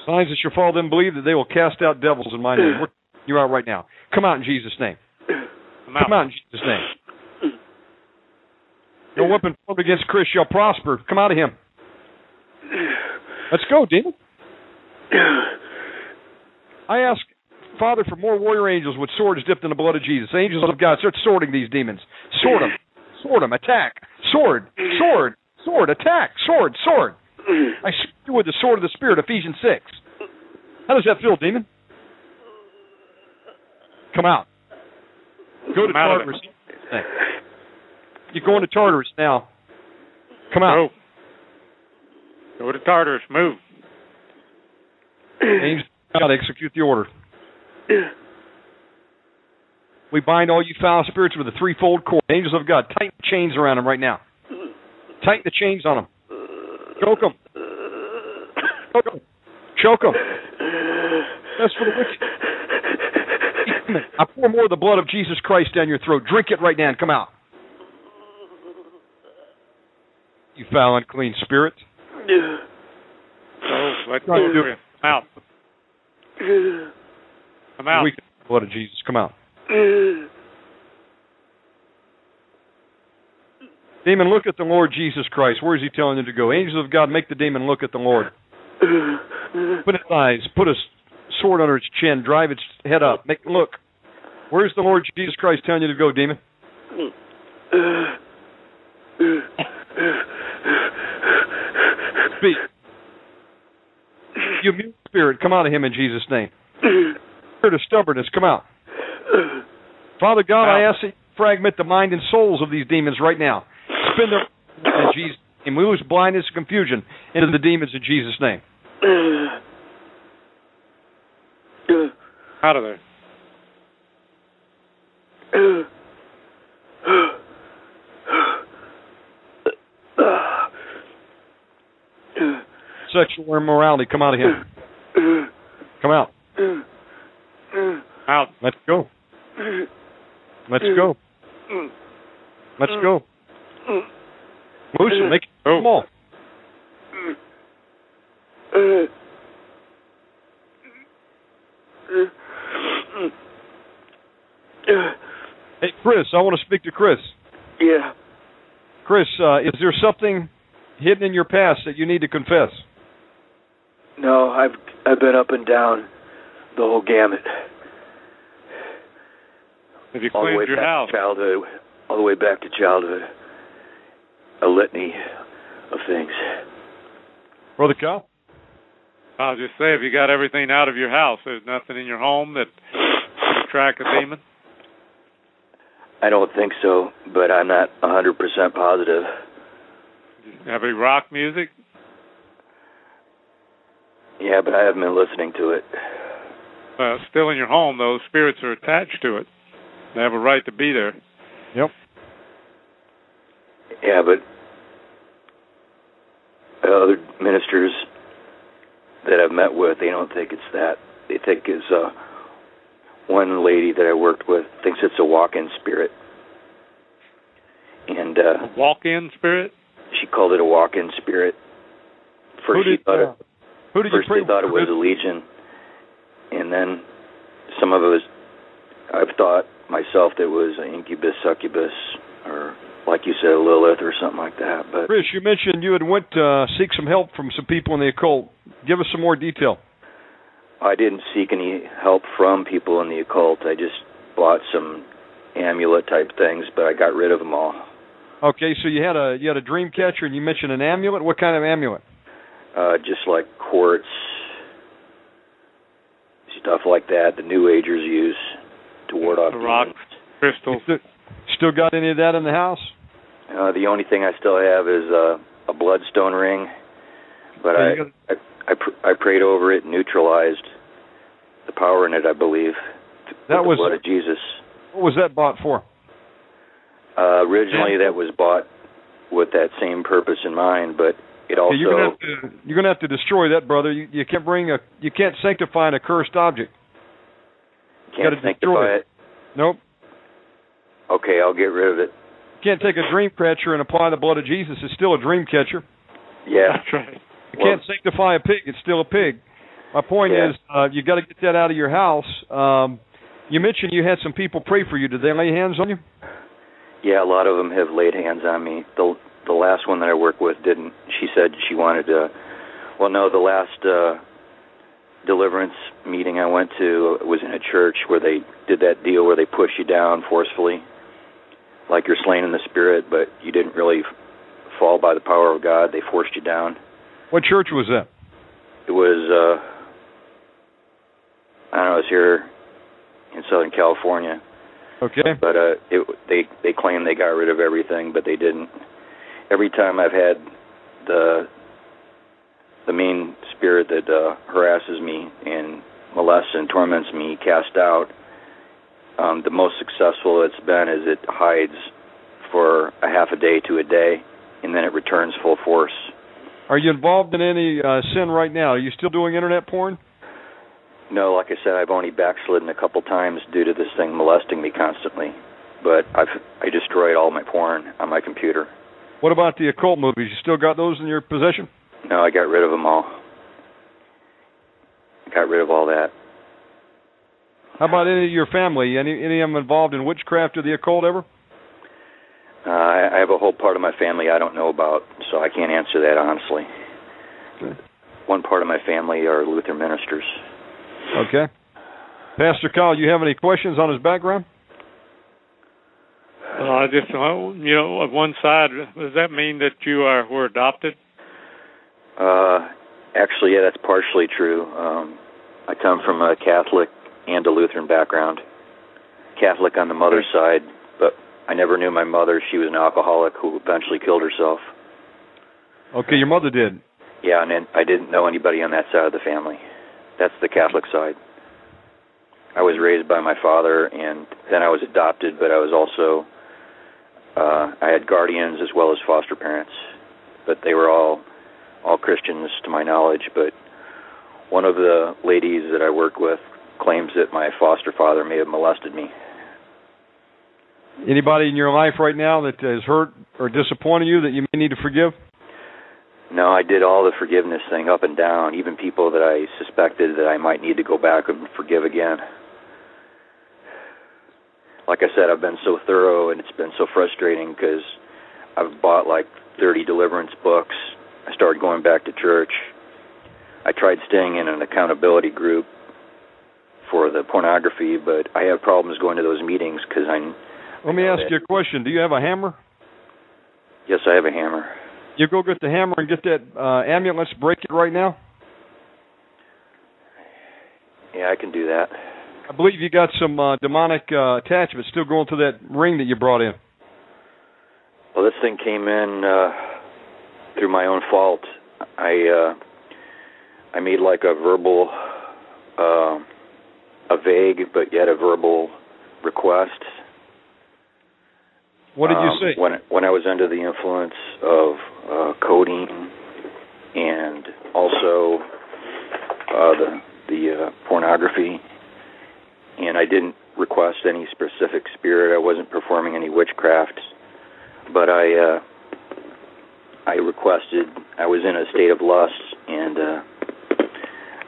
Signs that shall fall them believe that they will cast out devils in my name. We're, you're out right now. Come out in Jesus' name. Come out. Come out in Jesus' name. No weapon formed against Chris shall prosper. Come out of him. Let's go, demon. I ask, Father, for more warrior angels with swords dipped in the blood of Jesus. Angels of God, start sorting these demons. Sort them. Sort them. Attack. Sword. Sword. Sword. Attack. Sword. Sword. I speak with the sword of the Spirit, Ephesians 6. How does that feel, demon? Come out. Go to Tartarus. You're going to Tartarus now. Come out. Go. Go to Tartarus. Move. Angels of God, execute the order. We bind all you foul spirits with a threefold cord. Angels of God, tighten the chains around them right now. Tighten the chains on them. Choke them. Choke them. Choke them. That's for the wicked. I pour more of the blood of Jesus Christ down your throat. Drink it right now and come out. You foul, unclean spirit. Oh, Let's Right, go. do for you. Come out. Come out. We the blood of Jesus. Come out. Demon, look at the Lord Jesus Christ. Where is he telling you to go? Angels of God, make the demon look at the Lord. Put his eyes, put a sword under its chin, drive its head up, make it look. Where's the Lord Jesus Christ telling you to go, demon? Speak. You mute spirit, come out of him in Jesus' name. Spirit of stubbornness, come out. Father God, I ask that you fragment the mind and souls of these demons right now. Spin them in Jesus' name. We lose blindness and confusion into the demons in Jesus' name. Out of there. Sexual immorality, come out of here. Come out. Out. Let's go. Let's go. Let's go. Moose, make it small. Hey, Chris, I want to speak to Chris. Yeah. Chris, uh, is there something hidden in your past that you need to confess? No, I've I've been up and down the whole gamut. Have you all cleaned your house? childhood, all the way back to childhood. A litany of things. Brother Kyle? I'll just say, if you got everything out of your house, there's nothing in your home that can track a demon. I don't think so, but I'm not hundred percent positive. Have any rock music? Yeah, but I haven't been listening to it. Uh, still in your home, those spirits are attached to it. They have a right to be there. Yep. Yeah, but other ministers that I've met with, they don't think it's that. They think it's uh one lady that I worked with thinks it's a walk-in spirit, and uh A walk-in spirit. she called it a walk-in spirit. First, she thought uh, it, who did you first pray they thought it was a legion, and then some of it was. I've thought myself that it was an incubus, succubus, or like you said, a Lilith or something like that. But Chris, you mentioned you had went to uh, seek some help from some people in the occult. Give us some more detail. I didn't seek any help from people in the occult. I just bought some amulet type things, but I got rid of them all. Okay, so you had a you had a dream catcher, and you mentioned an amulet. What kind of amulet? Uh, just like quartz, stuff like that. The New Agers use to ward off The rock. demons. Crystals. You still, still got any of that in the house? Uh, the only thing I still have is uh, a bloodstone ring, but Yeah, I got- I I, pr- I prayed over it, and neutralized the power in it. I believe. with That the blood of Jesus. What was that bought for? Uh, originally, that was bought with that same purpose in mind, but it also yeah, you're gonna have to you're gonna have to destroy that, brother. You, you can't bring a you can't sanctify an accursed object. can't gotta sanctify destroy it. Nope. Okay, I'll get rid of it. You can't take a dream catcher and apply the blood of Jesus. It's still a dream catcher. Yeah. That's right. You Well- can't sanctify a pig. It's still a pig. My point Yeah. is, uh, you got to get that out of your house. Um, you mentioned you had some people pray for you. Did they lay hands on you? Yeah, a lot of them have laid hands on me. The the last one that I worked with didn't. She said she wanted to. Well, no, the last uh deliverance meeting I went to was in a church where they did that deal where they push you down forcefully, like you're slain in the spirit, but you didn't really fall by the power of God. They forced you down. What church was that? It was uh I don't know. It was here in Southern California. Okay. but uh it they they claim they got rid of everything but they didn't every time i've had the the main spirit that uh harasses me and molests and torments me cast out um the most successful it's been is it hides for a half a day to a day and then it returns full force Are you involved in any uh, sin right now? Are you still doing internet porn? no like i said i've only backslidden a couple times due to this thing molesting me constantly but i've i destroyed all my porn on my computer What about the occult movies? You still got those in your possession? No, I got rid of them all. Got rid of all that. How about any of your family? Any any of them involved in witchcraft or the occult ever? Uh, I, I have a whole part of my family I don't know about, so I can't answer that honestly. Okay. One part of my family are Lutheran ministers. Okay. Pastor Kyle, you have any questions on his background? Well, I just, uh, you know, on one side, does that mean that you are were adopted? Uh, actually, yeah, that's partially true. Um, I come from a Catholic and a Lutheran background. Catholic on the mother's side, but I never knew my mother. She was an alcoholic who eventually killed herself. Okay, your mother did. Yeah, and then I didn't know anybody on that side of the family. That's the Catholic side. I was raised by my father, and then I was adopted, but I was also uh, I had guardians as well as foster parents, but they were all all Christians to my knowledge. But one of the ladies that I work with claims that my foster father may have molested me. Anybody in your life right now that has hurt or disappointed you that you may need to forgive? No, I did all the forgiveness thing up and down, even people that I suspected that I might need to go back and forgive again. Like I said, I've been so thorough and it's been so frustrating because I've bought like 30 deliverance books. I started going back to church. I tried staying in an accountability group for the pornography, but I have problems going to those meetings because I. Let me ask you a question. Do you have a hammer? Yes, I have a hammer. You go get the hammer and get that uh, amulet. Let's break it right now. Yeah, I can do that. I believe you got some uh, demonic uh, attachments still going to that ring that you brought in. Well, this thing came in uh, through my own fault. I uh, I made like a verbal, uh, a vague but yet a verbal request. What did you um, say? When when I was under the influence of uh, codeine and also uh, the the uh, pornography, and I didn't request any specific spirit. I wasn't performing any witchcraft, but I uh, I requested. I was in a state of lust, and uh,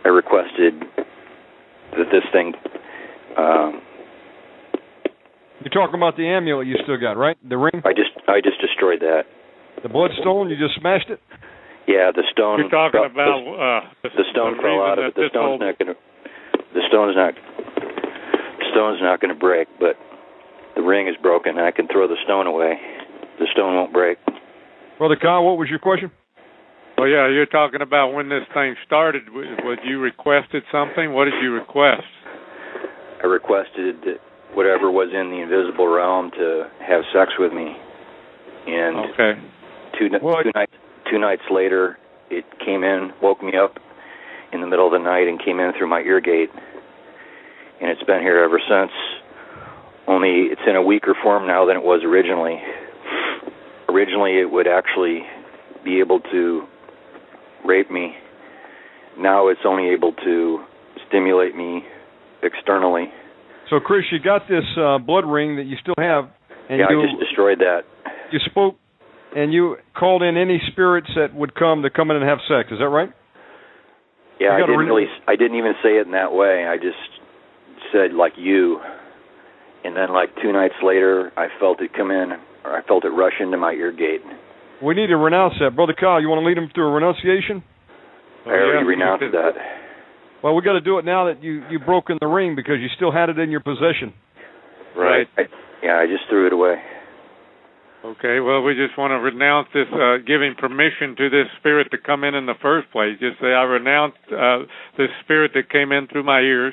I requested that this thing. Um, You're talking about the amulet you still got, right? The ring, I just I just destroyed that. the bloodstone. You just smashed it. Yeah, the stone. You're talking fell- about uh, the, the stone the fell reason out of it. The stone's whole- not going to. The stone's not. The stone's not going to break, but the ring is broken, and I can throw the stone away. The stone won't break. Brother Kyle, what was your question? Well, yeah, you're talking about when this thing started. w- Would you requested something? What did you request? I requested that whatever was in the invisible realm to have sex with me, and Okay. two, Well, two nights two nights later, it came in, woke me up in the middle of the night, and came in through my ear gate, and it's been here ever since. only it's in a weaker form now than it was originally. Originally, it would actually be able to rape me. Now it's only able to stimulate me externally. So, Chris, you got this uh, blood ring that you still have, and yeah, you I just destroyed that. you spoke and you called in any spirits that would come to come in and have sex. Is that right? Yeah, I didn't renew- really. I didn't even say it in that way. I just said like you, and then like two nights later, I felt it come in, or I felt it rush into my ear gate. We need to renounce that, brother Kyle. You want to lead him through a renunciation? I already Oh, yeah, renounced that. Well, we got to do it now that you you broken the ring because you still had it in your possession. Right. I, yeah, I just threw it away. Okay, well, we just want to renounce this, uh, giving permission to this spirit to come in in the first place. Just say, I renounce uh, this spirit that came in through my ears.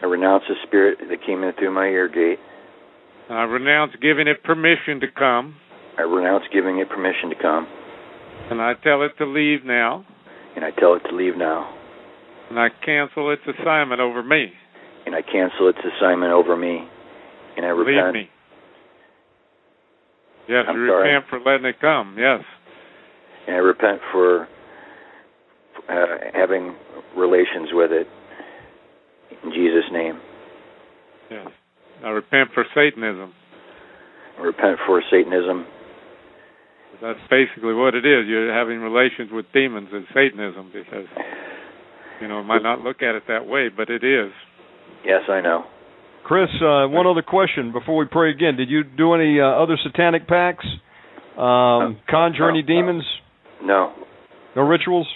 I renounce the spirit that came in through my ear gate. I renounce giving it permission to come, I renounce giving it permission to come, and I tell it to leave now, and I tell it to leave now, and I cancel its assignment over me. and I cancel its assignment over me, and I repent. Leave repent. me. Yes, I'm you sorry. repent for letting it come. Yes. And I repent for uh, having relations with it. In Jesus' name. Yes. I repent for Satanism. I repent for Satanism. That's basically what it is. You're having relations with demons and Satanism because, you know, it might not look at it that way, but it is. Yes, I know. Chris, uh, one other question before we pray again. Did you do any uh, other satanic pacts? Um, conjure any demons? No, No rituals?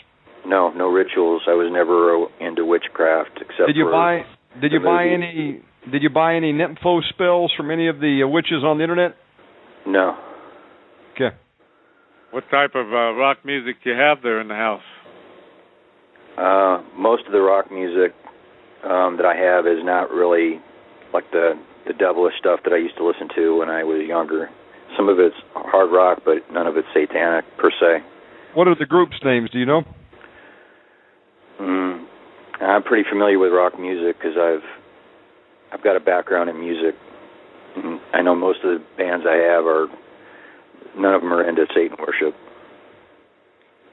no, no rituals. I was never uh, into witchcraft except Did you for buy? Did you the buy any? Did you buy any nympho spells from any of the uh, witches on the internet? no. Okay. What type of uh, rock music do you have there in the house? Uh, most of the rock music um, that I have is not really like the the devilish stuff that I used to listen to when I was younger. Some of it's hard rock, but none of it's satanic per se. What are the groups' names? Do you know? Mm, I'm pretty familiar with rock music because I've I've got a background in music. And I know most of the bands I have are none of them are into Satan worship.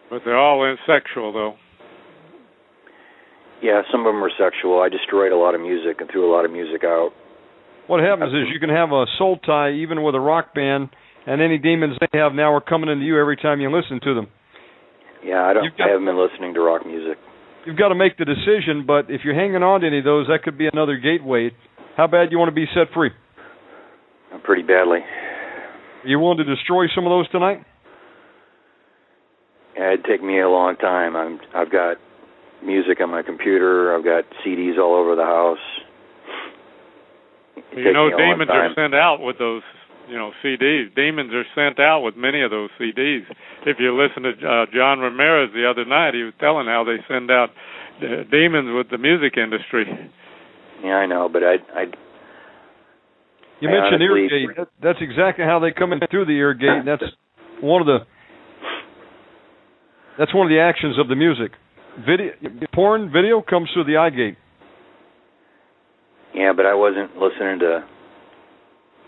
But they're all in sexual, though. Yeah, some of them are sexual. I destroyed a lot of music and threw a lot of music out. What happens is you can have a soul tie even with a rock band, and any demons they have now are coming into you every time you listen to them. Yeah, I don't. Got- I haven't been listening to rock music. You've got to make the decision, but if you're hanging on to any of those, that could be another gateway. How bad do you want to be set free? Uh, pretty badly. Are you willing to destroy some of those tonight? Yeah, it'd take me a long time. I'm. I've got music on my computer. I've got CDs all over the house. It You know, me a long demons are sent out with those, you know, CDs. Demons are sent out with many of those CDs. If you listen to uh, John Ramirez the other night, he was telling how they send out uh, demons with the music industry. Yeah, I know, but I. I. You I mentioned ear gate. That's exactly how they come in through the ear gate. and That's one of the. That's one of the actions of the music. Video, porn video comes through the eye gate. Yeah, but I wasn't listening to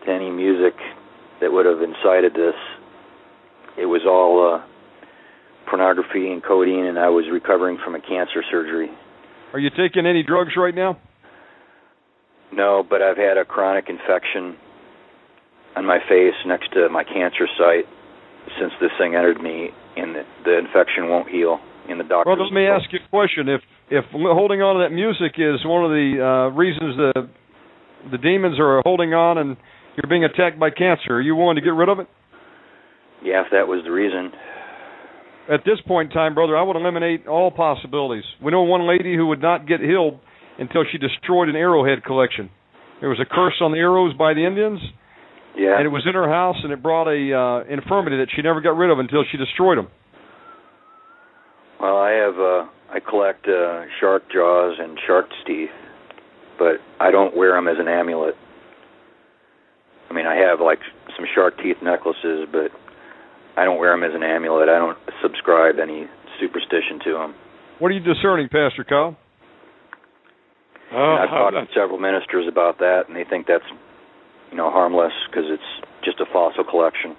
to any music that would have incited this. It was all uh, pornography and codeine, and I was recovering from a cancer surgery. Are you taking any drugs right now? No, but I've had a chronic infection on my face next to my cancer site since this thing entered me, and the, the infection won't heal. And the doctor. Well, let me ask you a question. If if holding on to that music is one of the uh, reasons the the demons are holding on and you're being attacked by cancer, are you willing to get rid of it? Yeah, if that was the reason. At this point in time, brother, I would eliminate all possibilities. We know one lady who would not get healed until she destroyed an arrowhead collection. There was a curse on the arrows by the Indians, Yeah. and it was in her house, and it brought a uh, infirmity that she never got rid of until she destroyed them. Well, I have uh I collect uh shark jaws and shark's teeth, but I don't wear them as an amulet. I mean, I have like some shark teeth necklaces, but I don't wear them as an amulet. I don't subscribe any superstition to them. What are you discerning, Pastor Kyle? Oh, I've talked to several ministers about that, and they think that's you know harmless because it's just a fossil collection.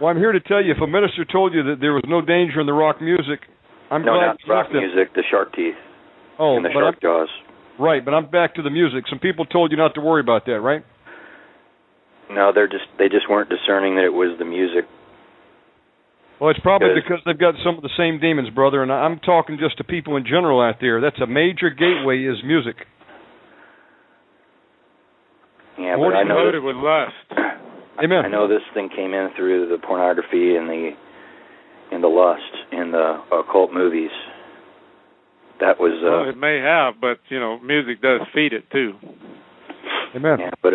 Well, I'm here to tell you, if a minister told you that there was no danger in the rock music, I'm no, glad not rock music, the shark teeth oh, and the but shark I'm, jaws. right, but I'm back to the music. Some people told you not to worry about that, right? No, they're just they just weren't discerning that it was the music. Well, it's probably Because- because they've got some of the same demons, brother. And I'm talking just to people in general out there. That's a major gateway is music. Yeah, What but do I know loaded with lust. Amen. I know this thing came in through the pornography and the and the lust in the occult movies. That was uh well, it may have, but you know, music does feed it too. Amen. yeah, but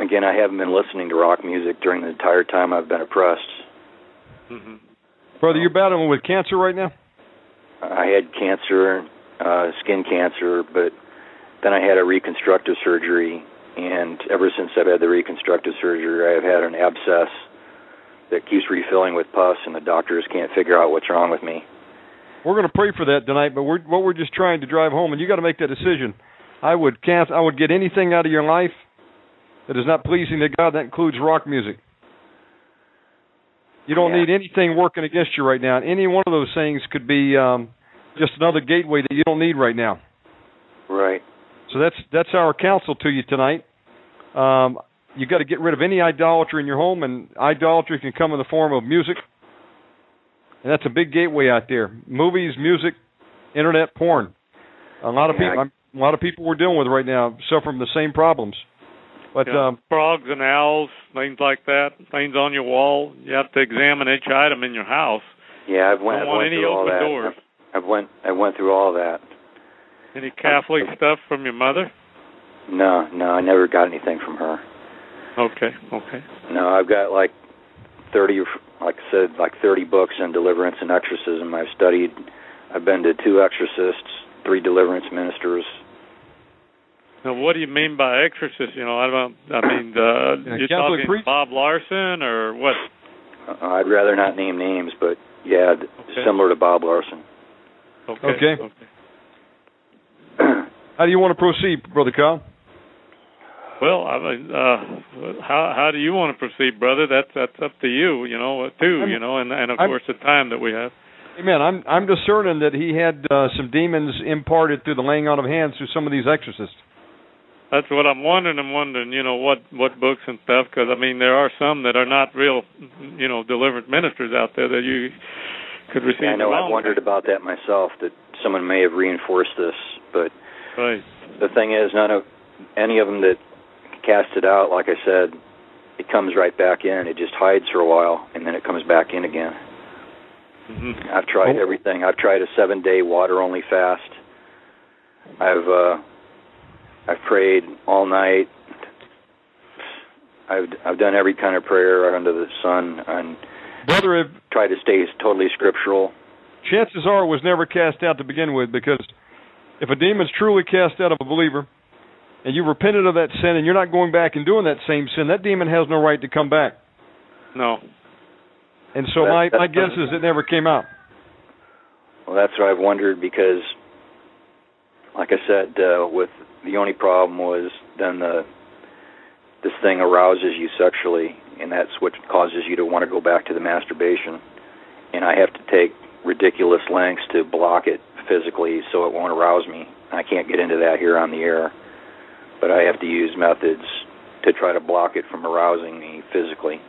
again I haven't been listening to rock music during the entire time I've been oppressed. hmm Brother, you're battling with cancer right now? I had cancer, uh skin cancer, but then I had a reconstructive surgery and ever since I've had the reconstructive surgery I've had an abscess that keeps refilling with pus and the doctors can't figure out what's wrong with me. We're going to pray for that tonight, but we're what we're just trying to drive home, and you got to make that decision. I would can't. I would get anything out of your life that is not pleasing to God. That includes rock music. You don't Yeah. need anything working against you right now. And any one of those things could be um, just another gateway that you don't need right now. Right. So that's that's our counsel to you tonight. Um, you got to get rid of any idolatry in your home, and idolatry can come in the form of music, and that's a big gateway out there. Movies, music, internet, porn. A lot of Yeah, people, a lot of people we're dealing with right now suffer from the same problems. But Yeah. um, Frogs and owls, things like that, things on your wall. You have to examine each item in your house. Yeah, I've went, Don't I've want went any through all that. doors. I've went I went through all that. Any Catholic stuff from your mother? No, no, I never got anything from her. Okay, okay. No, I've got like thirty, like I said, like thirty books on deliverance and exorcism. I've studied. I've been to two exorcists, three deliverance ministers. Now, what do you mean by exorcist? You know, I don't. I mean, uh, Yeah, you're Catholic talking priest? Bob Larson or what? Uh, I'd rather not name names, but yeah, Okay. similar to Bob Larson. Okay. Okay. how do you want to proceed, brother Kyle? Well, I mean, uh, how how do you want to proceed, brother? That's that's up to you. You know, too. I'm- you know, and and of I'm- course the time that we have. Amen. I'm I'm discerning that he had uh, some demons imparted through the laying on of hands through some of these exorcists. That's what I'm wondering. I'm wondering, you know, what what books and stuff, because I mean, there are some that are not real, you know, deliverance ministers out there that you could receive. Yeah, I know. I've wondered about that myself. That someone may have reinforced this, but Right. the thing is, none of any of them that cast it out. Like I said, it comes right back in. It just hides for a while, and then it comes back in again. hmm I've tried Oh. everything. I've tried a seven day water only fast. I've uh I've prayed all night. I've I've done every kind of prayer under the sun and Brother, if tried to stay totally scriptural. chances are it was never cast out to begin with because if a demon's truly cast out of a believer and you repented of that sin and you're not going back and doing that same sin, that demon has no right to come back. No. And so That- my, my guess is it never came out. Well, that's what I've wondered because, like I said, uh, with the only problem was then the this thing arouses you sexually, and that's what causes you to want to go back to the masturbation. And I have to take ridiculous lengths to block it physically so it won't arouse me. I can't get into that here on the air, but I have to use methods to try to block it from arousing me physically.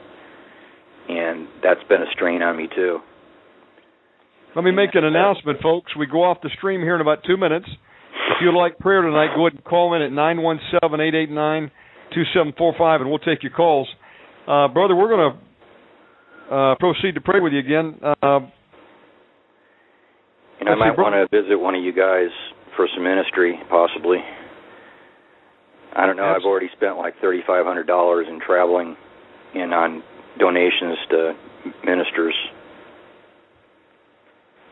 And that's been a strain on me too. Let me make an announcement, folks. We go off the stream here in about two minutes. If you'd like prayer tonight, go ahead and call in at nine one seven eight eight nine two seven four five, and we'll take your calls. Uh, brother, we're going to uh, proceed to pray with you again. Uh, And I might want to visit one of you guys for some ministry, possibly. I don't know. I've already spent like thirty five hundred dollars in traveling and on donations to ministers,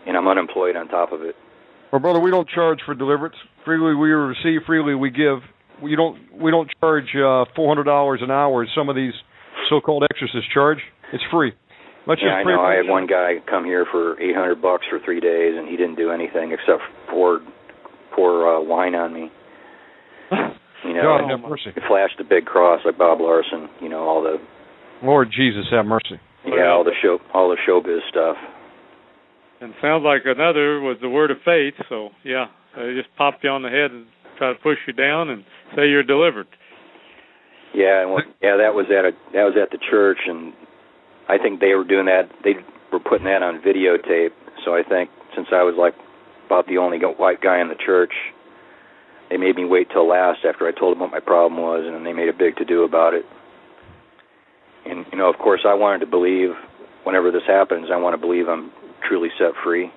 and I'm unemployed on top of it. well, brother, we don't charge for deliverance. Freely we receive, freely we give. We don't we don't charge uh, four hundred dollars an hour as some of these so-called exorcists charge. It's free. Let's yeah, I know. I had one guy come here for eight hundred bucks for three days, and he didn't do anything except pour pour uh, wine on me. You know, God have mercy. flashed the big cross like Bob Larson. You know, all the Lord Jesus, have mercy. yeah, all the show, all the showbiz stuff. And sounds like another was the word of faith. So yeah, they just pop you on the head and try to push you down and say you're delivered. Yeah, and what, yeah, that was at a that was at the church, and I think they were doing that. They were putting that on videotape. So I think since I was like about the only white guy in the church, they made me wait till last after I told them what my problem was, and they made a big to do about it. And you know, of course, I wanted to believe. Whenever this happens, I want to believe I'm truly set free.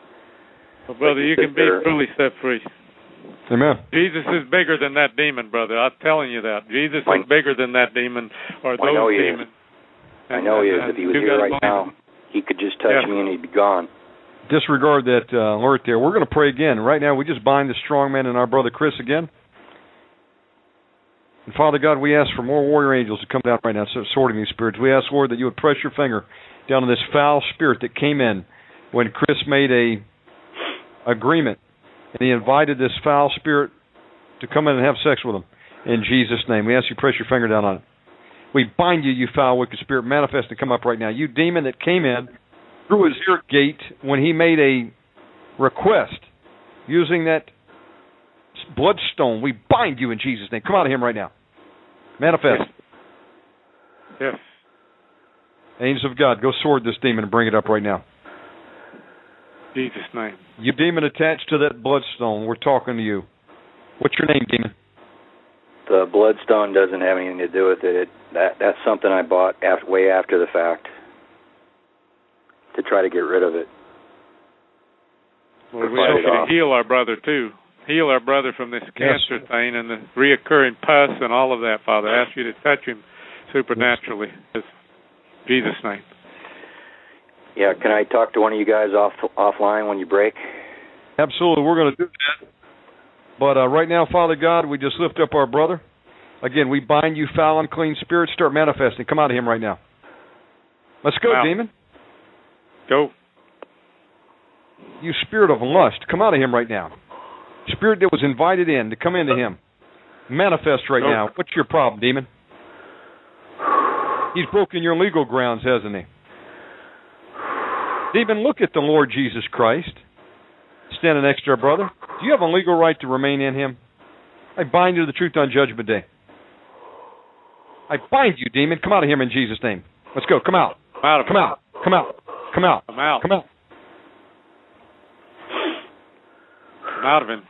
Well, brother, you can be truly set free. Amen. Jesus is bigger than that demon, brother. I'm telling you that. Jesus I- is bigger than that demon or I know those he is. demons. I know he is. If he was here right now, him. he could just touch Yeah. me and he'd be gone. Disregard that uh, alert there. We're going to pray again. Right now, we just bind the strong man and our brother Chris again. And Father God, we ask for more warrior angels to come down right now, so- sorting these spirits. We ask, Lord, that you would press your finger down on this foul spirit that came in when Chris made a agreement and he invited this foul spirit to come in and have sex with him. In Jesus' name, we ask you press your finger down on it. We bind you, you foul, wicked spirit, manifest and come up right now. You demon that came in through his ear gate when he made a request using that bloodstone. We bind you in Jesus' name. Come out of him right now. Manifest. Yes. Angels of God, go sword this demon and bring it up right now. Jesus' name. You demon attached to that bloodstone, we're talking to you. What's your name, demon? The bloodstone doesn't have anything to do with it. it that that's something I bought after, way after the fact to try to get rid of it. Lord, we Fight ask you to heal our brother too. Heal our brother from this cancer thing and the reoccurring pus and all of that, Father. I ask you to touch him supernaturally. In Jesus' name. Yeah, can I talk to one of you guys off offline when you break? Absolutely, we're going to do that. But uh, right now, Father God, we just lift up our brother. Again, we bind you, foul, unclean spirits. Start manifesting. Come out of him right now. Let's go, Wow. demon. Go. You spirit of lust, come out of him right now. Spirit that was invited in to come into him. Manifest right Nope. now. What's your problem, demon? He's broken your legal grounds, hasn't he? Demon, look at the Lord Jesus Christ standing next to our brother. Do you have a legal right to remain in him? I bind you to the truth on Judgment Day. I bind you, demon. Come out of him in Jesus' name. Let's go. Come out. I'm out Come out. Come out. Come out. I'm out. Come out. I'm out of him.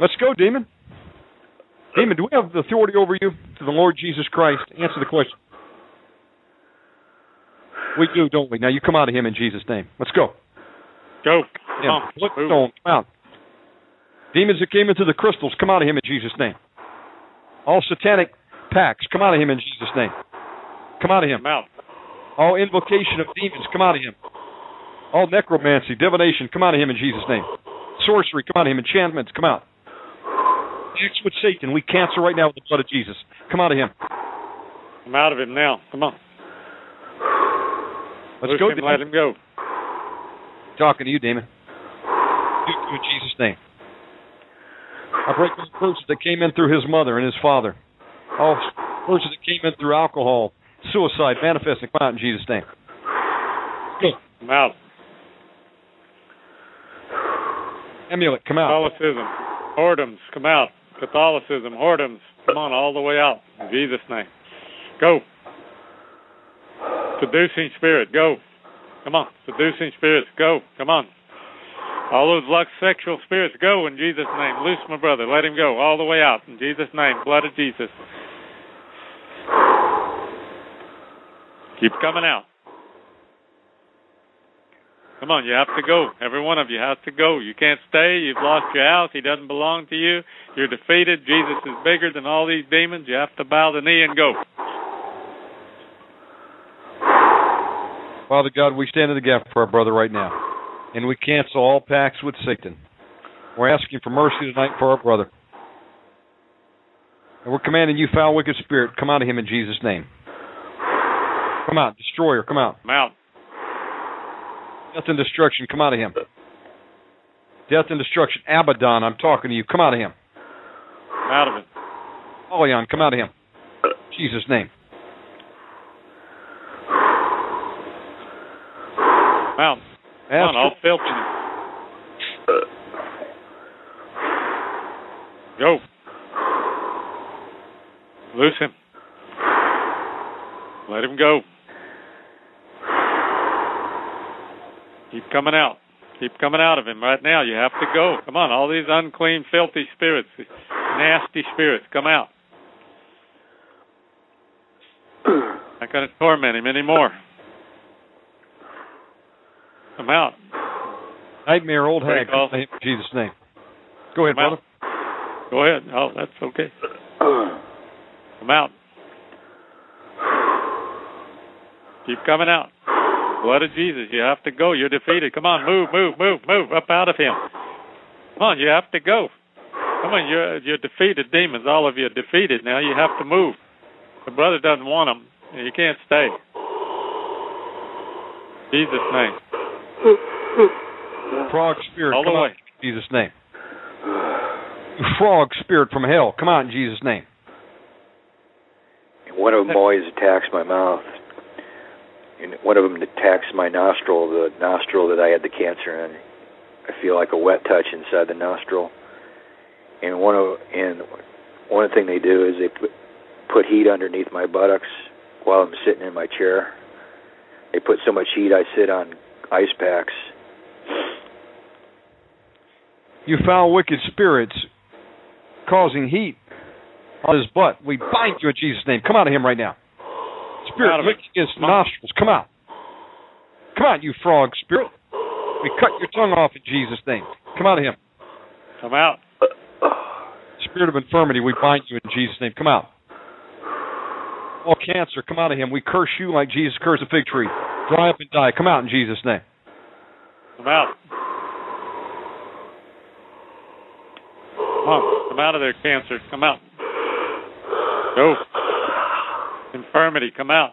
Let's go, demon. Demon, do we have the authority over you to the Lord Jesus Christ? Answer the question. We do, don't we? Now you come out of him in Jesus' name. Let's go. Go. Come on. Come out. Demons that came into the crystals, come out of him in Jesus' name. All satanic pacts, come out of him in Jesus' name. Come out of him. I'm out. All invocation of demons, come out of him. All necromancy, divination, come out of him in Jesus' name. Sorcery, come out of him. Enchantments, come out. Acts with Satan, we cancel right now with the blood of Jesus. Come out of him. I'm out of him now. Come on. Let's Loose go, him, let him go. Talking to you, demon. In Jesus' name. I break all curses that came in through his mother and his father. All curses that came in through alcohol, suicide, manifesting, come out in Jesus' name. Come I'm out. Amulet, come out. Catholicism. Whoredoms. Come out. Catholicism. Whoredoms. Come on, all the way out. In Jesus' name. Go. Seducing spirit. Go. Come on. Seducing spirits. Go. Come on. All those lux sexual spirits, go in Jesus' name. Loose my brother. Let him go all the way out in Jesus' name. Blood of Jesus. Keep coming out. Come on, you have to go. Every one of you has to go. You can't stay. You've lost your house. He doesn't belong to you. You're defeated. Jesus is bigger than all these demons. You have to bow the knee and go. Father God, we stand in the gap for our brother right now. And we cancel all pacts with Satan. We're asking for mercy tonight for our brother. And we're commanding you, foul, wicked spirit, come out of him in Jesus' name. Come out, destroyer, come out. I'm out. Death and destruction, come out of him. Death and destruction. Abaddon, I'm talking to you. Come out of him. Come out of him. Apollyon, come out of him. Jesus' name. Come out. Come on, all filthiness. Go. Loose him. Let him go. Keep coming out. Keep coming out of him right now. You have to go. Come on, all these unclean, filthy spirits, nasty spirits, come out. Not going to torment him anymore. Come out. Nightmare, old hag. In Jesus' name. Go ahead, Come brother. out. Go ahead. Oh, that's okay. Come out. Keep coming out. Blood of Jesus. You have to go. You're defeated. Come on, move, move, move, move up out of him. Come on, you have to go. Come on, you're you're defeated demons. All of you are defeated. Now you have to move. The brother doesn't want them. You can't stay. Jesus' name. Frog spirit, All the come way. out in Jesus' name. Frog spirit from hell, come out in Jesus' name. One of them always attacks my mouth. And one of them attacks my nostril, the nostril that I had the cancer in. I feel like a wet touch inside the nostril. And one of and one thing they do is they put put heat underneath my buttocks while I'm sitting in my chair. They put so much heat I sit on ice packs. You foul, wicked spirits causing heat on his butt. We bind you in Jesus' name. Come out of him right now. Spirit Out of it. licking his nostrils. Come out. Come out, you frog spirit. We cut your tongue off in Jesus' name. Come out of him. Come out. Spirit of infirmity, we bind you in Jesus' name. Come out. All cancer, come out of him. We curse you like Jesus cursed the fig tree. Dry up and die. Come out in Jesus' name. Come out. Come on. Come out of there, cancer. Come out. Go. Infirmity, come out.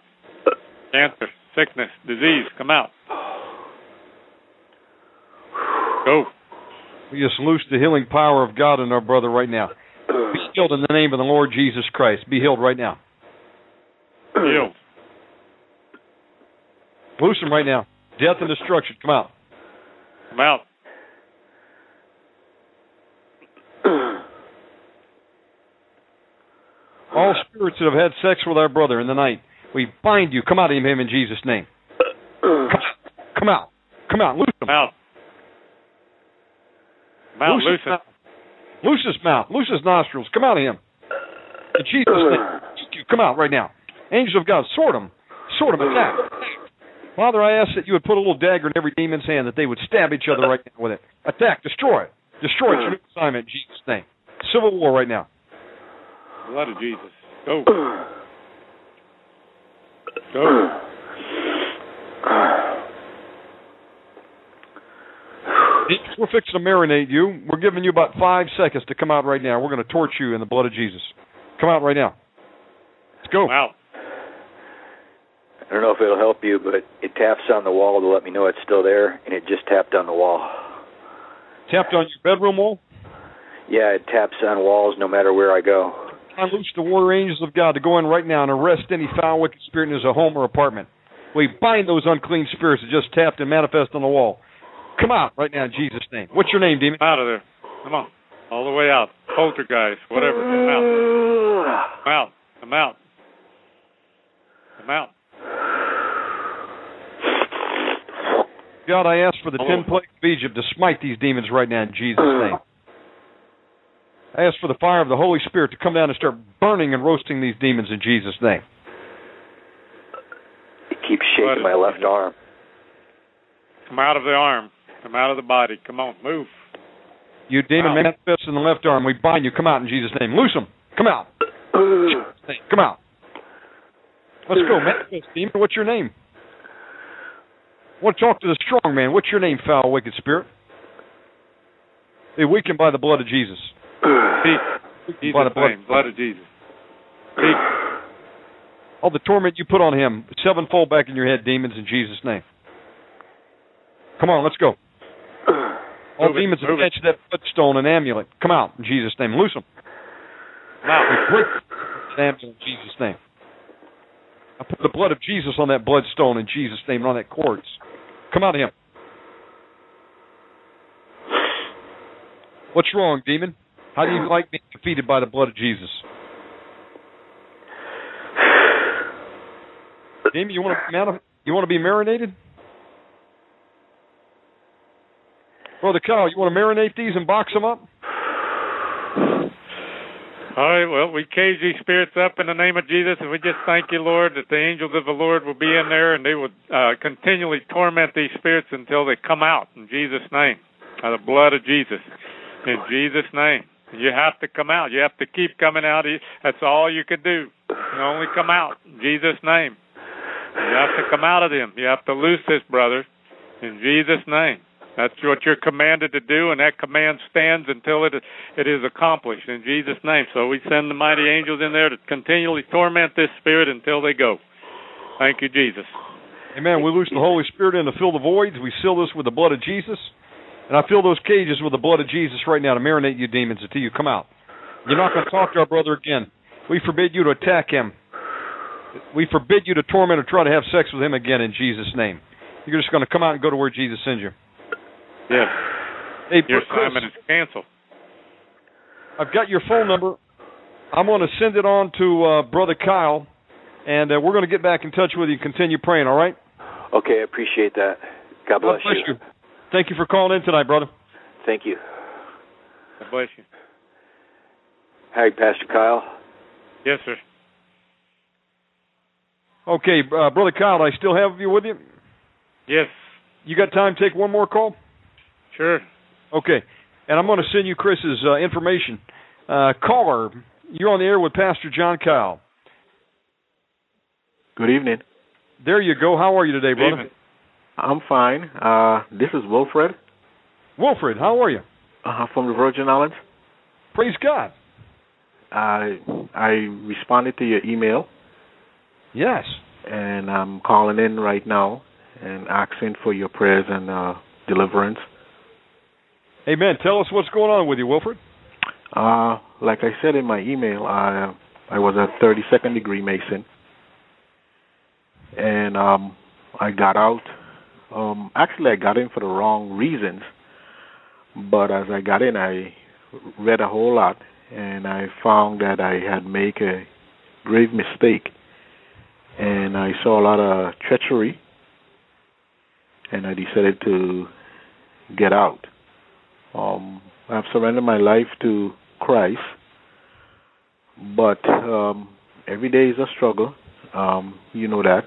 Cancer, sickness, disease, come out. Go. We just loose the healing power of God in our brother right now. Be healed in the name of the Lord Jesus Christ. Be healed right now. Heal. Loose him right now. Death and destruction, come out. Come out. All spirits that have had sex with our brother in the night, we bind you. Come out of him in Jesus' name. Come out. Come out. Come out. Loose him. Out. Come. Loose Loose his mouth. Loose his mouth. Loose his nostrils. Come out of him. In Jesus' name. Come out right now. Angels of God, sword him. Sword him. Attack. Father, I ask that you would put a little dagger in every demon's hand, that they would stab each other right now with it. Attack. Destroy. It. Destroy. It's your new assignment in Jesus' name. Civil war right now. Blood of Jesus. Go. Go. We're fixing to marinate you. We're giving you about five seconds to come out right now. We're going to torch you in the blood of Jesus. Come out right now. Let's go. Come out. I don't know if it'll help you, but it taps on the wall to let me know it's still there, and it just tapped on the wall. Tapped on your bedroom wall. Yeah, it taps on walls no matter where I go. Loose the warrior angels of God to go in right now and arrest any foul, wicked spirit in his home or apartment. We bind those unclean spirits that just tapped and manifest on the wall. Come out right now in Jesus' name. What's your name, demon? Come out of there. Come on. All the way out. Poltergeist, whatever. Come out. Come out. Come out. Come out. God, I ask for the Oh. ten plagues of Egypt to smite these demons right now in Jesus' name. I ask for the fire of the Holy Spirit to come down and start burning and roasting these demons in Jesus' name. It keeps shaking my left arm. Come out of the arm. Come out of the body. Come on. Move. You demon Wow. manifest in the left arm. We bind you. Come out in Jesus' name. Loose them. Come out. Come out. Let's go. Manifest demon. What's your name? I want to talk to the strong man. What's your name, foul, wicked spirit? Be weakened by the blood of Jesus. Speak. Weakened the Jesus' blood. name. Blood of Jesus. All the torment you put on him, sevenfold back in your head, demons, in Jesus' name. Come on, let's go. All Move demons it. attached to that bloodstone and amulet, come out in Jesus' name. Loose them. Come out. We amulet in Jesus' name. I put the blood of Jesus on that bloodstone in Jesus' name and on that corpse. Come out of him. What's wrong, demon? How do you like being defeated by the blood of Jesus? Demon, you want to you want to be marinated? Brother Kyle, you want to marinate these and box them up? All right, well, we cage these spirits up in the name of Jesus, and we just thank you, Lord, that the angels of the Lord will be in there, and they will uh, continually torment these spirits until they come out in Jesus' name, by the blood of Jesus, in Jesus' name. You have to come out. You have to keep coming out. That's all you can do. You can only come out in Jesus' name. You have to come out of them. You have to loose this brother in Jesus' name. That's what you're commanded to do, and that command stands until it it is accomplished in Jesus' name. So we send the mighty angels in there to continually torment this spirit until they go. Thank you, Jesus. Amen. We loose the Holy Spirit in to fill the voids. We seal this with the blood of Jesus. And I fill those cages with the blood of Jesus right now to marinate you demons until you come out. You're not going to talk to our brother again. We forbid you to attack him. We forbid you to torment or try to have sex with him again in Jesus' name. You're just going to come out and go to where Jesus sends you. Yes. Hey, Your assignment is canceled. I've got your phone number. I'm going to send it on to uh, Brother Kyle, and uh, we're going to get back in touch with you and continue praying, all right? Okay, I appreciate that. God bless, God bless you. Thank you for calling in tonight, brother. Thank you. God bless you. Hi, Pastor Kyle. Yes, sir. Okay, uh, Brother Kyle, I still have you with you? Yes, You got time to take one more call? sure. Okay. And I'm going to send you Chris's uh, information. Uh, caller, you're on the air with Pastor John Kyle. Good evening. There you go. How are you today, brother? Evening. I'm fine. Uh, this is Wilfred Wilfred, how are you? uh, from the Virgin Islands. Praise God. I I responded to your email, Yes. and I'm calling in right now and asking for your prayers and uh, deliverance. Amen. Tell us what's going on with you, Wilfred. Uh, like I said in my email, I I was a 32nd degree Mason, and um, I got out. Um, actually, I got in for the wrong reasons, but as I got in, I read a whole lot, and I found that I had made a grave mistake, and I saw a lot of treachery, and I decided to get out. Um, I've surrendered my life to Christ, but um, every day is a struggle. Um, you know that.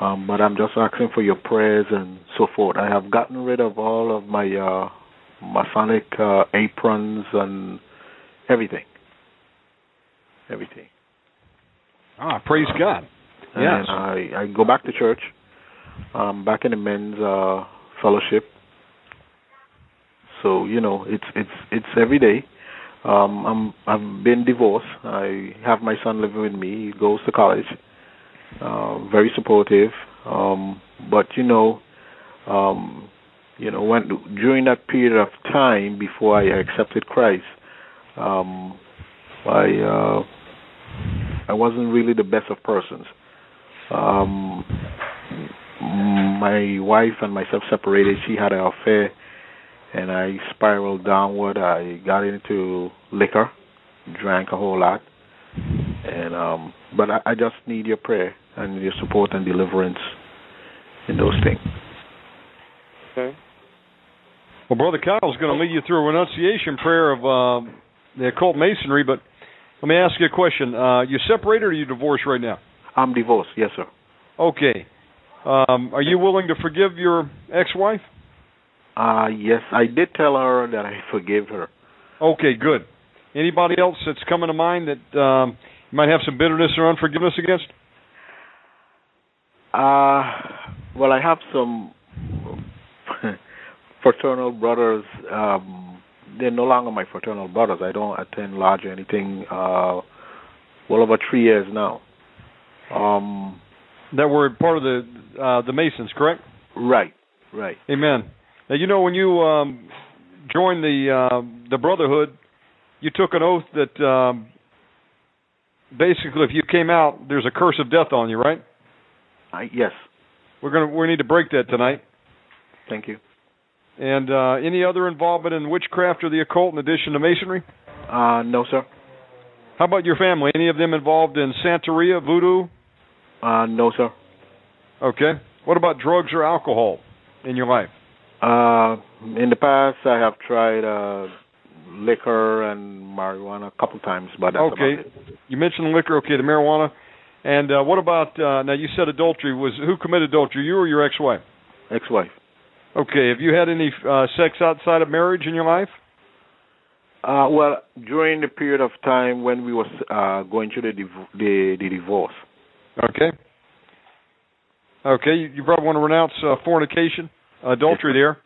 Um, but I'm just asking for your prayers and so forth. I have gotten rid of all of my uh, Masonic uh, aprons and everything. Everything. Ah, praise God. Yes. And I, I go back to church. Um, back in the men's uh, fellowship. So you know, it's it's it's every day. Um, I'm I've been divorced. I have my son living with me. He goes to college. Uh, very supportive. Um, but you know, um, you know, when during that period of time before I accepted Christ, um, I uh, I wasn't really the best of persons. Um, my wife and myself separated. She had an affair, and I spiraled downward. I got into liquor, drank a whole lot, and um, but I, I just need your prayer and your support and deliverance in those things. Okay. Well, Brother Kyle's going to lead you through a renunciation prayer of uh, the occult masonry, but let me ask you a question. Uh, you separated or you divorced right now? I'm divorced. Yes, sir. Okay. Um, are you willing to forgive your ex-wife? Uh yes, I did tell her that I forgive her. Okay, good. Anybody else that's coming to mind that um, you might have some bitterness or unforgiveness against? Uh, well, I have some fraternal brothers. Um, they're no longer my fraternal brothers. I don't attend lodge or anything. Uh, well over three years now. Um, That were part of the uh, the Masons, correct? right, right. Amen. Now you know when you um, joined the uh, the Brotherhood, you took an oath that um, basically, if you came out, there's a curse of death on you, right? I, yes. We're gonna we need to break that tonight. Thank you. And uh, any other involvement in witchcraft or the occult in addition to masonry? Uh, no, sir. How about your family? Any of them involved in Santeria, voodoo? Uh, no, sir. Okay. What about drugs or alcohol in your life? Uh, in the past, I have tried uh, liquor and marijuana a couple times, but that's okay. You mentioned liquor. Okay, the marijuana. And uh, what about uh, now? You said adultery was who committed adultery? You or your ex-wife? Ex-wife. Okay. Have you had any uh, sex outside of marriage in your life? Uh, well, during the period of time when we was uh, going through the, div- the the divorce. Okay. Okay. You, you probably want to renounce uh, fornication, adultery there.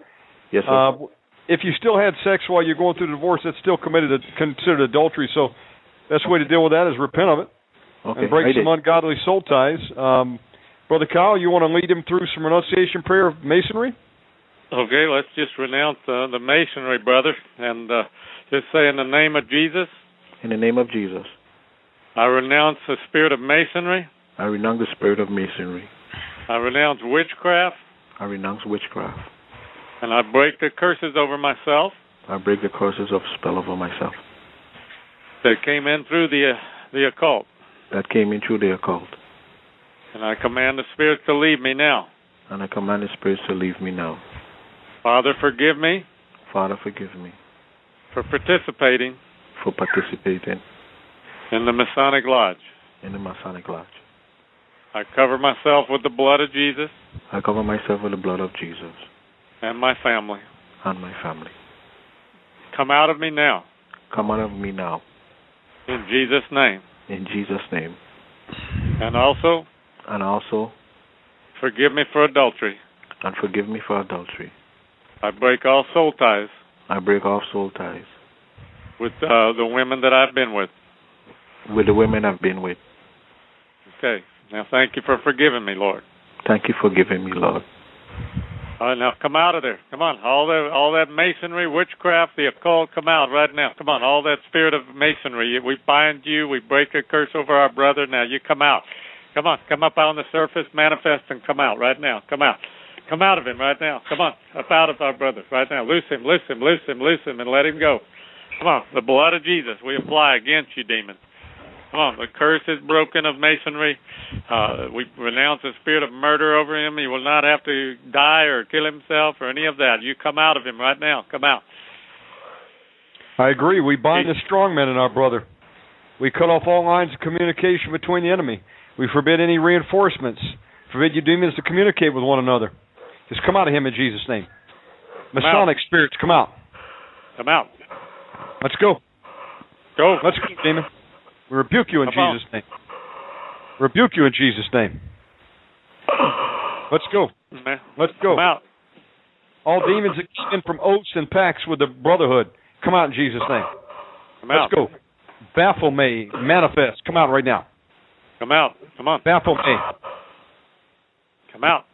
Yes, sir. Uh, if you still had sex while you're going through the divorce, that's still committed considered adultery. So, best way to deal with that is repent of it okay. and break I some did. ungodly soul ties. Um, Brother Kyle, you want to lead him through some renunciation prayer of masonry? Okay, let's just renounce uh, the masonry, brother, and uh, just say in the name of Jesus, In the name of Jesus, I renounce the spirit of masonry. I renounce the spirit of masonry. I renounce witchcraft, I renounce witchcraft. and I break the curses over myself I break the curses of spell over myself that came in through the uh, the occult, that came into the occult. and I command the spirits to leave me now. And I command the spirits to leave me now. Father, forgive me Father, forgive me for participating for participating in the Masonic Lodge. in the Masonic Lodge. I cover myself with the blood of Jesus I cover myself with the blood of Jesus and my family. and my family. Come out of me now, Come out of me now, in Jesus' name. In Jesus' name. And also, And also, forgive me for adultery. and forgive me for adultery. I break all soul ties I break off soul ties with uh, the women that I've been with. with the women I've been with. Okay. Now, thank you for forgiving me, Lord. Thank you for giving me, Lord. Now come out of there. Come on, all that, all that masonry, witchcraft, the occult, come out right now. Come on, all that spirit of masonry. We bind you. We break a curse over our brother. Now you come out. Come on, come up on the surface, manifest, and come out right now. Come out. Come out of him right now. Come on, up out of our brother right now. Loose him, loose him, loose him, loose him, and let him go. Come on, the blood of Jesus we apply against you, demon. On, the curse is broken of masonry. Uh, we renounce the spirit of murder over him. He will not have to die or kill himself or any of that. You come out of him right now. Come out. I agree. We bind the strong men in our brother. We cut off all lines of communication between the enemy. We forbid any reinforcements. Forbid you demons to communicate with one another. Just come out of him in Jesus' name. Masonic spirits, come out. Come out. Let's go. Go. Let's go, demon. We rebuke you in on. Jesus' name. Rebuke you in Jesus' name. Let's go. Let's go. Come out. All demons that from oaths and pacts with the brotherhood, come out in Jesus' name. Come out. Let's go. Baffle me. Manifest. Come out right now. Come out. Come on. Baffle me. Come out.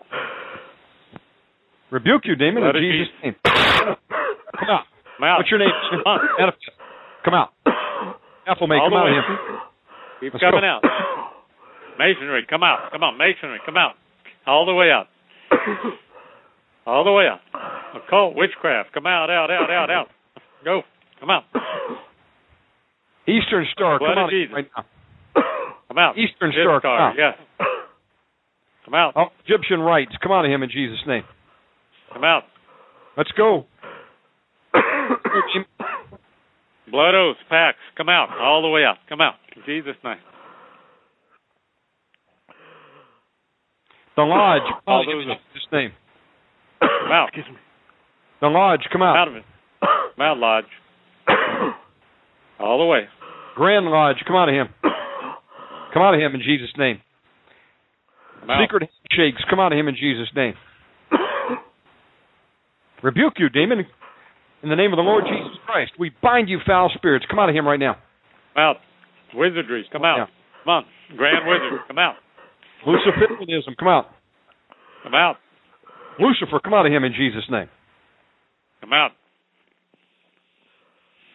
Rebuke you, demon, Blood in Jesus' Jesus. name. Come out. Come out. What's your name? Come on. Manifest. Come out. Me. All Come out way. Keep Let's coming go. out. Masonry, come out. Come on, masonry, come out. All the way out. All the way out. Occult, witchcraft, come out, out, out, out, out. Go. Come out. Eastern Star, Blood come out Jesus. right now. Come out. Eastern Fifth Star, come out. Yes. Come out. Oh, Egyptian rites, come out of him in Jesus' name. Come out. Let's go. Blood oaths, packs, come out. All the way out. Come out. In Jesus' name. The Lodge, come All out of him those in Jesus' name. Come out. The Lodge, come Come out. out of it. Come out, Lodge. All the way. Grand Lodge, come out of him. Come out of him in Jesus' name. Come out. Secret handshakes, come out of him in Jesus' name. Rebuke you, demon. In the name of the Lord Jesus Christ, we bind you, foul spirits. Come out of him right now. Come out. Wizardries, come out. Yeah. Come on. Grand Wizard, come out. Luciferianism, come out. Come out. Lucifer, come out of him in Jesus' name. Come out.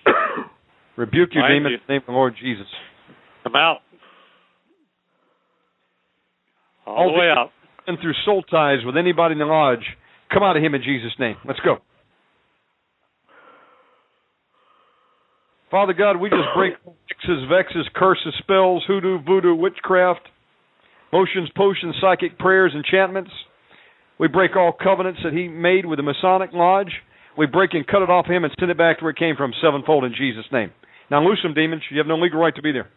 Rebuke your demon, you. in the name of the Lord Jesus. Come out. All All the way out. And through soul ties with anybody in the lodge, come out of him in Jesus' name. Let's go. Father God, we just break hexes, vexes, curses, spells, hoodoo, voodoo, witchcraft, motions, potions, psychic prayers, enchantments. We break all covenants that he made with the Masonic Lodge. We break and cut it off him and send it back to where it came from sevenfold in Jesus' name. Now loose them, demons. You have no legal right to be there.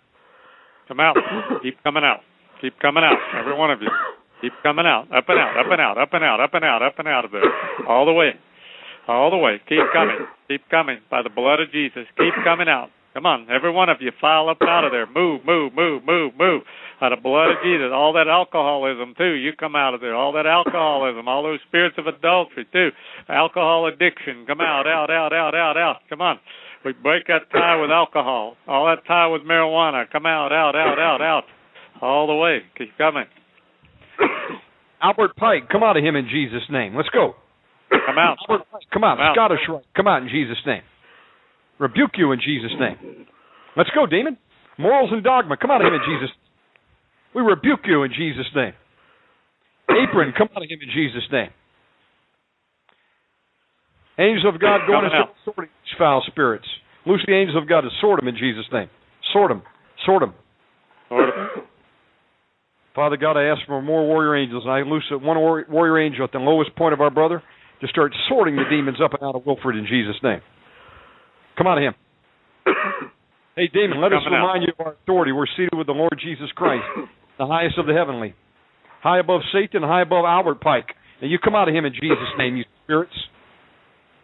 Come out. Keep coming out. Keep coming out. Every one of you. Keep coming out. Up and out. Up and out. Up and out. Up and out. Up and out of there. All the way. All the way. Keep coming. Keep coming. By the blood of Jesus. Keep coming out. Come on. Every one of you. File up out of there. Move, move, move, move, move. By the blood of Jesus. All that alcoholism, too. You come out of there. All that alcoholism. All those spirits of adultery, too. Alcohol addiction. Come out, out, out, out, out, out. Come on. We break that tie with alcohol. All that tie with marijuana. Come out, out, out, out, out. All the way. Keep coming. Albert Pike, come out of him in Jesus' name. Let's go. Come out. Come out. Come. Scottish Rite, come out in Jesus' name. Rebuke you in Jesus' name. Let's go, demon. Morals and dogma, come out of him in Jesus' We rebuke you in Jesus' name. Apron, come out of him in Jesus' name. Angels of God, go in and sorting these foul spirits. Loose the angels of God to sort them in Jesus' name. Sort them. Sort them. Lord of- Father God, I ask for more warrior angels, and I loose one warrior angel at the lowest point of our brother to start sorting the demons up and out of Wilford in Jesus' name. Come out of him. Hey, demon, let us Coming out. remind you of our authority. We're seated with the Lord Jesus Christ, the highest of the heavenly, high above Satan, high above Albert Pike. And you come out of him in Jesus' name, you spirits.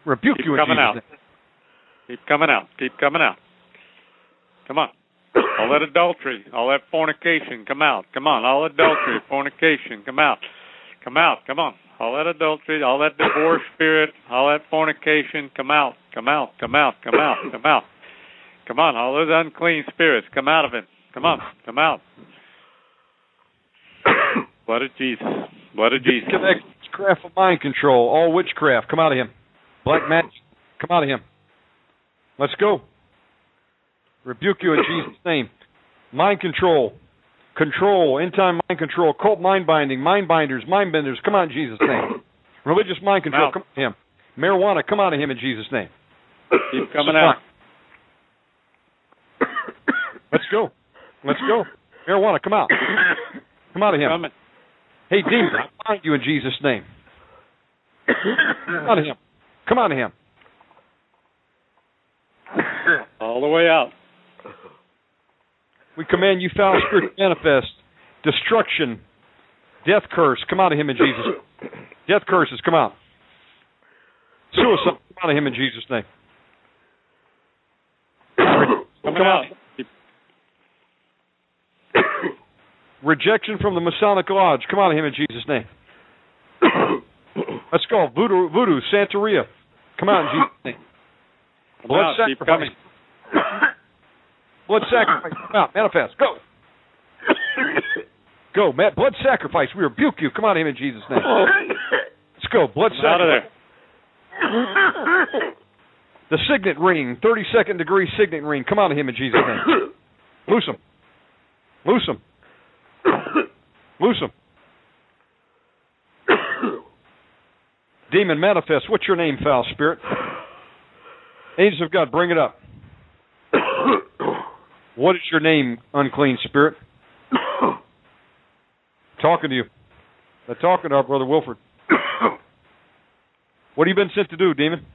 Rebuke Keep you in coming Jesus' out. name. Keep coming out. Keep coming out. Come on. All that adultery, all that fornication, come out. Come on. All adultery, fornication, come out. Come out. Come on. All that adultery, all that divorce spirit, all that fornication, come out. Come out. Come out. Come out. Come out. Come on. All those unclean spirits, come out of him. Come on. Come out. Blood of Jesus. Blood of Jesus. Disconnect witchcraft of mind control. All witchcraft, come out of him. Black magic, come out of him. Let's go. Rebuke you in Jesus' name. Mind control, control, end time mind control, cult mind binding, mind binders, mind benders, come on, in Jesus' name. Religious mind control, come of him. Marijuana, come out of him in Jesus' name. Keep coming out. Let's go. Let's go. Marijuana, come out. Come out of him. Coming. Hey, demon, I bind you in Jesus' name. Come out of him. Come out of him. All the way out. We command you foul spirit manifest destruction, death curse, come out of him in Jesus. Death curses, come out. Suicide, come out of him in Jesus' name. Come out. Rejection from the Masonic Lodge, come out of him in Jesus' name. Let's go. Voodoo, voodoo, Santeria, come out in Jesus' name. Blood sacrifice. Blood sacrifice, come out. Manifest, go. Go, Matt. Blood sacrifice, we rebuke you. Come on of him in Jesus' name. Let's go. Blood Come out of there. The signet ring, 32nd degree signet ring. Come out of him in Jesus' name. Loose him. Loose him. Loose him. Demon manifest. What's your name, foul spirit? Angels of God, bring it up. What is your name, unclean spirit? Talking to you. They're talking to our brother Wilford. What have you been sent to do, demon?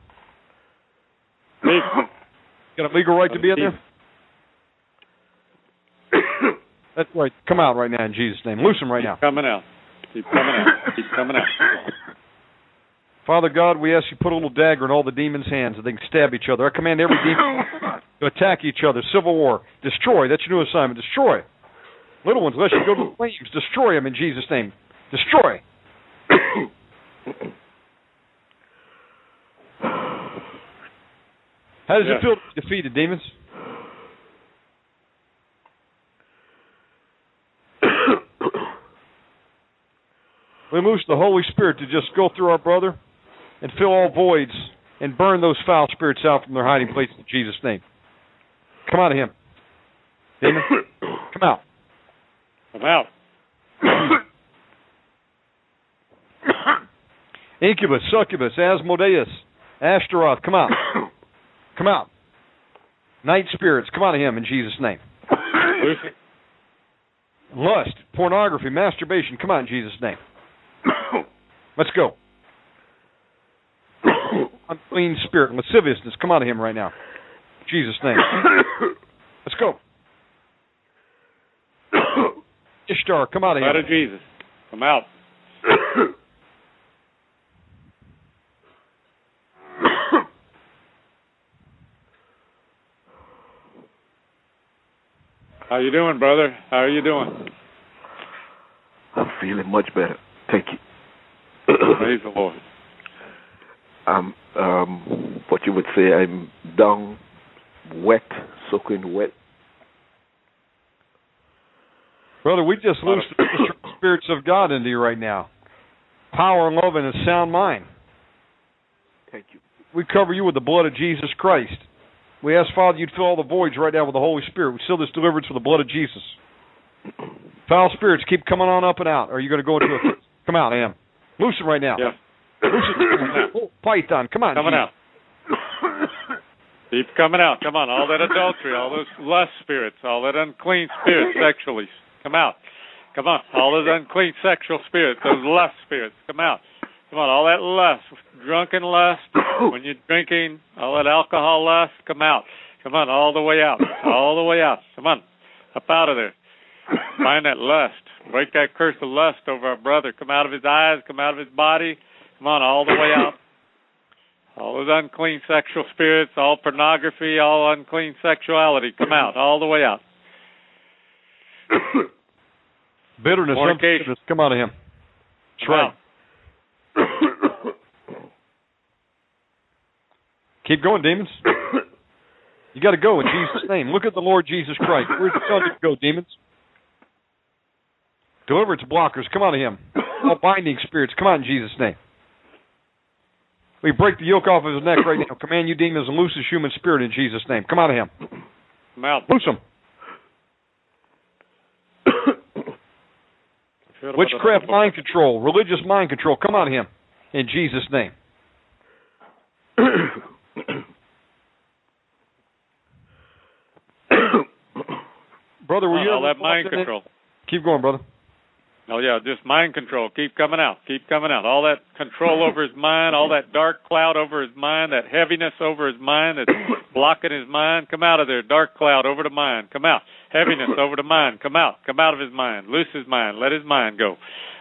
Leave. Got a legal right to be in there? That's right. Come out right now in Jesus' name. Loose him right now. Keep coming out. Keep coming out. Keep coming out. Father God, we ask you put a little dagger in all the demons' hands that they can stab each other. I command every demon to attack each other. Civil war. Destroy. That's your new assignment. Destroy. Little ones, unless you go to the flames, destroy them in Jesus' name. Destroy. How does Yeah. it feel to be defeated, demons? We loose the Holy Spirit to just go through our brother and fill all voids and burn those foul spirits out from their hiding places in Jesus' name. Come out of him. Demon, come out. Come out. Incubus, succubus, Asmodeus, Ashtaroth, come out. Come out. Night spirits, come out of him in Jesus' name. Lust, pornography, masturbation, come out in Jesus' name. Let's go. Unclean spirit, lasciviousness, come out of him right now. Jesus' name. Let's go. Ishtar, come out of Blood him. of Jesus. Come out. How you doing, brother? How are you doing? I'm feeling much better. Thank you. Praise the Lord. I'm um what you would say I'm down wet, soaking wet. Brother, we just loosed the spirits of God into you right now. Power, and love, and a sound mind. Thank you. We cover you with the blood of Jesus Christ. We ask, Father, you'd fill all the voids right now with the Holy Spirit. We seal this deliverance with the blood of Jesus. Foul spirits keep coming on up and out. Are you going to go into a... Come out, am. Loose right now. Yeah. Loose it. Oh, Python, come on. Coming Jesus. out. Keep coming out. Come on. All that adultery, all those lust spirits, all that unclean spirits sexually. Come out. Come on. All those unclean sexual spirits, those lust spirits. Come out. Come on. All that lust, drunken lust, when you're drinking, all that alcohol lust, come out. Come on. All the way out. All the way out. Come on. Up out of there. Find that lust. Break that curse of lust over our brother. Come out of his eyes. Come out of his body. Come on. All the way out. All those unclean sexual spirits, all pornography, all unclean sexuality, come out, all the way out. Bitterness, unforgiveness, come out of him. That's right. out. Keep going, demons. You got to go in Jesus' name. Look at the Lord Jesus Christ. Where's the telling you to go, demons? Deliverance blockers, come out of him. All binding spirits, come out in Jesus' name. We break the yoke off of his neck right now. Command you demons and loose his human spirit in Jesus' name. Come out of him. Come out. Loose him. Witchcraft mind control, religious mind control, come out of him in Jesus' name. Brother, were you all that mind control. Keep going, brother. Oh yeah, just mind control. Keep coming out. Keep coming out. All that control over his mind, all that dark cloud over his mind, that heaviness over his mind that's blocking his mind. Come out of there. Dark cloud over the mind. Come out. Heaviness over the mind. Come out. Come out of his mind. Loose his mind. Let his mind go.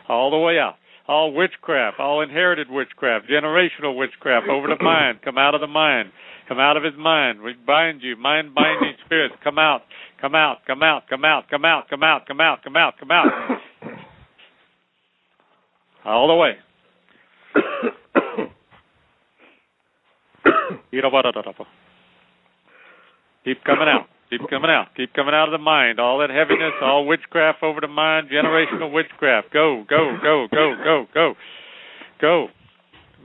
All the way out. All witchcraft, all inherited witchcraft, generational witchcraft over the mind. Come out of the mind. Come out of his mind. We bind you. Mind binding spirits. Come out. Come out. Come out. Come out. Come out. Come out. Come out. Come out. Come out. All the way. Keep coming out. Keep coming out. Keep coming out of the mind. All that heaviness, all witchcraft over the mind, generational witchcraft. Go, go, go, go, go, go. Go.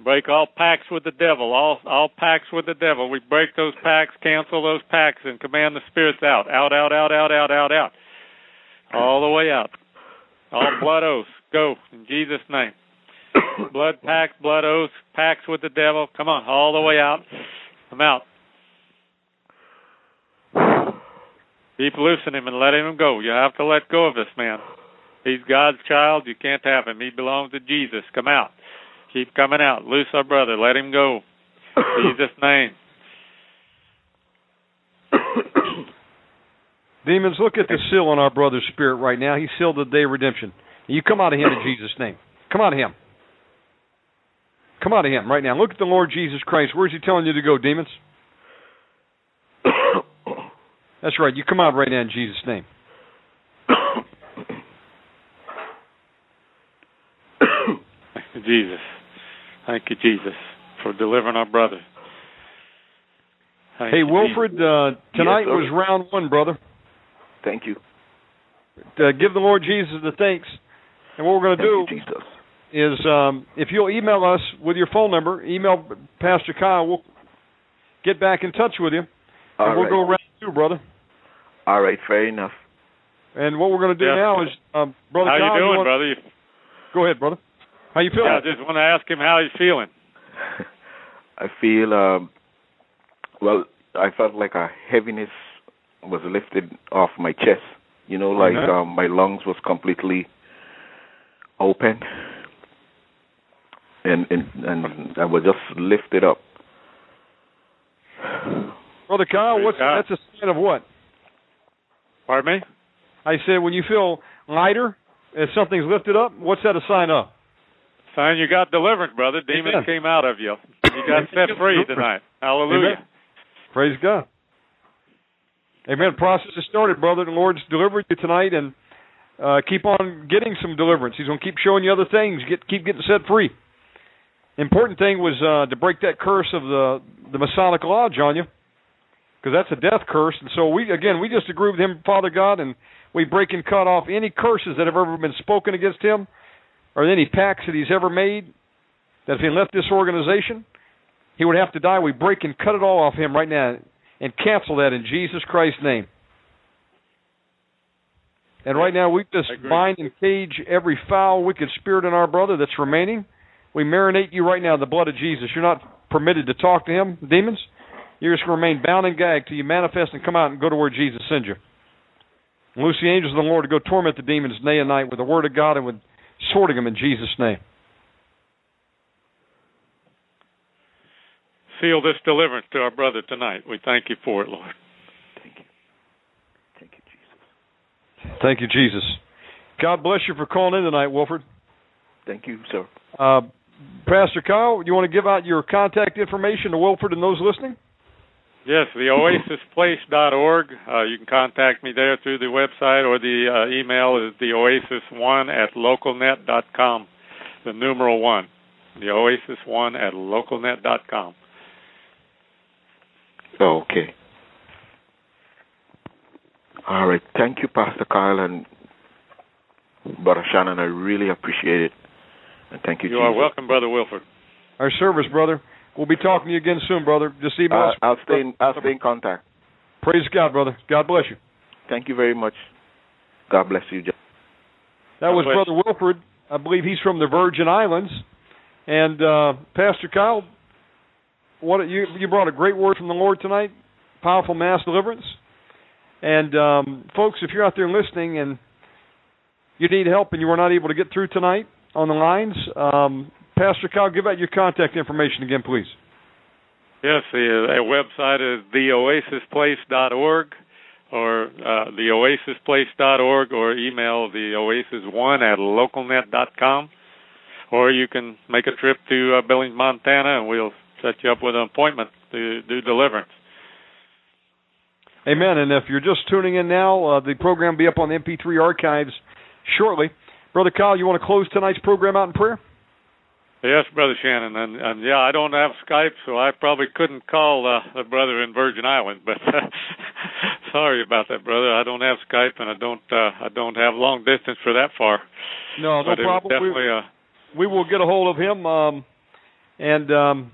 Break all pacts with the devil. All all pacts with the devil. We break those pacts, cancel those pacts, and command the spirits out. Out, out, out, out, out, out, out. All the way out. All blood oaths. Go in Jesus' name. Blood pacts, blood oaths, pacts with the devil. Come on, all the way out. Come out. Keep loosing him and letting him go. You have to let go of this man. He's God's child. You can't have him. He belongs to Jesus. Come out. Keep coming out. Loose our brother. Let him go. In Jesus' name. Demons, look at the seal on our brother's spirit right now. He's sealed the day of redemption. You come out of him in Jesus' name. Come out of him. Come out of him right now. Look at the Lord Jesus Christ. Where's he telling you to go, demons? That's right. You come out right now in Jesus' name. Jesus. Thank you, Jesus, for delivering our brother. Thank Hey, you, Wilfred, uh, tonight Yes, was round one, brother. Thank you. Uh, give the Lord Jesus the thanks. And what we're going to do you, Jesus. is um, if you'll email us with your phone number, email Pastor Kyle, we'll get back in touch with you. All and we'll right. go around too, brother. All right, fair enough. And what we're going to do Yeah. now is, um, brother. How Kyle, you doing, want- brother? You, Go ahead, brother. How you feeling? yeah, I just want to ask him how he's feeling. I feel um well I felt like a heaviness was lifted off my chest. You know, like Okay. um my lungs was completely open and and and I was just lifted up. brother Kyle, what's God. that's a sign of what? Pardon me? I said when you feel lighter, if something's lifted up, what's that a sign of? Sign you got deliverance, brother. Demons Amen. came out of you. You got set free tonight. Hallelujah. Amen. Praise God. Amen. The process has started, brother. The Lord's delivered you tonight, and uh, keep on getting some deliverance. He's going to keep showing you other things. Get keep getting set free. Important thing was uh, to break that curse of the the Masonic lodge on you, because that's a death curse. And so we again we just agree with him, Father God, and we break and cut off any curses that have ever been spoken against him, or any pacts that he's ever made. That if he left this organization, he would have to die. We break and cut it all off him right now and cancel that in Jesus Christ's name. And right now, we just bind and cage every foul, wicked spirit in our brother that's remaining. We marinate you right now in the blood of Jesus. You're not permitted to talk to him, demons. You're just going to remain bound and gagged till you manifest and come out and go to where Jesus sends you. And loose the angels of the Lord to go torment the demons day and night with the word of God and with sorting them in Jesus' name. Seal this deliverance to our brother tonight. We thank you for it, Lord. Thank you. Thank you, Jesus. Thank you, Jesus. God bless you for calling in tonight, Wilford. Thank you, sir. Uh, Pastor Kyle, you want to give out your contact information to Wilford and those listening? Yes, the oasisplace.org. Uh, you can contact me there through the website or the uh, email is the oasis1 at localnet.com. The numeral one. The oasis1 at localnet.com. Oh, okay. All right. Thank you, Pastor Kyle and Brother Shannon. I really appreciate it. And thank you, You Jesus. are welcome, Brother Wilford. Our service, brother. We'll be talking to you again soon, brother. Just email Uh, us. I'll stay in, I'll stay in contact. Praise God, brother. God bless you. Thank you very much. God bless you. That God was bless Brother Wilford. I believe he's from the Virgin Islands. And uh, Pastor Kyle, what you you brought a great word from the Lord tonight. Powerful mass deliverance. And um, folks, if you're out there listening and you need help and you were not able to get through tonight on the lines, um, Pastor Kyle, give out your contact information again, please. Yes, the uh, website is theoasisplace.org or uh, theoasisplace.org or email the oasis1 at localnet.com. Or you can make a trip to uh, Billings, Montana, and we'll set you up with an appointment to do deliverance. Amen. And if you're just tuning in now, uh, the program will be up on the MP3 archives shortly. Brother Kyle, you want to close tonight's program out in prayer? Yes, Brother Shannon, and, and yeah, I don't have Skype, so I probably couldn't call uh, the brother in Virgin Islands. But sorry about that, brother. I don't have Skype, and I don't uh, I don't have long distance for that far. No, no but problem. We- definitely uh, we will get a hold of him. Um, and um,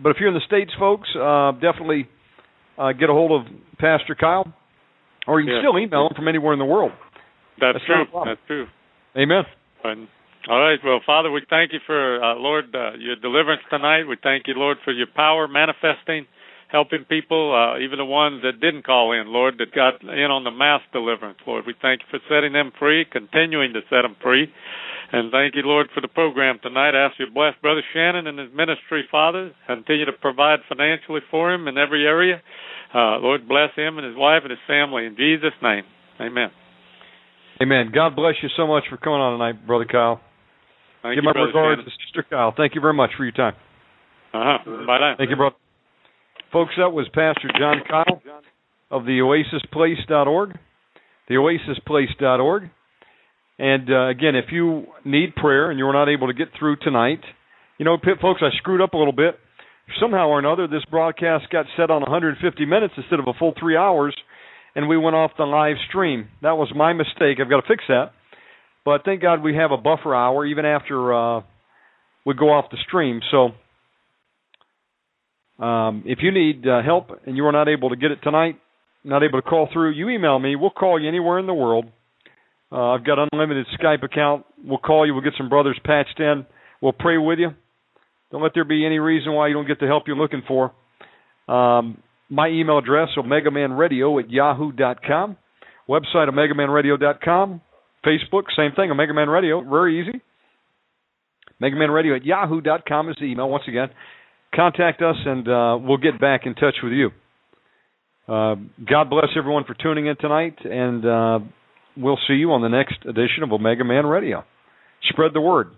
but if you're in the states, folks, uh, definitely uh, get a hold of Pastor Kyle, or you can still email him from anywhere in the world. that's, That's true. not a problem. That's true. Amen. And, all right. Well, Father, we thank you for uh, Lord uh, your deliverance tonight. We thank you, Lord, for your power manifesting, helping people, uh, even the ones that didn't call in, Lord, that got in on the mass deliverance. Lord, we thank you for setting them free, continuing to set them free. And thank you, Lord, for the program tonight. I ask you to bless Brother Shannon and his ministry, Father. Continue to provide financially for him in every area. Uh, Lord, bless him and his wife and his family. In Jesus' name, amen. Amen. God bless you so much for coming on tonight, Brother Kyle. Thank Give you, my Brother regards Shannon. to Sister Kyle. Thank you very much for your time. Uh-huh. Bye-bye. Thank you, brother. Folks, that was Pastor John Kyle of the oasisplace.org, the oasisplace.org. And uh, again, if you need prayer and you were not able to get through tonight, you know, folks, I screwed up a little bit. Somehow or another, this broadcast got set on 150 minutes instead of a full three hours, and we went off the live stream. That was my mistake. I've got to fix that. But thank God we have a buffer hour even after uh, we go off the stream. So um, if you need uh, help and you are not able to get it tonight, not able to call through, you email me. We'll call you anywhere in the world. Uh, I've got unlimited Skype account. We'll call you. We'll get some brothers patched in. We'll pray with you. Don't let there be any reason why you don't get the help you're looking for. Um, my email address, omegamanradio at yahoo.com. Website, omegamanradio.com. Facebook, same thing, Omega Man Radio. Very easy. Omega Man Radio at yahoo.com is the email. Once again, contact us and uh, we'll get back in touch with you. Uh, God bless everyone for tuning in tonight, and uh, we'll see you on the next edition of Omega Man Radio. Spread the word.